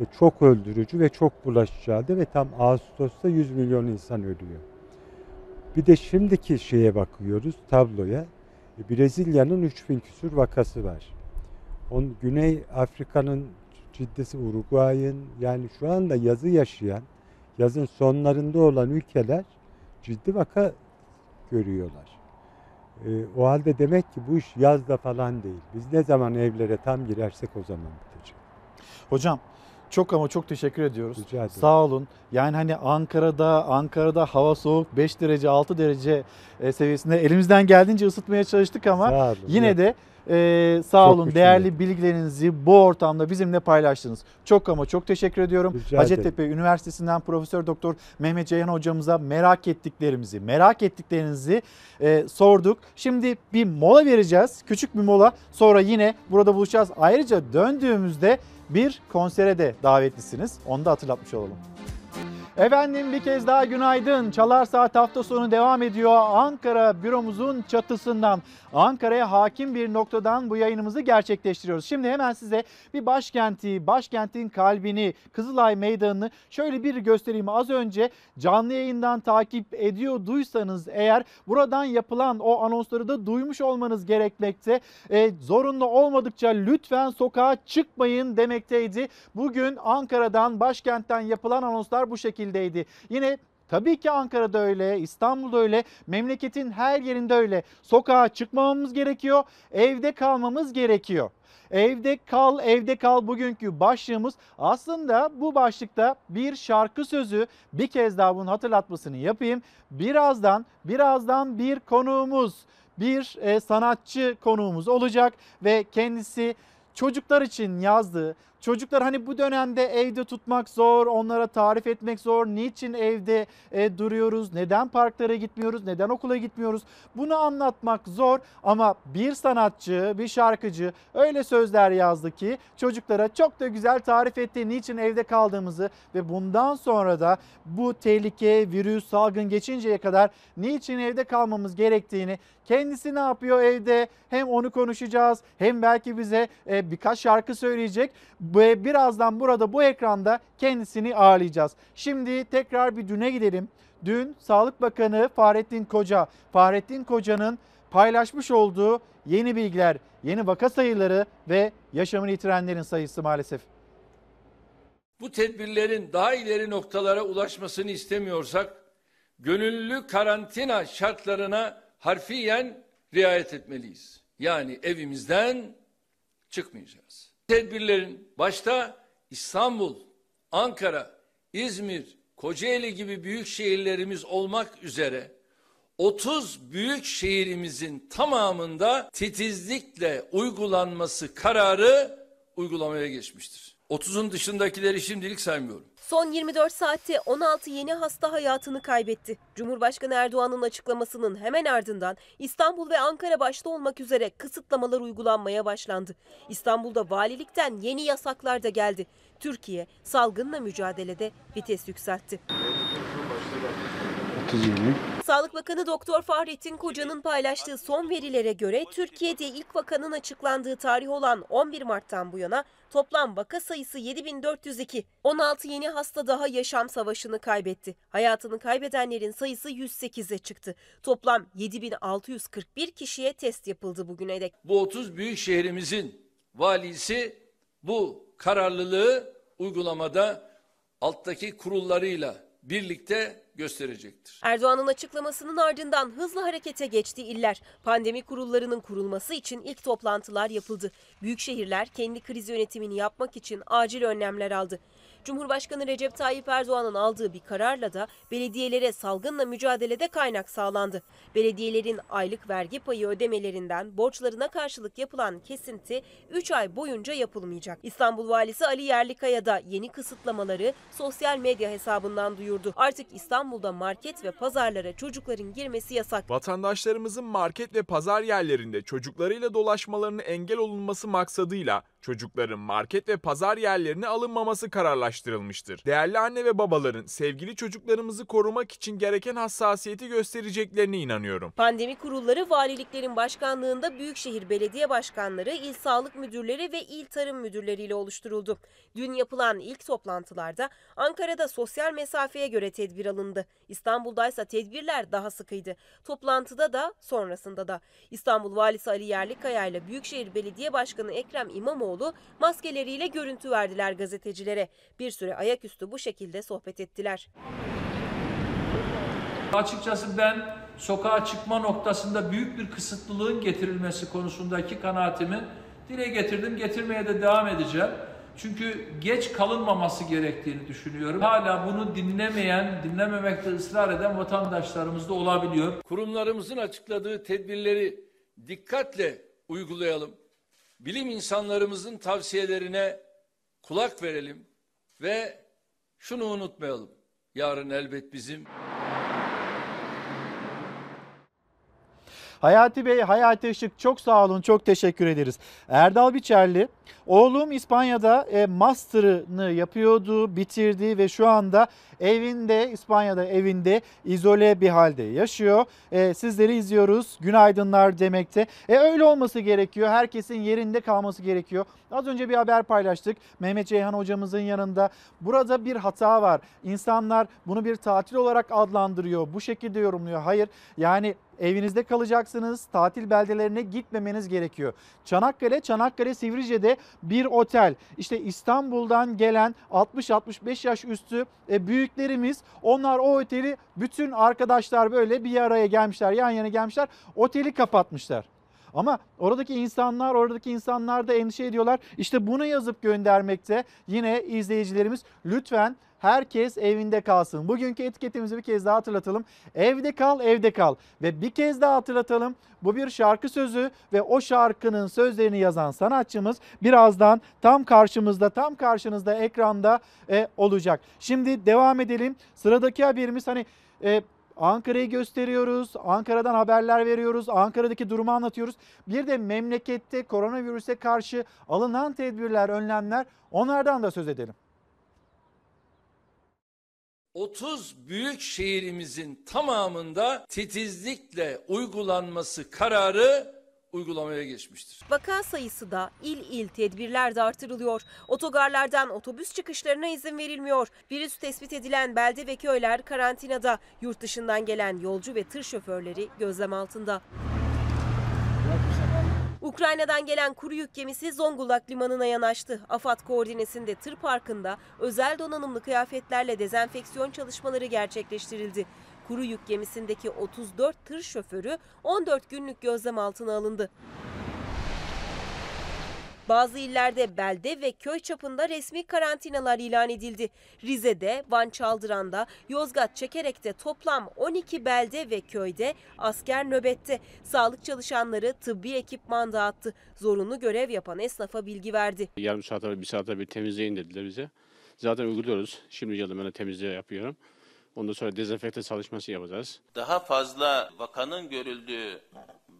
Ve çok öldürücü ve çok bulaşıcı halde ve tam Ağustos'ta 100 milyon insan ölüyor. Bir de şimdiki şeye bakıyoruz tabloya. E, Brezilya'nın 3000 küsur vakası var. On, Güney Afrika'nın ciddisi Uruguay'ın yani şu anda yazı yaşayan, yazın sonlarında olan ülkeler ciddi vaka görüyorlar. E, o halde demek ki bu iş yazda falan değil. Biz ne zaman evlere tam girersek o zaman bitecek. Hocam çok ama çok teşekkür ediyoruz. Rica ederim. Sağ olun. Yani hani Ankara'da Ankara'da hava soğuk 5 derece 6 derece e, seviyesinde elimizden geldiğince ısıtmaya çalıştık ama yine de e, sağ Çok olun güçlü. değerli bilgilerinizi bu ortamda bizimle paylaştınız. Çok ama çok teşekkür ediyorum. Rica Hacettepe Üniversitesi'nden Profesör Doktor Mehmet Ceyhan hocamıza merak ettiklerimizi, merak ettiklerinizi e, sorduk. Şimdi bir mola vereceğiz. Küçük bir mola. Sonra yine burada buluşacağız. Ayrıca döndüğümüzde bir konsere de davetlisiniz. Onu da hatırlatmış olalım. Efendim bir kez daha günaydın. Çalar Saat hafta sonu devam ediyor. Ankara büromuzun çatısından, Ankara'ya hakim bir noktadan bu yayınımızı gerçekleştiriyoruz. Şimdi hemen size bir başkenti, başkentin kalbini, Kızılay Meydanı'nı şöyle bir göstereyim. Az önce canlı yayından takip ediyorduysanız eğer buradan yapılan o anonsları da duymuş olmanız gerekmekte. E, zorunlu olmadıkça lütfen sokağa çıkmayın demekteydi. Bugün Ankara'dan, başkentten yapılan anonslar bu şekildeydi. Yine Tabii ki Ankara'da öyle, İstanbul'da öyle, memleketin her yerinde öyle. Sokağa çıkmamamız gerekiyor, evde kalmamız gerekiyor. Evde kal, evde kal bugünkü başlığımız. Aslında bu başlıkta bir şarkı sözü bir kez daha bunun hatırlatmasını yapayım. Birazdan, birazdan bir konuğumuz, bir e, sanatçı konuğumuz olacak ve kendisi çocuklar için yazdığı, çocuklar hani bu dönemde evde tutmak zor, onlara tarif etmek zor. Niçin evde e, duruyoruz, neden parklara gitmiyoruz, neden okula gitmiyoruz? Bunu anlatmak zor ama bir sanatçı, bir şarkıcı öyle sözler yazdı ki çocuklara çok da güzel tarif etti niçin evde kaldığımızı ve bundan sonra da bu tehlike, virüs, salgın geçinceye kadar niçin evde kalmamız gerektiğini kendisi ne yapıyor evde hem onu konuşacağız hem belki bize e, birkaç şarkı söyleyecek ve birazdan burada bu ekranda kendisini ağırlayacağız. Şimdi tekrar bir düne gidelim. Dün Sağlık Bakanı Fahrettin Koca, Fahrettin Koca'nın paylaşmış olduğu yeni bilgiler, yeni vaka sayıları ve yaşamını yitirenlerin sayısı maalesef. Bu tedbirlerin daha ileri noktalara ulaşmasını istemiyorsak gönüllü karantina şartlarına harfiyen riayet etmeliyiz. Yani evimizden çıkmayacağız. Tedbirlerin başta İstanbul, Ankara, İzmir, Kocaeli gibi büyük şehirlerimiz olmak üzere 30 büyük şehrimizin tamamında titizlikle uygulanması kararı uygulamaya geçmiştir. 30'un dışındakileri şimdilik saymıyorum. Son 24 saatte 16 yeni hasta hayatını kaybetti. Cumhurbaşkanı Erdoğan'ın açıklamasının hemen ardından İstanbul ve Ankara başta olmak üzere kısıtlamalar uygulanmaya başlandı. İstanbul'da valilikten yeni yasaklar da geldi. Türkiye salgınla mücadelede vites yükseltti. Sağlık Bakanı Doktor Fahrettin Koca'nın paylaştığı son verilere göre Türkiye'de ilk vakanın açıklandığı tarih olan 11 Mart'tan bu yana toplam vaka sayısı 7402. 16 yeni hasta daha yaşam savaşını kaybetti. Hayatını kaybedenlerin sayısı 108'e çıktı. Toplam 7641 kişiye test yapıldı bugüne dek. Bu 30 büyük şehrimizin valisi bu kararlılığı uygulamada alttaki kurullarıyla birlikte gösterecektir. Erdoğan'ın açıklamasının ardından hızlı harekete geçti iller. Pandemi kurullarının kurulması için ilk toplantılar yapıldı. Büyük şehirler kendi kriz yönetimini yapmak için acil önlemler aldı. Cumhurbaşkanı Recep Tayyip Erdoğan'ın aldığı bir kararla da belediyelere salgınla mücadelede kaynak sağlandı. Belediyelerin aylık vergi payı ödemelerinden borçlarına karşılık yapılan kesinti 3 ay boyunca yapılmayacak. İstanbul Valisi Ali Yerlikaya da yeni kısıtlamaları sosyal medya hesabından duyurdu. Artık İstanbul'da market ve pazarlara çocukların girmesi yasak. Vatandaşlarımızın market ve pazar yerlerinde çocuklarıyla dolaşmalarını engel olunması maksadıyla çocukların market ve pazar yerlerine alınmaması kararlaştırılmıştır. Değerli anne ve babaların sevgili çocuklarımızı korumak için gereken hassasiyeti göstereceklerine inanıyorum. Pandemi kurulları valiliklerin başkanlığında büyükşehir belediye başkanları, il sağlık müdürleri ve il tarım müdürleriyle oluşturuldu. Dün yapılan ilk toplantılarda Ankara'da sosyal mesafeye göre tedbir alındı. İstanbul'da ise tedbirler daha sıkıydı. Toplantıda da sonrasında da. İstanbul Valisi Ali Yerlikaya ile Büyükşehir Belediye Başkanı Ekrem İmamoğlu maskeleriyle görüntü verdiler gazetecilere. Bir süre ayaküstü bu şekilde sohbet ettiler. Açıkçası ben sokağa çıkma noktasında büyük bir kısıtlılığın getirilmesi konusundaki kanaatimi dile getirdim. Getirmeye de devam edeceğim. Çünkü geç kalınmaması gerektiğini düşünüyorum. Hala bunu dinlemeyen, dinlememekte ısrar eden vatandaşlarımız da olabiliyor. Kurumlarımızın açıkladığı tedbirleri dikkatle uygulayalım. Bilim insanlarımızın tavsiyelerine kulak verelim ve şunu unutmayalım. Yarın elbet bizim Hayati Bey, Hayati Işık çok sağ olun, çok teşekkür ederiz. Erdal Biçerli, oğlum İspanya'da e, master'ını yapıyordu, bitirdi ve şu anda evinde, İspanya'da evinde izole bir halde yaşıyor. E, sizleri izliyoruz, günaydınlar demekte. E, öyle olması gerekiyor, herkesin yerinde kalması gerekiyor. Az önce bir haber paylaştık Mehmet Ceyhan hocamızın yanında. Burada bir hata var. İnsanlar bunu bir tatil olarak adlandırıyor, bu şekilde yorumluyor. Hayır, yani evinizde kalacaksınız. Tatil beldelerine gitmemeniz gerekiyor. Çanakkale, Çanakkale Sivrice'de bir otel. İşte İstanbul'dan gelen 60-65 yaş üstü e, büyüklerimiz onlar o oteli bütün arkadaşlar böyle bir araya gelmişler, yan yana gelmişler. Oteli kapatmışlar. Ama oradaki insanlar, oradaki insanlar da endişe ediyorlar. İşte bunu yazıp göndermekte yine izleyicilerimiz lütfen herkes evinde kalsın. Bugünkü etiketimizi bir kez daha hatırlatalım. Evde kal, evde kal. Ve bir kez daha hatırlatalım. Bu bir şarkı sözü ve o şarkının sözlerini yazan sanatçımız birazdan tam karşımızda, tam karşınızda ekranda e, olacak. Şimdi devam edelim. Sıradaki haberimiz hani e, Ankara'yı gösteriyoruz, Ankara'dan haberler veriyoruz, Ankara'daki durumu anlatıyoruz. Bir de memlekette koronavirüse karşı alınan tedbirler, önlemler onlardan da söz edelim. 30 büyük şehrimizin tamamında titizlikle uygulanması kararı uygulamaya geçmiştir. Vaka sayısı da il il tedbirler de artırılıyor. Otogarlardan otobüs çıkışlarına izin verilmiyor. Virüs tespit edilen belde ve köyler karantinada. Yurt dışından gelen yolcu ve tır şoförleri gözlem altında. Ukrayna'dan gelen kuru yük gemisi Zonguldak limanına yanaştı. AFAD koordinesinde tır parkında özel donanımlı kıyafetlerle dezenfeksiyon çalışmaları gerçekleştirildi. Kuru yük gemisindeki 34 tır şoförü 14 günlük gözlem altına alındı. Bazı illerde belde ve köy çapında resmi karantinalar ilan edildi. Rize'de, Van Çaldıran'da, Yozgat Çekerek'te toplam 12 belde ve köyde asker nöbette. Sağlık çalışanları tıbbi ekipman dağıttı. Zorunlu görev yapan esnafa bilgi verdi. Yarım saate bir saate bir temizleyin dediler bize. Zaten uyguluyoruz. Şimdi geldim ben de temizliği yapıyorum. Ondan sonra dezenfekte çalışması yapacağız. Daha fazla vakanın görüldüğü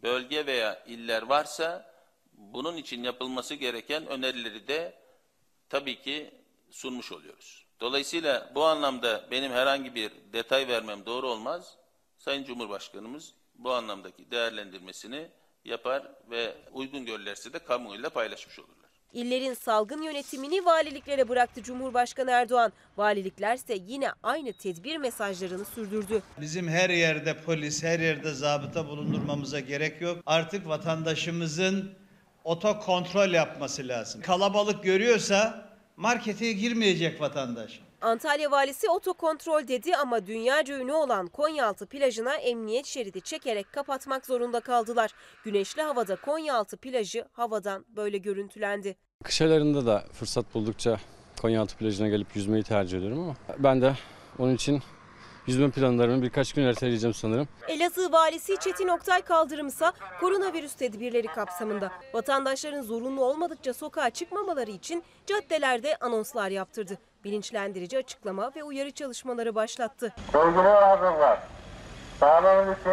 bölge veya iller varsa bunun için yapılması gereken önerileri de tabii ki sunmuş oluyoruz. Dolayısıyla bu anlamda benim herhangi bir detay vermem doğru olmaz. Sayın Cumhurbaşkanımız bu anlamdaki değerlendirmesini yapar ve uygun görürlerse de kamuoyuyla paylaşmış olurlar. İllerin salgın yönetimini valiliklere bıraktı Cumhurbaşkanı Erdoğan. Valiliklerse yine aynı tedbir mesajlarını sürdürdü. Bizim her yerde polis, her yerde zabıta bulundurmamıza gerek yok. Artık vatandaşımızın oto kontrol yapması lazım. Kalabalık görüyorsa markete girmeyecek vatandaş. Antalya valisi otokontrol dedi ama dünyaca ünlü olan Konyaaltı plajına emniyet şeridi çekerek kapatmak zorunda kaldılar. Güneşli havada Konyaaltı plajı havadan böyle görüntülendi. Kış aylarında da fırsat buldukça Konyaaltı plajına gelip yüzmeyi tercih ediyorum ama ben de onun için yüzme planlarımı birkaç gün erteleyeceğim sanırım. Elazığ valisi Çetin Oktay kaldırımsa koronavirüs tedbirleri kapsamında vatandaşların zorunlu olmadıkça sokağa çıkmamaları için caddelerde anonslar yaptırdı. Bilinçlendirici açıklama ve uyarı çalışmaları başlattı. Bölgelere hazırlar. Sağlığınız için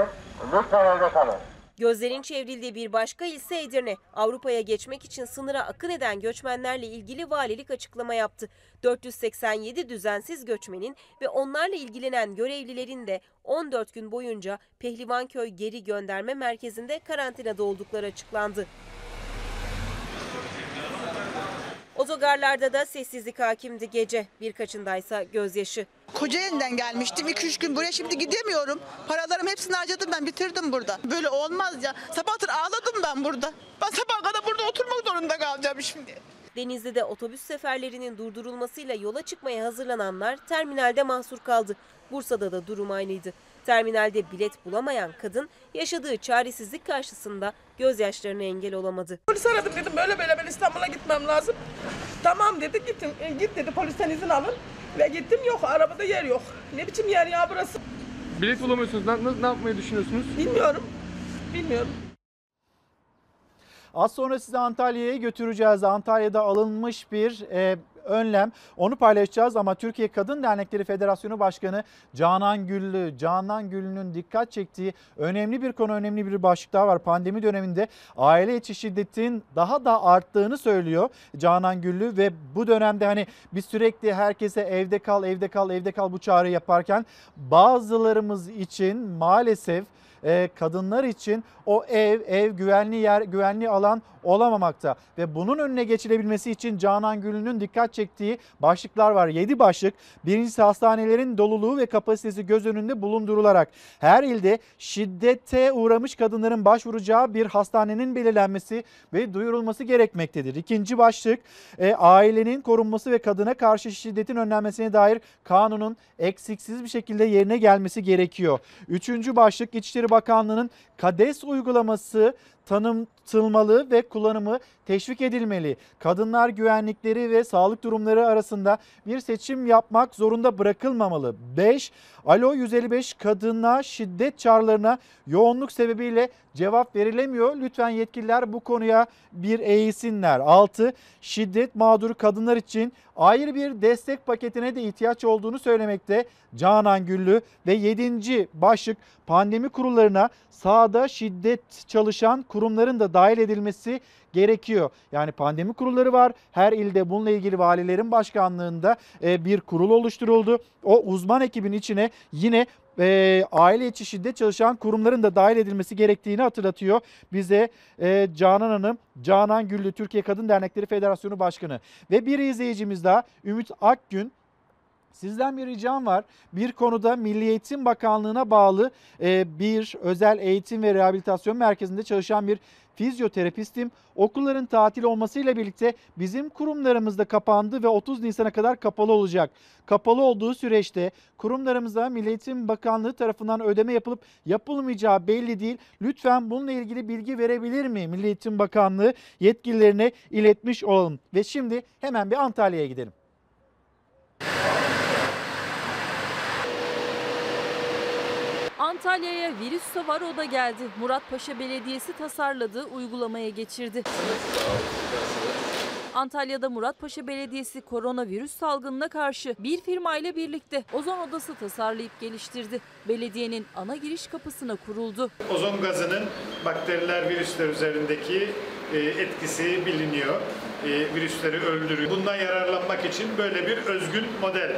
lütfen evde kalın. Gözlerin çevrildiği bir başka ilse Edirne. Avrupa'ya geçmek için sınıra akın eden göçmenlerle ilgili valilik açıklama yaptı. 487 düzensiz göçmenin ve onlarla ilgilenen görevlilerin de 14 gün boyunca Pehlivanköy Geri Gönderme Merkezi'nde karantinada oldukları açıklandı. Otogarlarda da sessizlik hakimdi gece. Birkaçındaysa gözyaşı. Kocaeli'den gelmiştim. 2-3 gün buraya şimdi gidemiyorum. Paralarım hepsini harcadım ben bitirdim burada. Böyle olmaz ya. Sabahtır ağladım ben burada. Ben sabah kadar burada oturmak zorunda kalacağım şimdi. Denizli'de otobüs seferlerinin durdurulmasıyla yola çıkmaya hazırlananlar terminalde mahsur kaldı. Bursa'da da durum aynıydı. Terminalde bilet bulamayan kadın yaşadığı çaresizlik karşısında gözyaşlarına engel olamadı. Polis aradım dedim böyle böyle ben İstanbul'a gitmem lazım. Tamam dedi gittim. E, git dedi polisten izin alın. Ve gittim yok arabada yer yok. Ne biçim yer ya burası? Bilet bulamıyorsunuz. Ne, ne yapmayı düşünüyorsunuz? Bilmiyorum. Bilmiyorum. Az sonra sizi Antalya'ya götüreceğiz. Antalya'da alınmış bir e, önlem. Onu paylaşacağız ama Türkiye Kadın Dernekleri Federasyonu Başkanı Canan Güllü, Canan Güllü'nün dikkat çektiği önemli bir konu, önemli bir başlık daha var. Pandemi döneminde aile içi şiddetin daha da arttığını söylüyor Canan Güllü ve bu dönemde hani biz sürekli herkese evde kal, evde kal, evde kal bu çağrı yaparken bazılarımız için maalesef e, kadınlar için o ev, ev güvenli yer, güvenli alan olamamakta. Ve bunun önüne geçilebilmesi için Canan Gül'ün dikkat çektiği başlıklar var. 7 başlık. Birincisi hastanelerin doluluğu ve kapasitesi göz önünde bulundurularak her ilde şiddete uğramış kadınların başvuracağı bir hastanenin belirlenmesi ve duyurulması gerekmektedir. İkinci başlık e, ailenin korunması ve kadına karşı şiddetin önlenmesine dair kanunun eksiksiz bir şekilde yerine gelmesi gerekiyor. Üçüncü başlık İçişleri Bakanlığı'nın KADES uygulaması tanıtılmalı ve kullanımı teşvik edilmeli. Kadınlar güvenlikleri ve sağlık durumları arasında bir seçim yapmak zorunda bırakılmamalı. 5. Alo 155 kadına şiddet çağrılarına yoğunluk sebebiyle cevap verilemiyor. Lütfen yetkililer bu konuya bir eğilsinler. 6. Şiddet mağduru kadınlar için ayrı bir destek paketine de ihtiyaç olduğunu söylemekte Canan Güllü ve 7. başlık pandemi kurullarına sahada şiddet çalışan kurumların da dahil edilmesi gerekiyor. Yani pandemi kurulları var. Her ilde bununla ilgili valilerin başkanlığında e, bir kurul oluşturuldu. O uzman ekibin içine yine e, aile içi şiddet çalışan kurumların da dahil edilmesi gerektiğini hatırlatıyor bize e, Canan Hanım. Canan Güllü Türkiye Kadın Dernekleri Federasyonu Başkanı ve bir izleyicimiz daha Ümit Akgün Sizden bir ricam var. Bir konuda Milli Eğitim Bakanlığı'na bağlı e, bir özel eğitim ve rehabilitasyon merkezinde çalışan bir fizyoterapistim. Okulların tatil olmasıyla birlikte bizim kurumlarımız da kapandı ve 30 Nisan'a kadar kapalı olacak. Kapalı olduğu süreçte kurumlarımıza Milli Eğitim Bakanlığı tarafından ödeme yapılıp yapılmayacağı belli değil. Lütfen bununla ilgili bilgi verebilir mi Milli Eğitim Bakanlığı yetkililerine iletmiş olalım. Ve şimdi hemen bir Antalya'ya gidelim. Antalya'ya virüs savar oda geldi. Muratpaşa Belediyesi tasarladığı uygulamaya geçirdi. Antalya'da Muratpaşa Belediyesi koronavirüs salgınına karşı bir firmayla birlikte ozon odası tasarlayıp geliştirdi. Belediyenin ana giriş kapısına kuruldu. Ozon gazının bakteriler, virüsler üzerindeki e, etkisi biliniyor. E, virüsleri öldürüyor. Bundan yararlanmak için böyle bir özgün model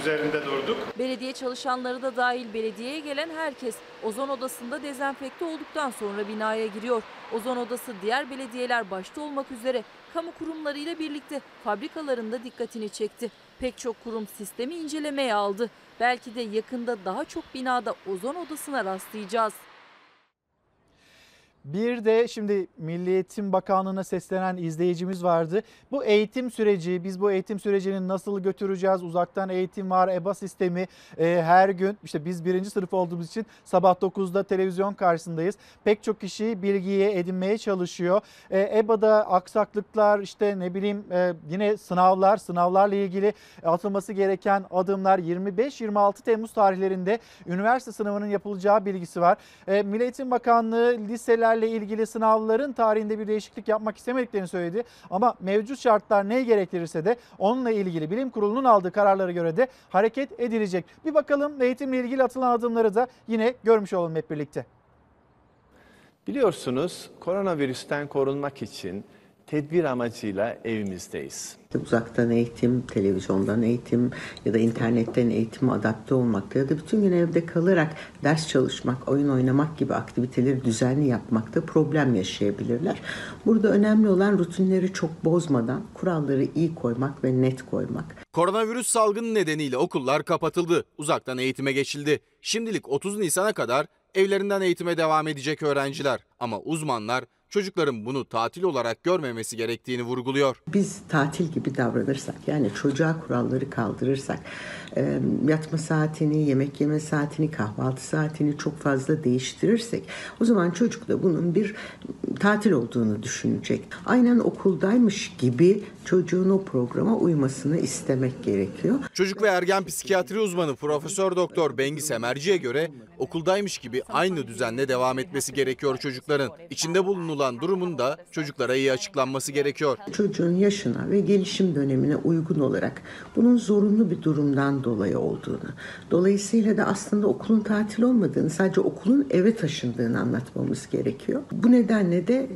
üzerinde durduk. Belediye çalışanları da dahil belediyeye gelen herkes ozon odasında dezenfekte olduktan sonra binaya giriyor. Ozon odası diğer belediyeler başta olmak üzere kamu kurumlarıyla birlikte fabrikalarında dikkatini çekti. Pek çok kurum sistemi incelemeye aldı. Belki de yakında daha çok binada ozon odasına rastlayacağız. Bir de şimdi Milli Eğitim Bakanlığı'na seslenen izleyicimiz vardı. Bu eğitim süreci, biz bu eğitim sürecini nasıl götüreceğiz? Uzaktan eğitim var, EBA sistemi e, her gün. işte biz birinci sınıf olduğumuz için sabah 9'da televizyon karşısındayız. Pek çok kişi bilgiye edinmeye çalışıyor. E, EBA'da aksaklıklar, işte ne bileyim e, yine sınavlar, sınavlarla ilgili atılması gereken adımlar 25-26 Temmuz tarihlerinde üniversite sınavının yapılacağı bilgisi var. E, Milli Eğitim Bakanlığı liseler liselerle ilgili sınavların tarihinde bir değişiklik yapmak istemediklerini söyledi. Ama mevcut şartlar ne gerektirirse de onunla ilgili bilim kurulunun aldığı kararlara göre de hareket edilecek. Bir bakalım eğitimle ilgili atılan adımları da yine görmüş olalım hep birlikte. Biliyorsunuz koronavirüsten korunmak için tedbir amacıyla evimizdeyiz. Uzaktan eğitim, televizyondan eğitim ya da internetten eğitime adapte olmakta ya da bütün gün evde kalarak ders çalışmak, oyun oynamak gibi aktiviteleri düzenli yapmakta problem yaşayabilirler. Burada önemli olan rutinleri çok bozmadan kuralları iyi koymak ve net koymak. Koronavirüs salgını nedeniyle okullar kapatıldı. Uzaktan eğitime geçildi. Şimdilik 30 Nisan'a kadar evlerinden eğitime devam edecek öğrenciler. Ama uzmanlar çocukların bunu tatil olarak görmemesi gerektiğini vurguluyor. Biz tatil gibi davranırsak yani çocuğa kuralları kaldırırsak e, yatma saatini, yemek yeme saatini, kahvaltı saatini çok fazla değiştirirsek o zaman çocuk da bunun bir tatil olduğunu düşünecek. Aynen okuldaymış gibi çocuğun o programa uymasını istemek gerekiyor. Çocuk ve ergen psikiyatri uzmanı Profesör Doktor Bengi Semerci'ye göre okuldaymış gibi aynı düzenle devam etmesi gerekiyor çocukların. İçinde bulunulan durumun da çocuklara iyi açıklanması gerekiyor. Çocuğun yaşına ve gelişim dönemine uygun olarak bunun zorunlu bir durumdan dolayı olduğunu, dolayısıyla da aslında okulun tatil olmadığını, sadece okulun eve taşındığını anlatmamız gerekiyor. Bu nedenle de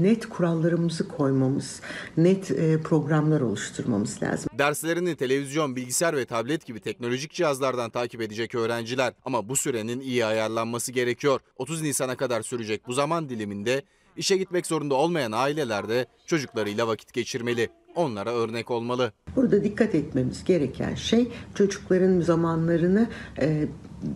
net kurallarımızı koymamız, net e, programlar oluşturmamız lazım. Derslerini televizyon, bilgisayar ve tablet gibi teknolojik cihazlardan takip edecek öğrenciler ama bu sürenin iyi ayarlanması gerekiyor. 30 Nisan'a kadar sürecek bu zaman diliminde işe gitmek zorunda olmayan aileler de çocuklarıyla vakit geçirmeli. Onlara örnek olmalı. Burada dikkat etmemiz gereken şey çocukların zamanlarını e,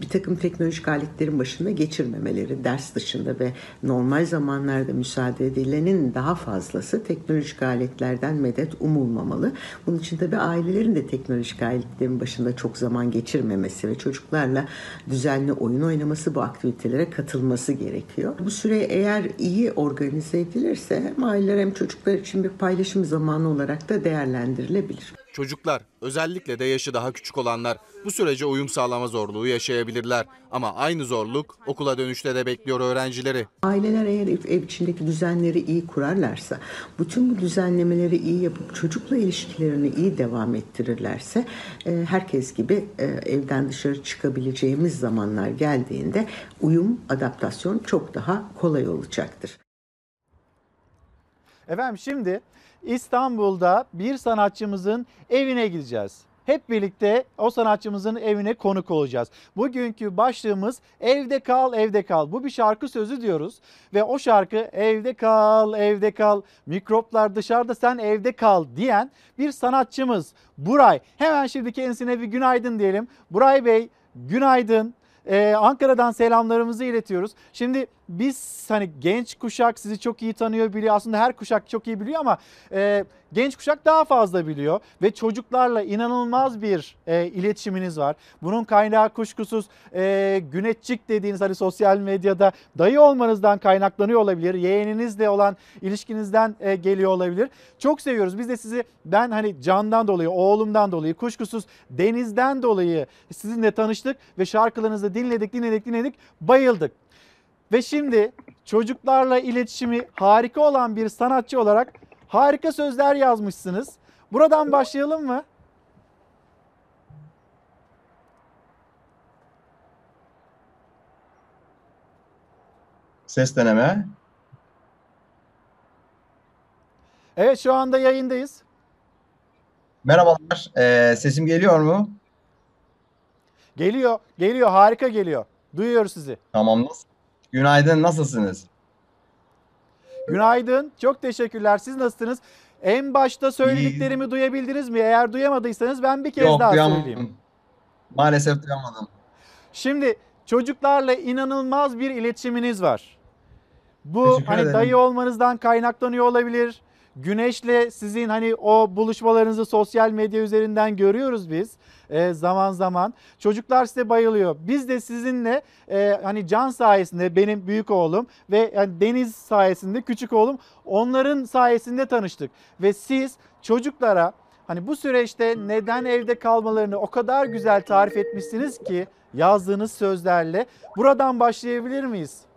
bir takım teknolojik aletlerin başında geçirmemeleri, ders dışında ve normal zamanlarda müsaade edilenin daha fazlası teknolojik aletlerden medet umulmamalı. Bunun için tabii ailelerin de teknolojik aletlerin başında çok zaman geçirmemesi ve çocuklarla düzenli oyun oynaması, bu aktivitelere katılması gerekiyor. Bu süre eğer iyi organize edilirse hem aileler hem çocuklar için bir paylaşım zamanı olarak da değerlendirilebilir. Çocuklar, özellikle de yaşı daha küçük olanlar bu sürece uyum sağlama zorluğu yaşayabilirler. Ama aynı zorluk okula dönüşte de bekliyor öğrencileri. Aileler eğer ev, ev içindeki düzenleri iyi kurarlarsa, bütün bu düzenlemeleri iyi yapıp çocukla ilişkilerini iyi devam ettirirlerse e, herkes gibi e, evden dışarı çıkabileceğimiz zamanlar geldiğinde uyum, adaptasyon çok daha kolay olacaktır. Efendim şimdi İstanbul'da bir sanatçımızın evine gideceğiz. hep birlikte o sanatçımızın evine konuk olacağız. Bugünkü başlığımız evde kal evde kal. Bu bir şarkı sözü diyoruz ve o şarkı evde kal evde kal mikroplar dışarıda sen evde kal diyen bir sanatçımız Buray. Hemen şimdi kendisine bir günaydın diyelim. Buray Bey günaydın. Ee, Ankara'dan selamlarımızı iletiyoruz. Şimdi biz hani genç kuşak sizi çok iyi tanıyor biliyor. Aslında her kuşak çok iyi biliyor ama e, genç kuşak daha fazla biliyor. Ve çocuklarla inanılmaz bir e, iletişiminiz var. Bunun kaynağı kuşkusuz e, güneşçik dediğiniz hani sosyal medyada dayı olmanızdan kaynaklanıyor olabilir. Yeğeninizle olan ilişkinizden e, geliyor olabilir. Çok seviyoruz. Biz de sizi ben hani candan dolayı, oğlumdan dolayı, kuşkusuz denizden dolayı sizinle tanıştık ve şarkılarınızı dinledik, dinledik, dinledik, bayıldık. Ve şimdi çocuklarla iletişimi harika olan bir sanatçı olarak harika sözler yazmışsınız. Buradan başlayalım mı? Ses deneme. Evet şu anda yayındayız. Merhabalar. Ee, sesim geliyor mu? Geliyor, geliyor, harika geliyor. Duyuyoruz sizi. Tamam. Günaydın. Nasılsınız? Günaydın. Çok teşekkürler. Siz nasılsınız? En başta söylediklerimi duyabildiniz mi? Eğer duyamadıysanız ben bir kez Yok, daha duyamadım. söyleyeyim. Maalesef duyamadım. Şimdi çocuklarla inanılmaz bir iletişiminiz var. Bu Teşekkür hani ederim. dayı olmanızdan kaynaklanıyor olabilir. Güneş'le sizin hani o buluşmalarınızı sosyal medya üzerinden görüyoruz biz e, zaman zaman. Çocuklar size bayılıyor. Biz de sizinle e, hani Can sayesinde benim büyük oğlum ve yani Deniz sayesinde küçük oğlum onların sayesinde tanıştık. Ve siz çocuklara hani bu süreçte neden evde kalmalarını o kadar güzel tarif etmişsiniz ki yazdığınız sözlerle. Buradan başlayabilir miyiz?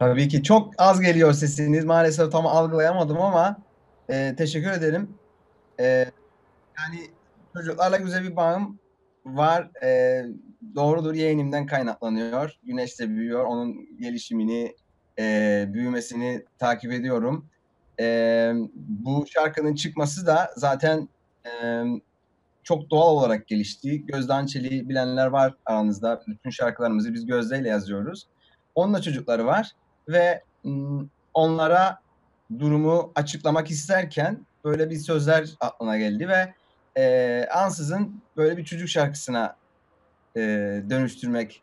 Tabii ki çok az geliyor sesiniz. Maalesef tam algılayamadım ama e, teşekkür ederim. E, yani çocuklarla güzel bir bağım var. E, doğrudur yeğenimden kaynaklanıyor. Güneşte büyüyor. Onun gelişimini, e, büyümesini takip ediyorum. E, bu şarkının çıkması da zaten e, çok doğal olarak gelişti. Gözden Çelik'i bilenler var aranızda. Bütün şarkılarımızı biz Gözde ile yazıyoruz. Onunla çocukları var ve onlara durumu açıklamak isterken böyle bir sözler aklına geldi ve e, ansızın böyle bir çocuk şarkısına e, dönüştürmek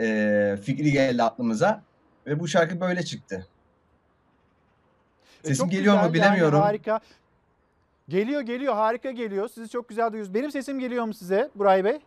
e, fikri geldi aklımıza ve bu şarkı böyle çıktı. E, Sesim çok geliyor mu güzel, yani bilemiyorum. harika. Geliyor geliyor harika geliyor. Sizi çok güzel duyuyoruz. Benim sesim geliyor mu size Buray Bey?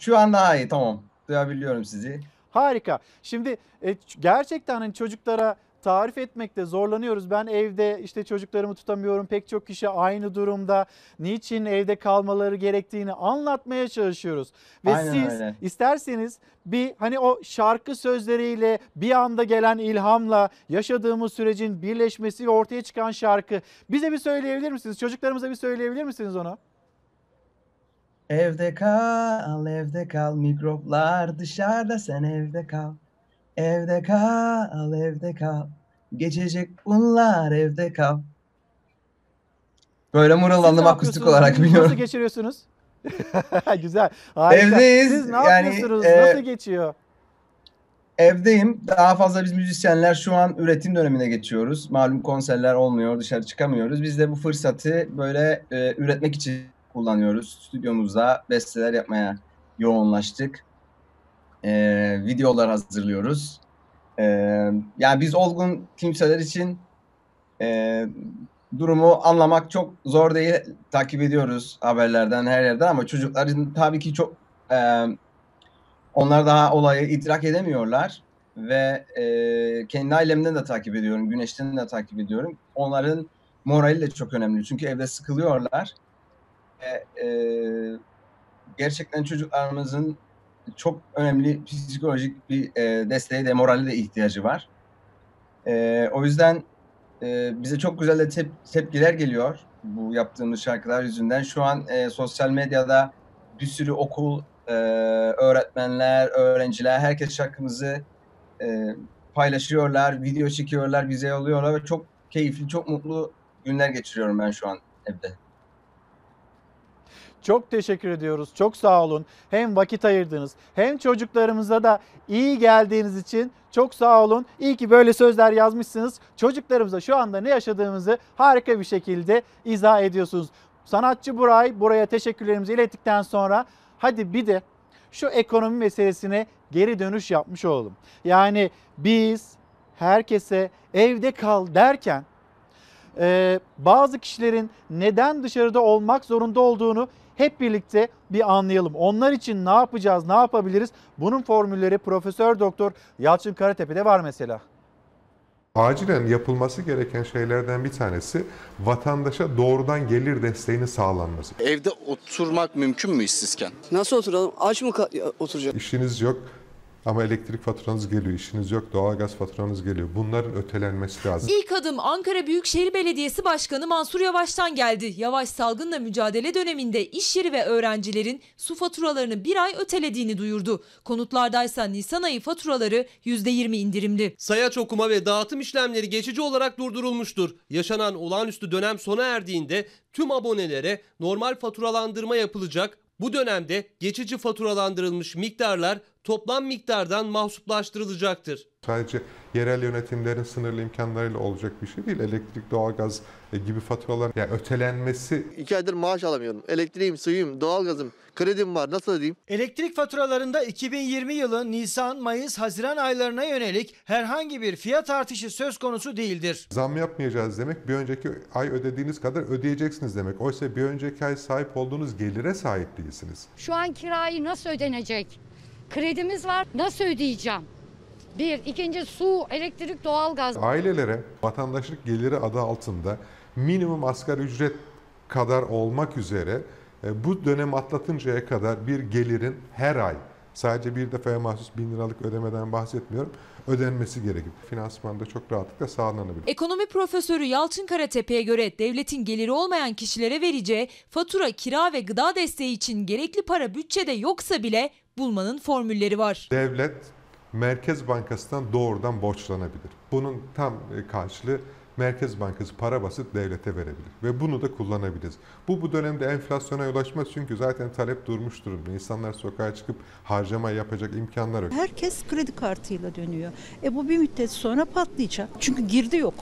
Şu an daha iyi tamam. Duyabiliyorum sizi. Harika. Şimdi e, gerçekten hani çocuklara tarif etmekte zorlanıyoruz. Ben evde işte çocuklarımı tutamıyorum. Pek çok kişi aynı durumda. Niçin evde kalmaları gerektiğini anlatmaya çalışıyoruz. Ve Aynen siz öyle. isterseniz bir hani o şarkı sözleriyle bir anda gelen ilhamla yaşadığımız sürecin birleşmesi ve ortaya çıkan şarkı bize bir söyleyebilir misiniz? Çocuklarımıza bir söyleyebilir misiniz onu? Evde kal, evde kal, mikroplar dışarıda, sen evde kal. Evde kal, evde kal, geçecek bunlar evde kal. Böyle mırıldandım akustik olarak biliyorum. Nasıl geçiriyorsunuz? Güzel. Harika. Evdeyiz, Siz ne yani, yapıyorsunuz? e, Nasıl geçiyor? Evdeyim. Daha fazla biz müzisyenler şu an üretim dönemine geçiyoruz. Malum konserler olmuyor, dışarı çıkamıyoruz. Biz de bu fırsatı böyle e, üretmek için kullanıyoruz. Stüdyomuzda besteler yapmaya yoğunlaştık. E, videolar hazırlıyoruz. E, yani biz olgun kimseler için e, durumu anlamak çok zor değil. Takip ediyoruz haberlerden, her yerden ama çocukların tabii ki çok e, onlar daha olayı idrak edemiyorlar ve e, kendi ailemden de takip ediyorum, Güneş'ten de takip ediyorum. Onların morali de çok önemli çünkü evde sıkılıyorlar. E, gerçekten çocuklarımızın çok önemli psikolojik bir e, desteğe de morali de ihtiyacı var. E, o yüzden e, bize çok güzel de tep- tepkiler geliyor bu yaptığımız şarkılar yüzünden. Şu an e, sosyal medyada bir sürü okul, e, öğretmenler, öğrenciler, herkes şarkımızı e, paylaşıyorlar, video çekiyorlar, bize yolluyorlar ve çok keyifli, çok mutlu günler geçiriyorum ben şu an evde. Çok teşekkür ediyoruz. Çok sağ olun. Hem vakit ayırdınız hem çocuklarımıza da iyi geldiğiniz için çok sağ olun. İyi ki böyle sözler yazmışsınız. Çocuklarımıza şu anda ne yaşadığımızı harika bir şekilde izah ediyorsunuz. Sanatçı Buray buraya teşekkürlerimizi ilettikten sonra hadi bir de şu ekonomi meselesine geri dönüş yapmış olalım. Yani biz herkese evde kal derken e, bazı kişilerin neden dışarıda olmak zorunda olduğunu hep birlikte bir anlayalım. Onlar için ne yapacağız, ne yapabiliriz? Bunun formülleri Profesör Doktor Yalçın Karatepe'de var mesela. Acilen yapılması gereken şeylerden bir tanesi vatandaşa doğrudan gelir desteğinin sağlanması. Evde oturmak mümkün mü işsizken? Nasıl oturalım? Aç mı oturacağım? İşiniz yok ama elektrik faturanız geliyor, işiniz yok, doğalgaz faturanız geliyor. Bunların ötelenmesi lazım. İlk adım Ankara Büyükşehir Belediyesi Başkanı Mansur Yavaş'tan geldi. Yavaş salgınla mücadele döneminde iş yeri ve öğrencilerin su faturalarını bir ay ötelediğini duyurdu. Konutlardaysa Nisan ayı faturaları %20 indirimli. Sayaç okuma ve dağıtım işlemleri geçici olarak durdurulmuştur. Yaşanan olağanüstü dönem sona erdiğinde tüm abonelere normal faturalandırma yapılacak. Bu dönemde geçici faturalandırılmış miktarlar toplam miktardan mahsuplaştırılacaktır. Sadece yerel yönetimlerin sınırlı imkanlarıyla olacak bir şey değil. Elektrik, doğalgaz e, gibi faturalar yani ötelenmesi. İki aydır maaş alamıyorum. Elektriğim, suyum, doğalgazım, kredim var. Nasıl ödeyeyim? Elektrik faturalarında 2020 yılı Nisan, Mayıs, Haziran aylarına yönelik herhangi bir fiyat artışı söz konusu değildir. Zam yapmayacağız demek bir önceki ay ödediğiniz kadar ödeyeceksiniz demek. Oysa bir önceki ay sahip olduğunuz gelire sahip değilsiniz. Şu an kirayı nasıl ödenecek? Kredimiz var. Nasıl ödeyeceğim? Bir. ikinci su, elektrik, doğalgaz. Ailelere vatandaşlık geliri adı altında minimum asgari ücret kadar olmak üzere bu dönem atlatıncaya kadar bir gelirin her ay sadece bir defaya mahsus bin liralık ödemeden bahsetmiyorum ödenmesi gerekir. Finansmanda çok rahatlıkla sağlanabilir. Ekonomi profesörü Yalçın Karatepe'ye göre devletin geliri olmayan kişilere vereceği fatura, kira ve gıda desteği için gerekli para bütçede yoksa bile bulmanın formülleri var. Devlet Merkez Bankası'ndan doğrudan borçlanabilir. Bunun tam e, karşılığı Merkez Bankası para basıp devlete verebilir ve bunu da kullanabiliriz. Bu bu dönemde enflasyona yol açmaz çünkü zaten talep durmuş durumda. İnsanlar sokağa çıkıp harcama yapacak imkanlar yok. Herkes kredi kartıyla dönüyor. E bu bir müddet sonra patlayacak. Çünkü girdi yok.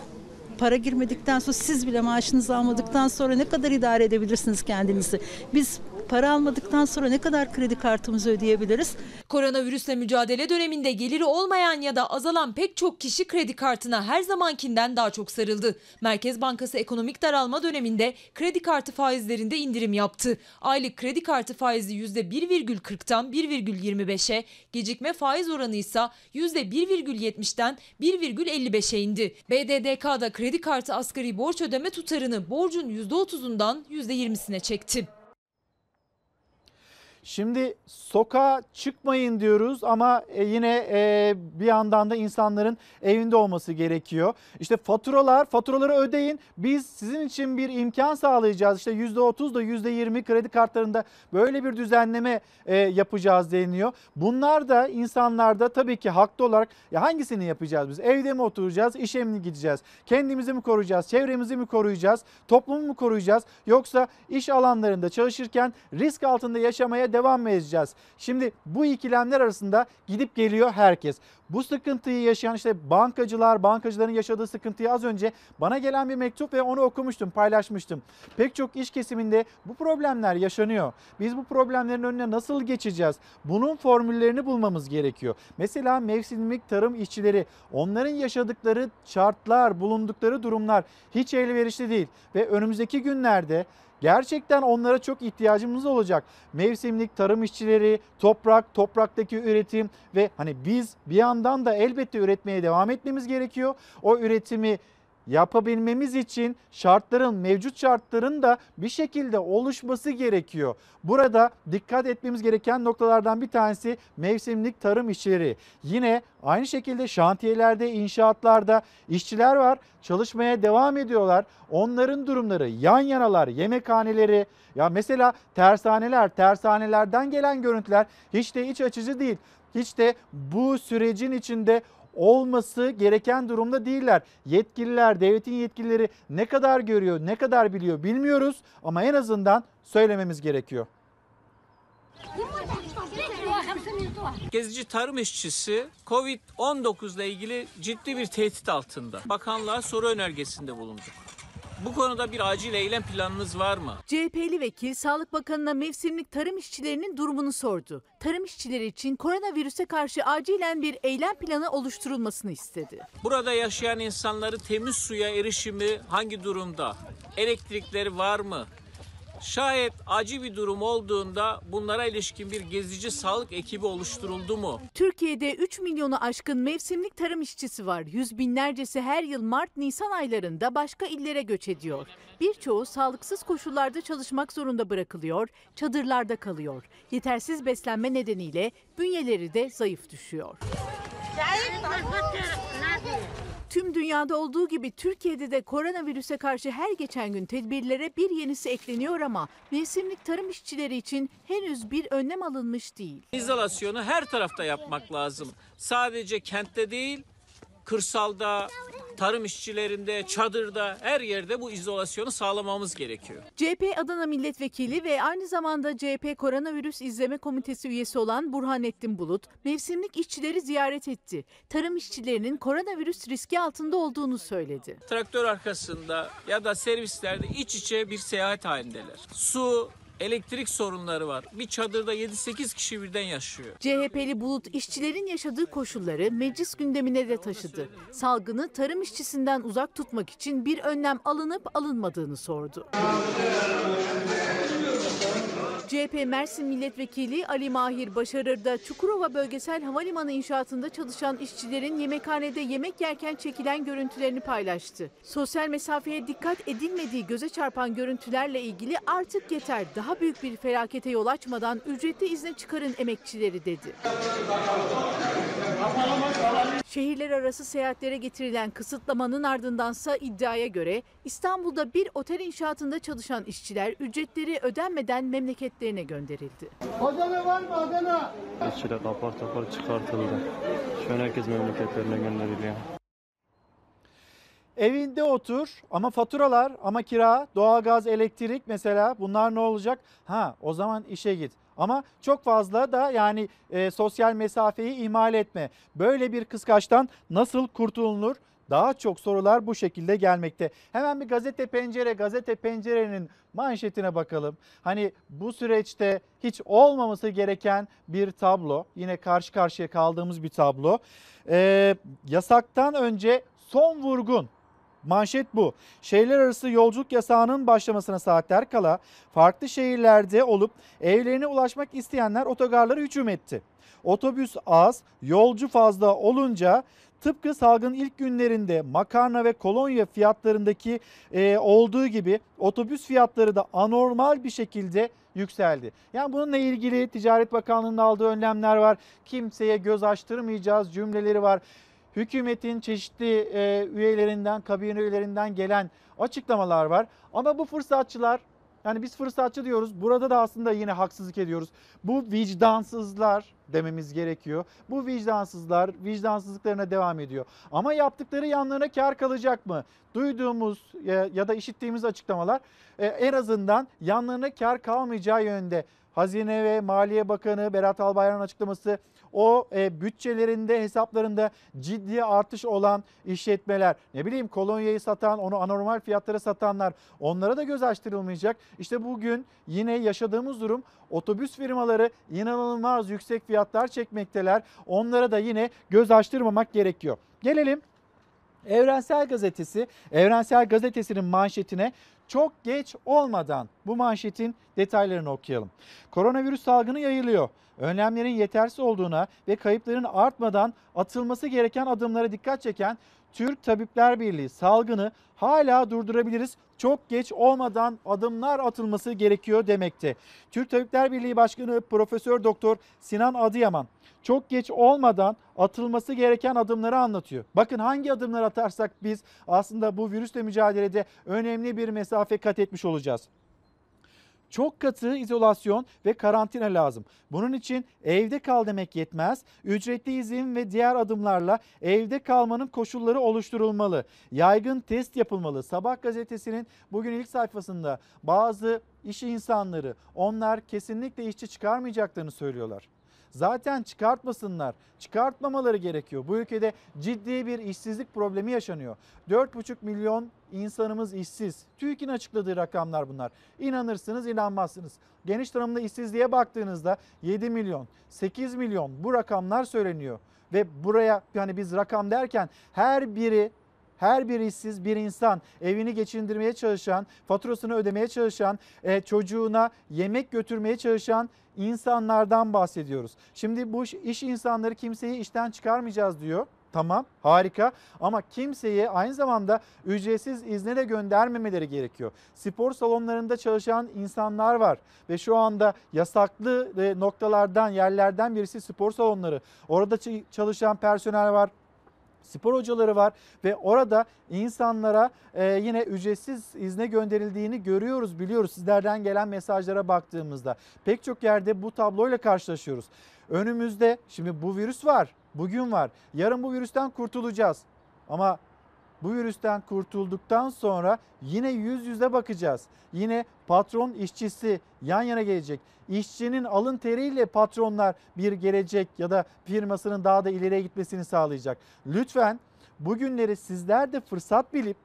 Para girmedikten sonra siz bile maaşınızı almadıktan sonra ne kadar idare edebilirsiniz kendinizi? Biz para almadıktan sonra ne kadar kredi kartımızı ödeyebiliriz? Koronavirüsle mücadele döneminde geliri olmayan ya da azalan pek çok kişi kredi kartına her zamankinden daha çok sarıldı. Merkez Bankası ekonomik daralma döneminde kredi kartı faizlerinde indirim yaptı. Aylık kredi kartı faizi %1,40'tan 1,25'e, gecikme faiz oranı ise %1,70'den 1,55'e indi. BDDK'da kredi kartı asgari borç ödeme tutarını borcun %30'undan %20'sine çekti. Şimdi sokağa çıkmayın diyoruz ama e, yine e, bir yandan da insanların evinde olması gerekiyor. İşte faturalar, faturaları ödeyin. Biz sizin için bir imkan sağlayacağız. İşte %30 da %20 kredi kartlarında böyle bir düzenleme e, yapacağız deniyor. Bunlar da insanlarda tabii ki haklı olarak ya hangisini yapacağız biz? Evde mi oturacağız, işe mi gideceğiz? Kendimizi mi koruyacağız, çevremizi mi koruyacağız, toplumu mu koruyacağız? Yoksa iş alanlarında çalışırken risk altında yaşamaya devam mı edeceğiz? Şimdi bu ikilemler arasında gidip geliyor herkes. Bu sıkıntıyı yaşayan işte bankacılar, bankacıların yaşadığı sıkıntıyı az önce bana gelen bir mektup ve onu okumuştum, paylaşmıştım. Pek çok iş kesiminde bu problemler yaşanıyor. Biz bu problemlerin önüne nasıl geçeceğiz? Bunun formüllerini bulmamız gerekiyor. Mesela mevsimlik tarım işçileri, onların yaşadıkları şartlar, bulundukları durumlar hiç elverişli değil. Ve önümüzdeki günlerde Gerçekten onlara çok ihtiyacımız olacak. Mevsimlik tarım işçileri, toprak, topraktaki üretim ve hani biz bir yandan da elbette üretmeye devam etmemiz gerekiyor. O üretimi yapabilmemiz için şartların, mevcut şartların da bir şekilde oluşması gerekiyor. Burada dikkat etmemiz gereken noktalardan bir tanesi mevsimlik tarım işçileri. Yine aynı şekilde şantiyelerde, inşaatlarda işçiler var. Çalışmaya devam ediyorlar. Onların durumları yan yanalar, yemekhaneleri, ya mesela tersaneler, tersanelerden gelen görüntüler hiç de iç açıcı değil. Hiç de bu sürecin içinde olması gereken durumda değiller. Yetkililer, devletin yetkilileri ne kadar görüyor, ne kadar biliyor bilmiyoruz ama en azından söylememiz gerekiyor. Gezici tarım işçisi Covid-19 ile ilgili ciddi bir tehdit altında. Bakanlığa soru önergesinde bulunduk. Bu konuda bir acil eylem planınız var mı? CHP'li vekil Sağlık Bakanı'na mevsimlik tarım işçilerinin durumunu sordu. Tarım işçileri için koronavirüse karşı acilen bir eylem planı oluşturulmasını istedi. Burada yaşayan insanları temiz suya erişimi hangi durumda? Elektrikleri var mı? Şayet acil bir durum olduğunda bunlara ilişkin bir gezici sağlık ekibi oluşturuldu mu? Türkiye'de 3 milyonu aşkın mevsimlik tarım işçisi var. Yüz binlercesi her yıl Mart-Nisan aylarında başka illere göç ediyor. Birçoğu sağlıksız koşullarda çalışmak zorunda bırakılıyor, çadırlarda kalıyor. Yetersiz beslenme nedeniyle bünyeleri de zayıf düşüyor. Tüm dünyada olduğu gibi Türkiye'de de koronavirüse karşı her geçen gün tedbirlere bir yenisi ekleniyor ama mevsimlik tarım işçileri için henüz bir önlem alınmış değil. İzolasyonu her tarafta yapmak lazım. Sadece kentte değil, kırsalda, tarım işçilerinde, çadırda, her yerde bu izolasyonu sağlamamız gerekiyor. CHP Adana Milletvekili ve aynı zamanda CHP Koronavirüs İzleme Komitesi üyesi olan Burhanettin Bulut, mevsimlik işçileri ziyaret etti. Tarım işçilerinin koronavirüs riski altında olduğunu söyledi. Traktör arkasında ya da servislerde iç içe bir seyahat halindeler. Su, elektrik sorunları var. Bir çadırda 7-8 kişi birden yaşıyor. CHP'li Bulut işçilerin yaşadığı koşulları meclis gündemine de taşıdı. Salgını tarım işçisinden uzak tutmak için bir önlem alınıp alınmadığını sordu. CHP Mersin Milletvekili Ali Mahir Başarır da Çukurova Bölgesel Havalimanı inşaatında çalışan işçilerin yemekhanede yemek yerken çekilen görüntülerini paylaştı. Sosyal mesafeye dikkat edilmediği göze çarpan görüntülerle ilgili artık yeter daha büyük bir felakete yol açmadan ücretli izne çıkarın emekçileri dedi. Şehirler arası seyahatlere getirilen kısıtlamanın ardındansa iddiaya göre İstanbul'da bir otel inşaatında çalışan işçiler ücretleri ödenmeden memleketlerine gönderildi. Adana var mı Adana? İşçiler apar topar çıkartıldı. Şu an herkes memleketlerine gönderiliyor. Evinde otur ama faturalar ama kira, doğalgaz, elektrik mesela bunlar ne olacak? Ha o zaman işe git. Ama çok fazla da yani e, sosyal mesafeyi ihmal etme. Böyle bir kıskaçtan nasıl kurtulunur? Daha çok sorular bu şekilde gelmekte. Hemen bir gazete pencere, gazete pencerenin manşetine bakalım. Hani bu süreçte hiç olmaması gereken bir tablo. Yine karşı karşıya kaldığımız bir tablo. Ee, yasaktan önce son vurgun. Manşet bu. Şehirler arası yolculuk yasağının başlamasına saatler kala farklı şehirlerde olup evlerine ulaşmak isteyenler otogarlara hücum etti. Otobüs az, yolcu fazla olunca tıpkı salgın ilk günlerinde makarna ve kolonya fiyatlarındaki e, olduğu gibi otobüs fiyatları da anormal bir şekilde yükseldi. Yani bununla ilgili Ticaret Bakanlığı'nın aldığı önlemler var. Kimseye göz açtırmayacağız cümleleri var hükümetin çeşitli e, üyelerinden, kabine üyelerinden gelen açıklamalar var. Ama bu fırsatçılar yani biz fırsatçı diyoruz. Burada da aslında yine haksızlık ediyoruz. Bu vicdansızlar dememiz gerekiyor. Bu vicdansızlar vicdansızlıklarına devam ediyor. Ama yaptıkları yanlarına kar kalacak mı? Duyduğumuz ya da işittiğimiz açıklamalar e, en azından yanlarına kar kalmayacağı yönde. Hazine ve Maliye Bakanı Berat Albayrak'ın açıklaması o e, bütçelerinde hesaplarında ciddi artış olan işletmeler ne bileyim kolonyayı satan onu anormal fiyatlara satanlar onlara da göz açtırılmayacak. İşte bugün yine yaşadığımız durum otobüs firmaları inanılmaz yüksek fiyatlar çekmekteler. Onlara da yine göz açtırmamak gerekiyor. Gelelim Evrensel Gazetesi, Evrensel Gazetesi'nin manşetine çok geç olmadan bu manşetin detaylarını okuyalım. Koronavirüs salgını yayılıyor. Önlemlerin yetersiz olduğuna ve kayıpların artmadan atılması gereken adımlara dikkat çeken Türk Tabipler Birliği salgını hala durdurabiliriz. Çok geç olmadan adımlar atılması gerekiyor demekte. Türk Tabipler Birliği Başkanı Profesör Doktor Sinan Adıyaman çok geç olmadan atılması gereken adımları anlatıyor. Bakın hangi adımlar atarsak biz aslında bu virüsle mücadelede önemli bir mesafe kat etmiş olacağız. Çok katı izolasyon ve karantina lazım. Bunun için evde kal demek yetmez. Ücretli izin ve diğer adımlarla evde kalmanın koşulları oluşturulmalı. Yaygın test yapılmalı. Sabah gazetesinin bugün ilk sayfasında bazı iş insanları onlar kesinlikle işçi çıkarmayacaklarını söylüyorlar. Zaten çıkartmasınlar. Çıkartmamaları gerekiyor. Bu ülkede ciddi bir işsizlik problemi yaşanıyor. 4,5 milyon insanımız işsiz. TÜİK'in açıkladığı rakamlar bunlar. İnanırsınız inanmazsınız. Geniş tanımlı işsizliğe baktığınızda 7 milyon, 8 milyon bu rakamlar söyleniyor. Ve buraya yani biz rakam derken her biri her bir işsiz bir insan evini geçindirmeye çalışan, faturasını ödemeye çalışan, e, çocuğuna yemek götürmeye çalışan insanlardan bahsediyoruz. Şimdi bu iş, insanları kimseyi işten çıkarmayacağız diyor. Tamam harika ama kimseyi aynı zamanda ücretsiz izne de göndermemeleri gerekiyor. Spor salonlarında çalışan insanlar var ve şu anda yasaklı e, noktalardan yerlerden birisi spor salonları. Orada çalışan personel var spor hocaları var ve orada insanlara e, yine ücretsiz izne gönderildiğini görüyoruz, biliyoruz. Sizlerden gelen mesajlara baktığımızda pek çok yerde bu tabloyla karşılaşıyoruz. Önümüzde şimdi bu virüs var, bugün var. Yarın bu virüsten kurtulacağız. Ama bu virüsten kurtulduktan sonra yine yüz yüze bakacağız. Yine patron işçisi yan yana gelecek. İşçinin alın teriyle patronlar bir gelecek ya da firmasının daha da ileriye gitmesini sağlayacak. Lütfen bugünleri sizler de fırsat bilip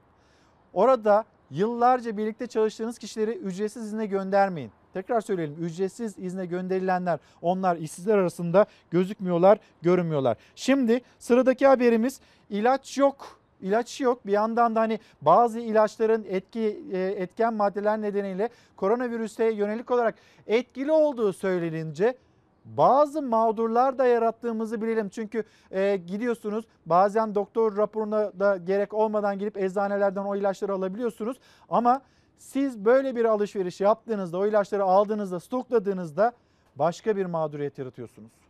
orada yıllarca birlikte çalıştığınız kişileri ücretsiz izne göndermeyin. Tekrar söyleyelim ücretsiz izne gönderilenler onlar işsizler arasında gözükmüyorlar, görünmüyorlar. Şimdi sıradaki haberimiz ilaç yok ilaç yok. Bir yandan da hani bazı ilaçların etki e, etken maddeler nedeniyle koronavirüse yönelik olarak etkili olduğu söylenince bazı mağdurlar da yarattığımızı bilelim. Çünkü e, gidiyorsunuz bazen doktor raporuna da gerek olmadan girip eczanelerden o ilaçları alabiliyorsunuz. Ama siz böyle bir alışveriş yaptığınızda o ilaçları aldığınızda stokladığınızda başka bir mağduriyet yaratıyorsunuz.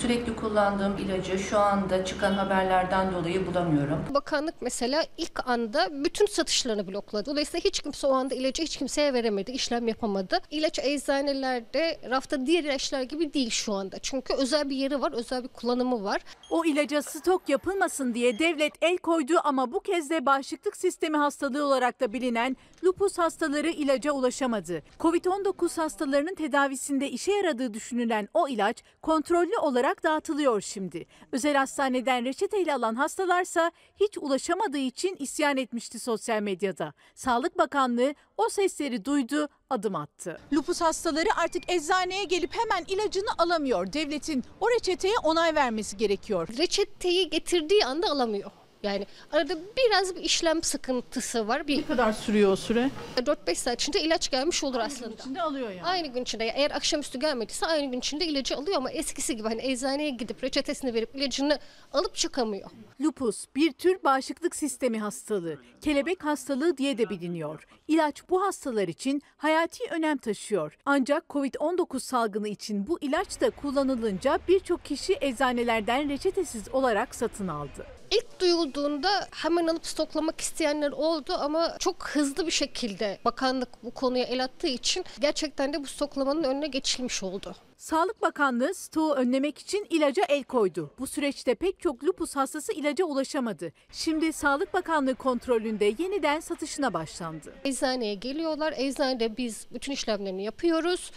Sürekli kullandığım ilacı şu anda çıkan haberlerden dolayı bulamıyorum. Bakanlık mesela ilk anda bütün satışlarını blokladı. Dolayısıyla hiç kimse o anda ilacı hiç kimseye veremedi, işlem yapamadı. İlaç eczanelerde rafta diğer ilaçlar gibi değil şu anda. Çünkü özel bir yeri var, özel bir kullanımı var. O ilaca stok yapılmasın diye devlet el koydu ama bu kez de bağışıklık sistemi hastalığı olarak da bilinen lupus hastaları ilaca ulaşamadı. Covid-19 hastalarının tedavisinde işe yaradığı düşünülen o ilaç kontrollü olarak dağıtılıyor şimdi. Özel hastaneden reçeteyle alan hastalarsa hiç ulaşamadığı için isyan etmişti sosyal medyada. Sağlık Bakanlığı o sesleri duydu, adım attı. Lupus hastaları artık eczaneye gelip hemen ilacını alamıyor. Devletin o reçeteye onay vermesi gerekiyor. Reçeteyi getirdiği anda alamıyor. Yani arada biraz bir işlem sıkıntısı var. Bir, ne kadar sürüyor o süre? 4-5 saat içinde ilaç gelmiş olur aslında. Aynı gün içinde alıyor yani. Aynı gün içinde. Eğer akşamüstü gelmediyse aynı gün içinde ilacı alıyor ama eskisi gibi hani eczaneye gidip reçetesini verip ilacını alıp çıkamıyor. Lupus bir tür bağışıklık sistemi hastalığı. Kelebek hastalığı diye de biliniyor. İlaç bu hastalar için hayati önem taşıyor. Ancak Covid-19 salgını için bu ilaç da kullanılınca birçok kişi eczanelerden reçetesiz olarak satın aldı. İlk duyulduğunda hemen alıp stoklamak isteyenler oldu ama çok hızlı bir şekilde bakanlık bu konuya el attığı için gerçekten de bu stoklamanın önüne geçilmiş oldu. Sağlık Bakanlığı stoğu önlemek için ilaca el koydu. Bu süreçte pek çok lupus hastası ilaca ulaşamadı. Şimdi Sağlık Bakanlığı kontrolünde yeniden satışına başlandı. Eczaneye geliyorlar. Eczanede biz bütün işlemlerini yapıyoruz.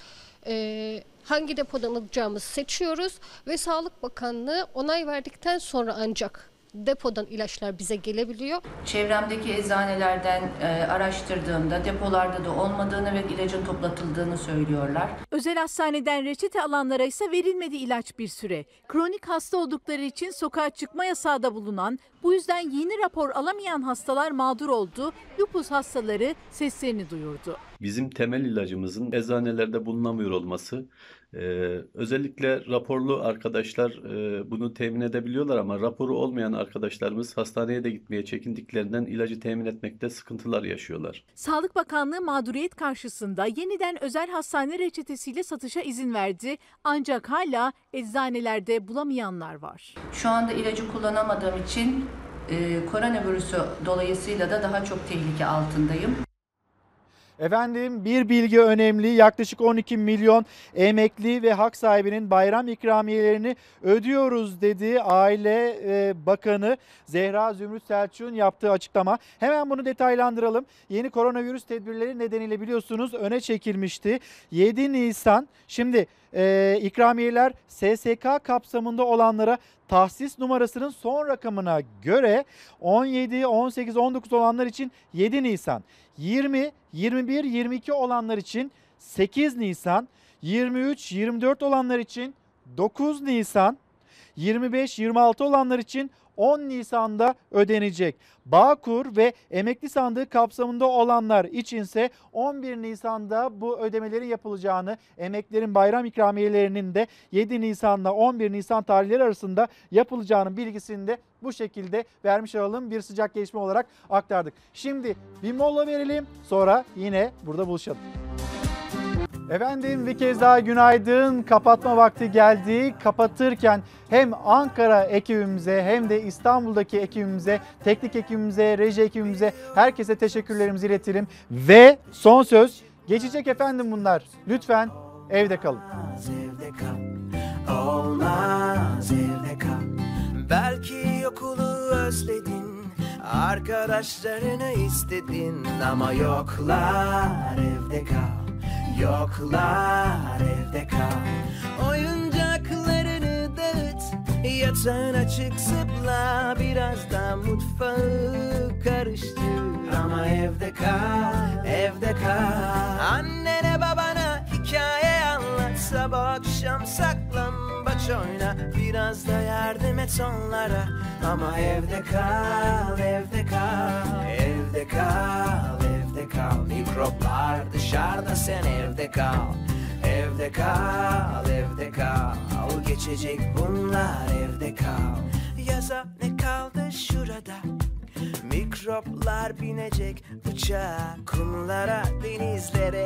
Ee, hangi depodan alacağımızı seçiyoruz ve Sağlık Bakanlığı onay verdikten sonra ancak depodan ilaçlar bize gelebiliyor. Çevremdeki eczanelerden e, araştırdığımda depolarda da olmadığını ve ilacın toplatıldığını söylüyorlar. Özel hastaneden reçete alanlara ise verilmedi ilaç bir süre. Kronik hasta oldukları için sokağa çıkma yasağı da bulunan, bu yüzden yeni rapor alamayan hastalar mağdur oldu. Lupus hastaları seslerini duyurdu. Bizim temel ilacımızın eczanelerde bulunamıyor olması ee, özellikle raporlu arkadaşlar e, bunu temin edebiliyorlar ama raporu olmayan arkadaşlarımız hastaneye de gitmeye çekindiklerinden ilacı temin etmekte sıkıntılar yaşıyorlar. Sağlık Bakanlığı mağduriyet karşısında yeniden özel hastane reçetesiyle satışa izin verdi. Ancak hala eczanelerde bulamayanlar var. Şu anda ilacı kullanamadığım için e, koronavirüsü dolayısıyla da daha çok tehlike altındayım. Efendim bir bilgi önemli. Yaklaşık 12 milyon emekli ve hak sahibinin bayram ikramiyelerini ödüyoruz dedi Aile e, Bakanı Zehra Zümrüt Selçuk'un yaptığı açıklama. Hemen bunu detaylandıralım. Yeni koronavirüs tedbirleri nedeniyle biliyorsunuz öne çekilmişti. 7 Nisan şimdi e, ikramiyeler SSK kapsamında olanlara tahsis numarasının son rakamına göre 17, 18, 19 olanlar için 7 Nisan, 20, 21, 22 olanlar için 8 Nisan, 23, 24 olanlar için 9 Nisan, 25, 26 olanlar için 10 Nisan'da ödenecek. Bağkur ve emekli sandığı kapsamında olanlar içinse 11 Nisan'da bu ödemelerin yapılacağını, emeklerin bayram ikramiyelerinin de 7 Nisan'la 11 Nisan tarihleri arasında yapılacağının bilgisini de bu şekilde vermiş olalım. Bir sıcak gelişme olarak aktardık. Şimdi bir mola verelim sonra yine burada buluşalım. Efendim bir kez daha günaydın. Kapatma vakti geldi. Kapatırken hem Ankara ekibimize hem de İstanbul'daki ekibimize, teknik ekibimize, reji ekibimize herkese teşekkürlerimizi iletelim. Ve son söz geçecek efendim bunlar. Lütfen evde kalın. Evde kal, olmaz evde kal. Belki okulu özledin, arkadaşlarını istedin ama yoklar evde kal. Yoklar evde kal. Oyuncaklarını dağıt Yatağına çık zıpla. Biraz da mutfağı karıştır. Ama evde kal Evde kal. Annene babana hikaye anlat. Sabah akşam saklambaç oyna. Biraz da yardım et onlara. Ama evde kal Evde kal Evde kal Evde kal. Mikroplar dışarıda sen evde kal. Evde kal, evde kal. Geçecek bunlar evde kal. Yaza ne kaldı şurada? Mikroplar binecek uçağa Kumlara, denizlere